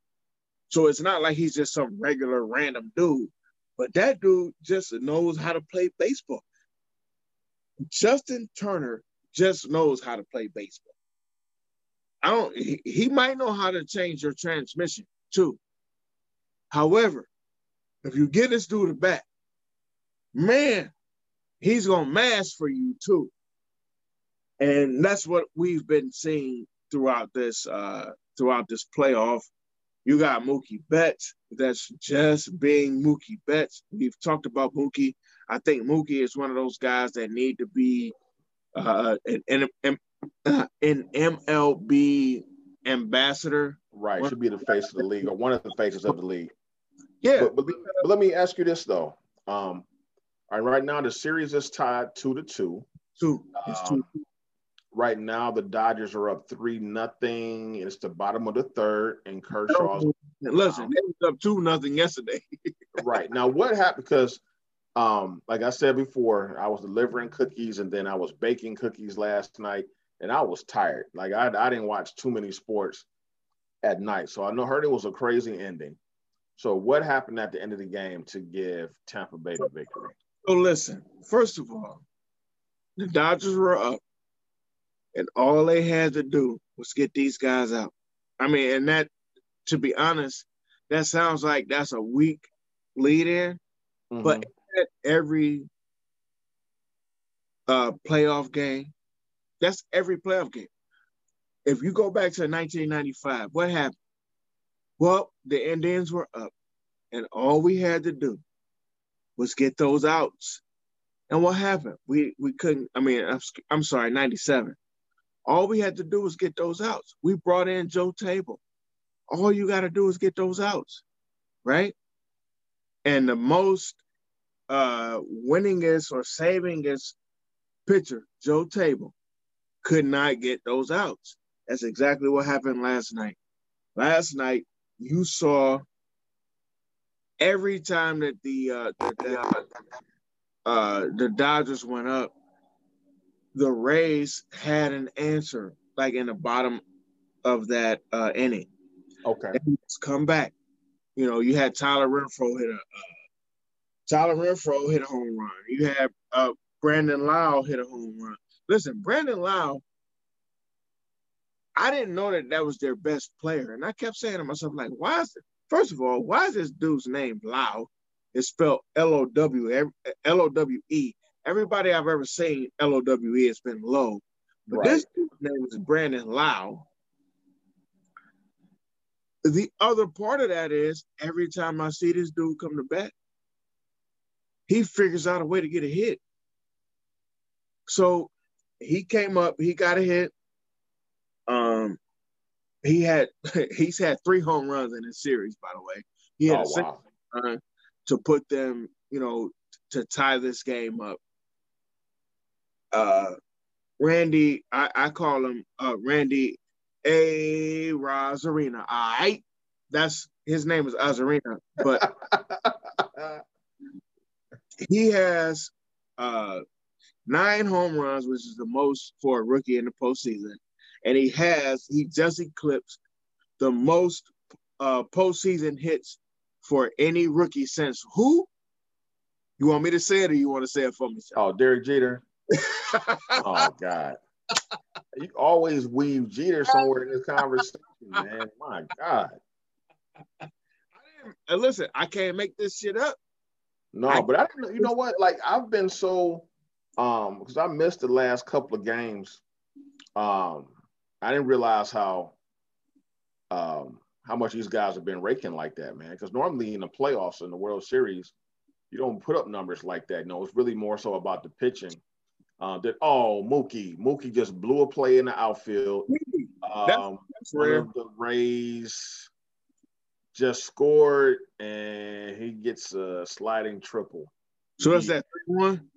S3: So it's not like he's just some regular random dude. But that dude just knows how to play baseball. Justin Turner just knows how to play baseball. I don't. He, he might know how to change your transmission too. However, if you get this dude a bat, man, he's gonna mash for you too. And that's what we've been seeing throughout this uh throughout this playoff. You got Mookie Betts. That's just being Mookie Betts. We've talked about Mookie. I think Mookie is one of those guys that need to be uh, an, an, an MLB ambassador.
S4: Right, should be the face of the league or one of the faces of the league.
S3: Yeah.
S4: But, but, but let me ask you this though. Um, all right, right now the series is tied two to two.
S3: Two. It's um, two.
S4: Right now the Dodgers are up three nothing. It's the bottom of the third, and Kershaw's.
S3: Listen, um, they was up two nothing yesterday.
S4: right now, what happened? Because um, like I said before, I was delivering cookies and then I was baking cookies last night and I was tired. Like I, I didn't watch too many sports at night. So I know heard it was a crazy ending. So what happened at the end of the game to give Tampa Bay the victory?
S3: So listen, first of all, the Dodgers were up and all they had to do was get these guys out. I mean, and that to be honest, that sounds like that's a weak lead in, mm-hmm. but every uh, playoff game. That's every playoff game. If you go back to 1995, what happened? Well, the Indians were up, and all we had to do was get those outs. And what happened? We we couldn't. I mean, I'm, I'm sorry, 97. All we had to do was get those outs. We brought in Joe Table. All you got to do is get those outs, right? And the most uh, winningest or savingest pitcher, Joe Table, could not get those outs. That's exactly what happened last night. Last night, you saw every time that the uh, the, uh, the Dodgers went up, the Rays had an answer, like in the bottom of that uh, inning.
S4: Okay,
S3: come back. You know, you had Tyler Renfroe hit a, Tyler Renfroe hit a home run. You had uh, Brandon Lowe hit a home run. Listen, Brandon Lowe, I didn't know that that was their best player. And I kept saying to myself, like, why is it, first of all, why is this dude's name Lowe? It's spelled L O W L O W E. Everybody I've ever seen L O W E has been low. But right. this dude's name is Brandon Lowe. The other part of that is every time I see this dude come to bat, he figures out a way to get a hit. So he came up, he got a hit. Um, he had he's had three home runs in his series, by the way. He had oh, a wow. run to put them, you know, to tie this game up. Uh, Randy, I, I call him uh, Randy A. All right, that's his name is Arozarena, but he has uh, nine home runs, which is the most for a rookie in the postseason. And he has, he just eclipsed the most uh, postseason hits for any rookie since who? You want me to say it or you want to say it for me?
S4: Oh, Derek Jeter. oh God. You always weave Jeter somewhere in this conversation, man. My God.
S3: I listen, I can't make this shit up.
S4: No, I, but I you know what? Like I've been so um because I missed the last couple of games. Um, I didn't realize how um how much these guys have been raking like that, man. Because normally in the playoffs in the World Series, you don't put up numbers like that. No, it's really more so about the pitching. Uh, that oh Mookie, Mookie just blew a play in the outfield. Um, that's, that's rare. the Rays just scored and he gets a sliding triple.
S3: So that's that one.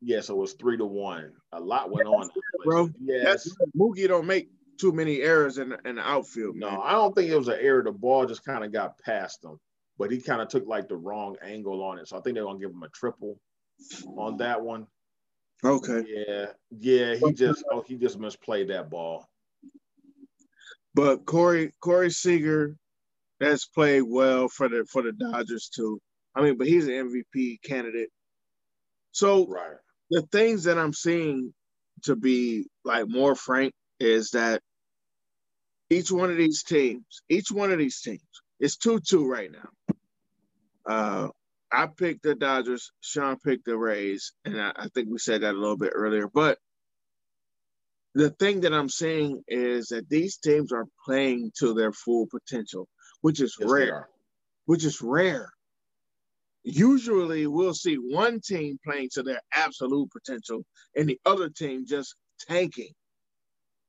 S4: Yes, it was three to one. A lot went on,
S3: bro. Yes, Mookie don't make too many errors in the, in the outfield.
S4: No, man. I don't think it was an error. The ball just kind of got past him, but he kind of took like the wrong angle on it. So I think they're gonna give him a triple on that one.
S3: Okay.
S4: Yeah, yeah. He just oh he just misplayed that ball.
S3: But Corey Corey Seager has played well for the for the Dodgers too. I mean, but he's an MVP candidate. So
S4: right.
S3: the things that I'm seeing to be like more frank is that each one of these teams, each one of these teams, it's 2 2 right now. Uh, I picked the Dodgers, Sean picked the Rays, and I, I think we said that a little bit earlier. But the thing that I'm seeing is that these teams are playing to their full potential, which is yes, rare. Which is rare. Usually, we'll see one team playing to their absolute potential and the other team just tanking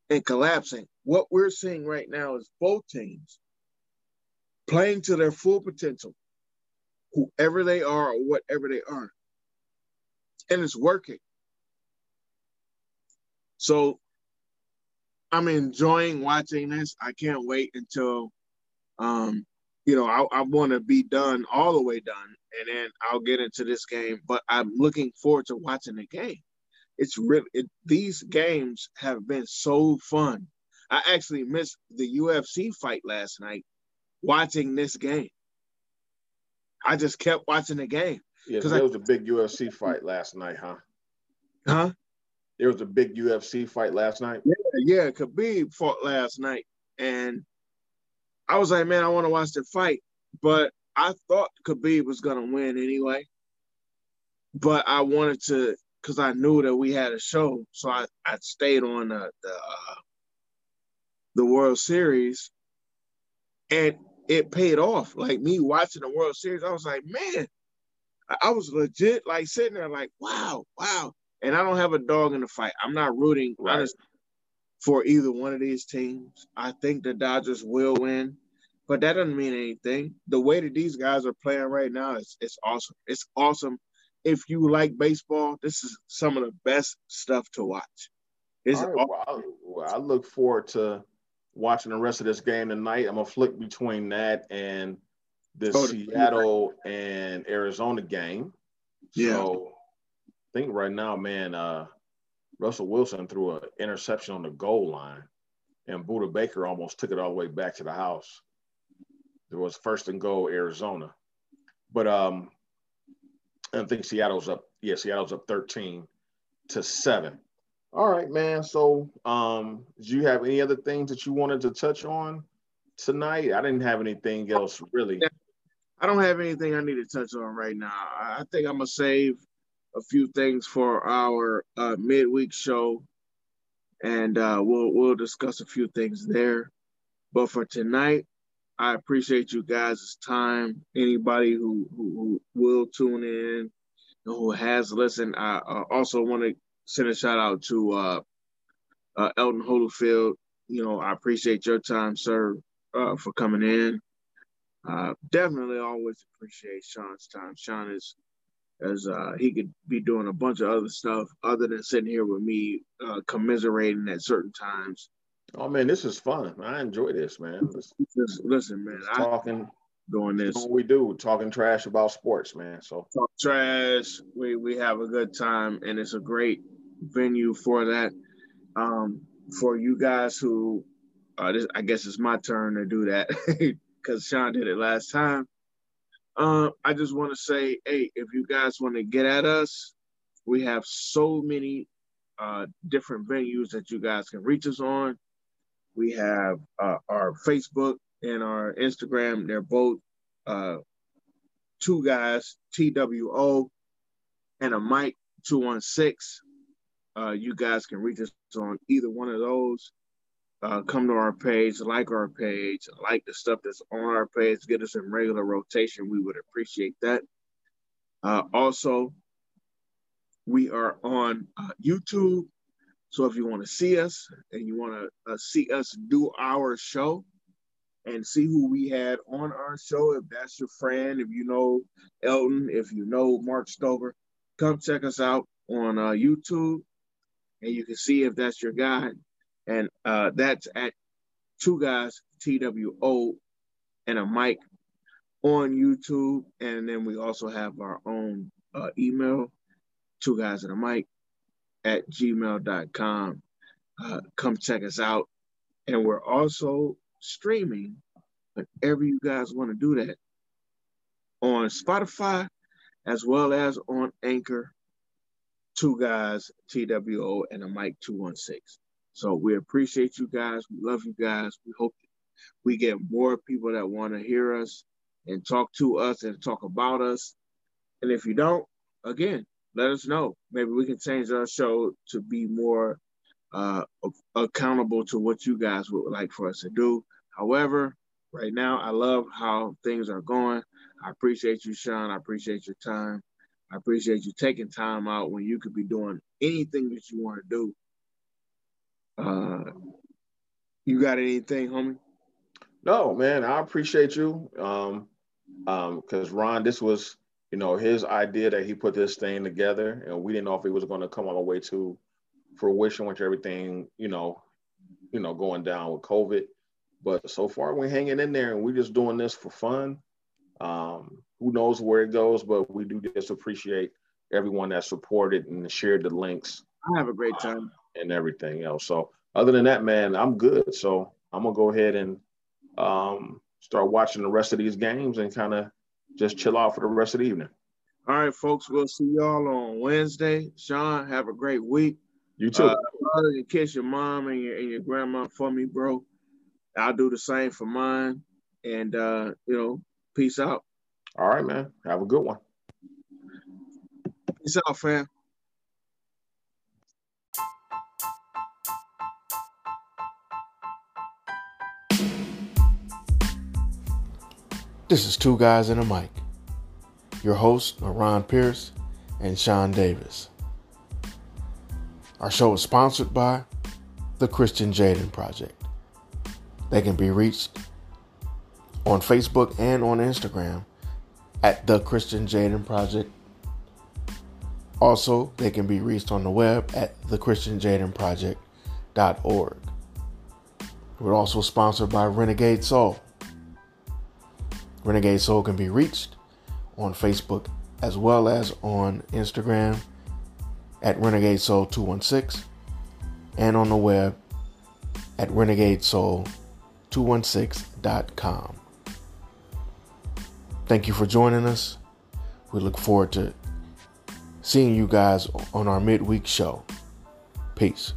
S3: and collapsing. What we're seeing right now is both teams playing to their full potential, whoever they are or whatever they are. And it's working. So I'm enjoying watching this. I can't wait until um, you know, I, I want to be done all the way done, and then I'll get into this game. But I'm looking forward to watching the game it's really it, these games have been so fun. I actually missed the UFC fight last night watching this game. I just kept watching the game.
S4: Yeah, there I, was a big UFC fight last night, huh?
S3: Huh?
S4: There was a big UFC fight last night.
S3: Yeah, yeah. Khabib fought last night, and I was like, man, I want to watch the fight, but I thought Khabib was gonna win anyway. But I wanted to because I knew that we had a show, so I, I stayed on the the, uh, the World Series, and it paid off. Like me watching the World Series, I was like, man, I was legit like sitting there, like, wow, wow. And I don't have a dog in the fight. I'm not rooting right. for either one of these teams. I think the Dodgers will win, but that doesn't mean anything. The way that these guys are playing right now is it's awesome. It's awesome if you like baseball, this is some of the best stuff to watch.
S4: Right, well, I, well, I look forward to watching the rest of this game tonight. I'm gonna flick between that and the oh, Seattle and Arizona game. Yeah. So I think right now, man, uh, Russell Wilson threw an interception on the goal line, and Budda Baker almost took it all the way back to the house. There was first and goal, Arizona. But um, I think Seattle's up. Yeah, Seattle's up 13 to 7. All right, man. So, um, do you have any other things that you wanted to touch on tonight? I didn't have anything else really.
S3: I don't have anything I need to touch on right now. I think I'm gonna save a few things for our uh, midweek show, and uh, we'll we'll discuss a few things there. But for tonight, I appreciate you guys' time. Anybody who, who, who will tune in, who has listened, I uh, also want to send a shout out to uh, uh, Elton Holyfield. You know, I appreciate your time, sir, uh, for coming in. Definitely always appreciate Sean's time. Sean is as uh, he could be doing a bunch of other stuff other than sitting here with me uh, commiserating at certain times
S4: Oh man, this is fun. I enjoy this, man.
S3: Listen, listen man.
S4: Talking,
S3: doing this.
S4: What we do, talking trash about sports, man. So
S3: talk trash. We we have a good time, and it's a great venue for that. Um, for you guys who, uh, this, I guess it's my turn to do that because Sean did it last time. Uh, I just want to say, hey, if you guys want to get at us, we have so many uh, different venues that you guys can reach us on. We have uh, our Facebook and our Instagram. They're both uh, two guys, TWO, and a Mike 216. Uh, you guys can reach us on either one of those. Uh, come to our page, like our page, like the stuff that's on our page, get us in regular rotation. We would appreciate that. Uh, also, we are on uh, YouTube. So if you want to see us and you want to uh, see us do our show and see who we had on our show, if that's your friend, if you know Elton, if you know Mark Stover, come check us out on uh, YouTube and you can see if that's your guy. And uh, that's at two guys, TWO, and a mic on YouTube. And then we also have our own uh, email, two guys and a mic at gmail.com. Uh, come check us out. And we're also streaming whenever you guys want to do that on Spotify as well as on Anchor. Two guys, TWO, and a mic 216. So we appreciate you guys. We love you guys. We hope we get more people that want to hear us and talk to us and talk about us. And if you don't, again, let us know. Maybe we can change our show to be more uh, accountable to what you guys would like for us to do. However, right now, I love how things are going. I appreciate you, Sean. I appreciate your time. I appreciate you taking time out when you could be doing anything that you want to do. Uh, you got anything, homie?
S4: No, man. I appreciate you. Um, um, because Ron, this was you know, his idea that he put this thing together, and we didn't know if it was going to come all the way to fruition with everything, you know, you know, going down with COVID. But so far, we're hanging in there, and we're just doing this for fun. Um, who knows where it goes, but we do just appreciate everyone that supported and shared the links.
S3: I have a great time
S4: and everything else. So other than that, man, I'm good. So I'm gonna go ahead and um, start watching the rest of these games and kind of just chill out for the rest of the evening.
S3: All right, folks. We'll see y'all on Wednesday. Sean, have a great week.
S4: You too. Uh,
S3: and kiss your mom and your, and your grandma for me, bro. I'll do the same for mine. And uh, you know, peace out.
S4: All right, man. Have a good one.
S3: Peace out, fam.
S1: This is Two Guys and a Mic. Your hosts are Ron Pierce and Sean Davis. Our show is sponsored by the Christian Jaden Project. They can be reached on Facebook and on Instagram at the Christian Jaden Project. Also, they can be reached on the web at thechristianjadenproject.org. We're also sponsored by Renegade Soul. Renegade Soul can be reached on Facebook as well as on Instagram at Renegade Soul 216 and on the web at renegadesoul216.com. Thank you for joining us. We look forward to seeing you guys on our midweek show. Peace.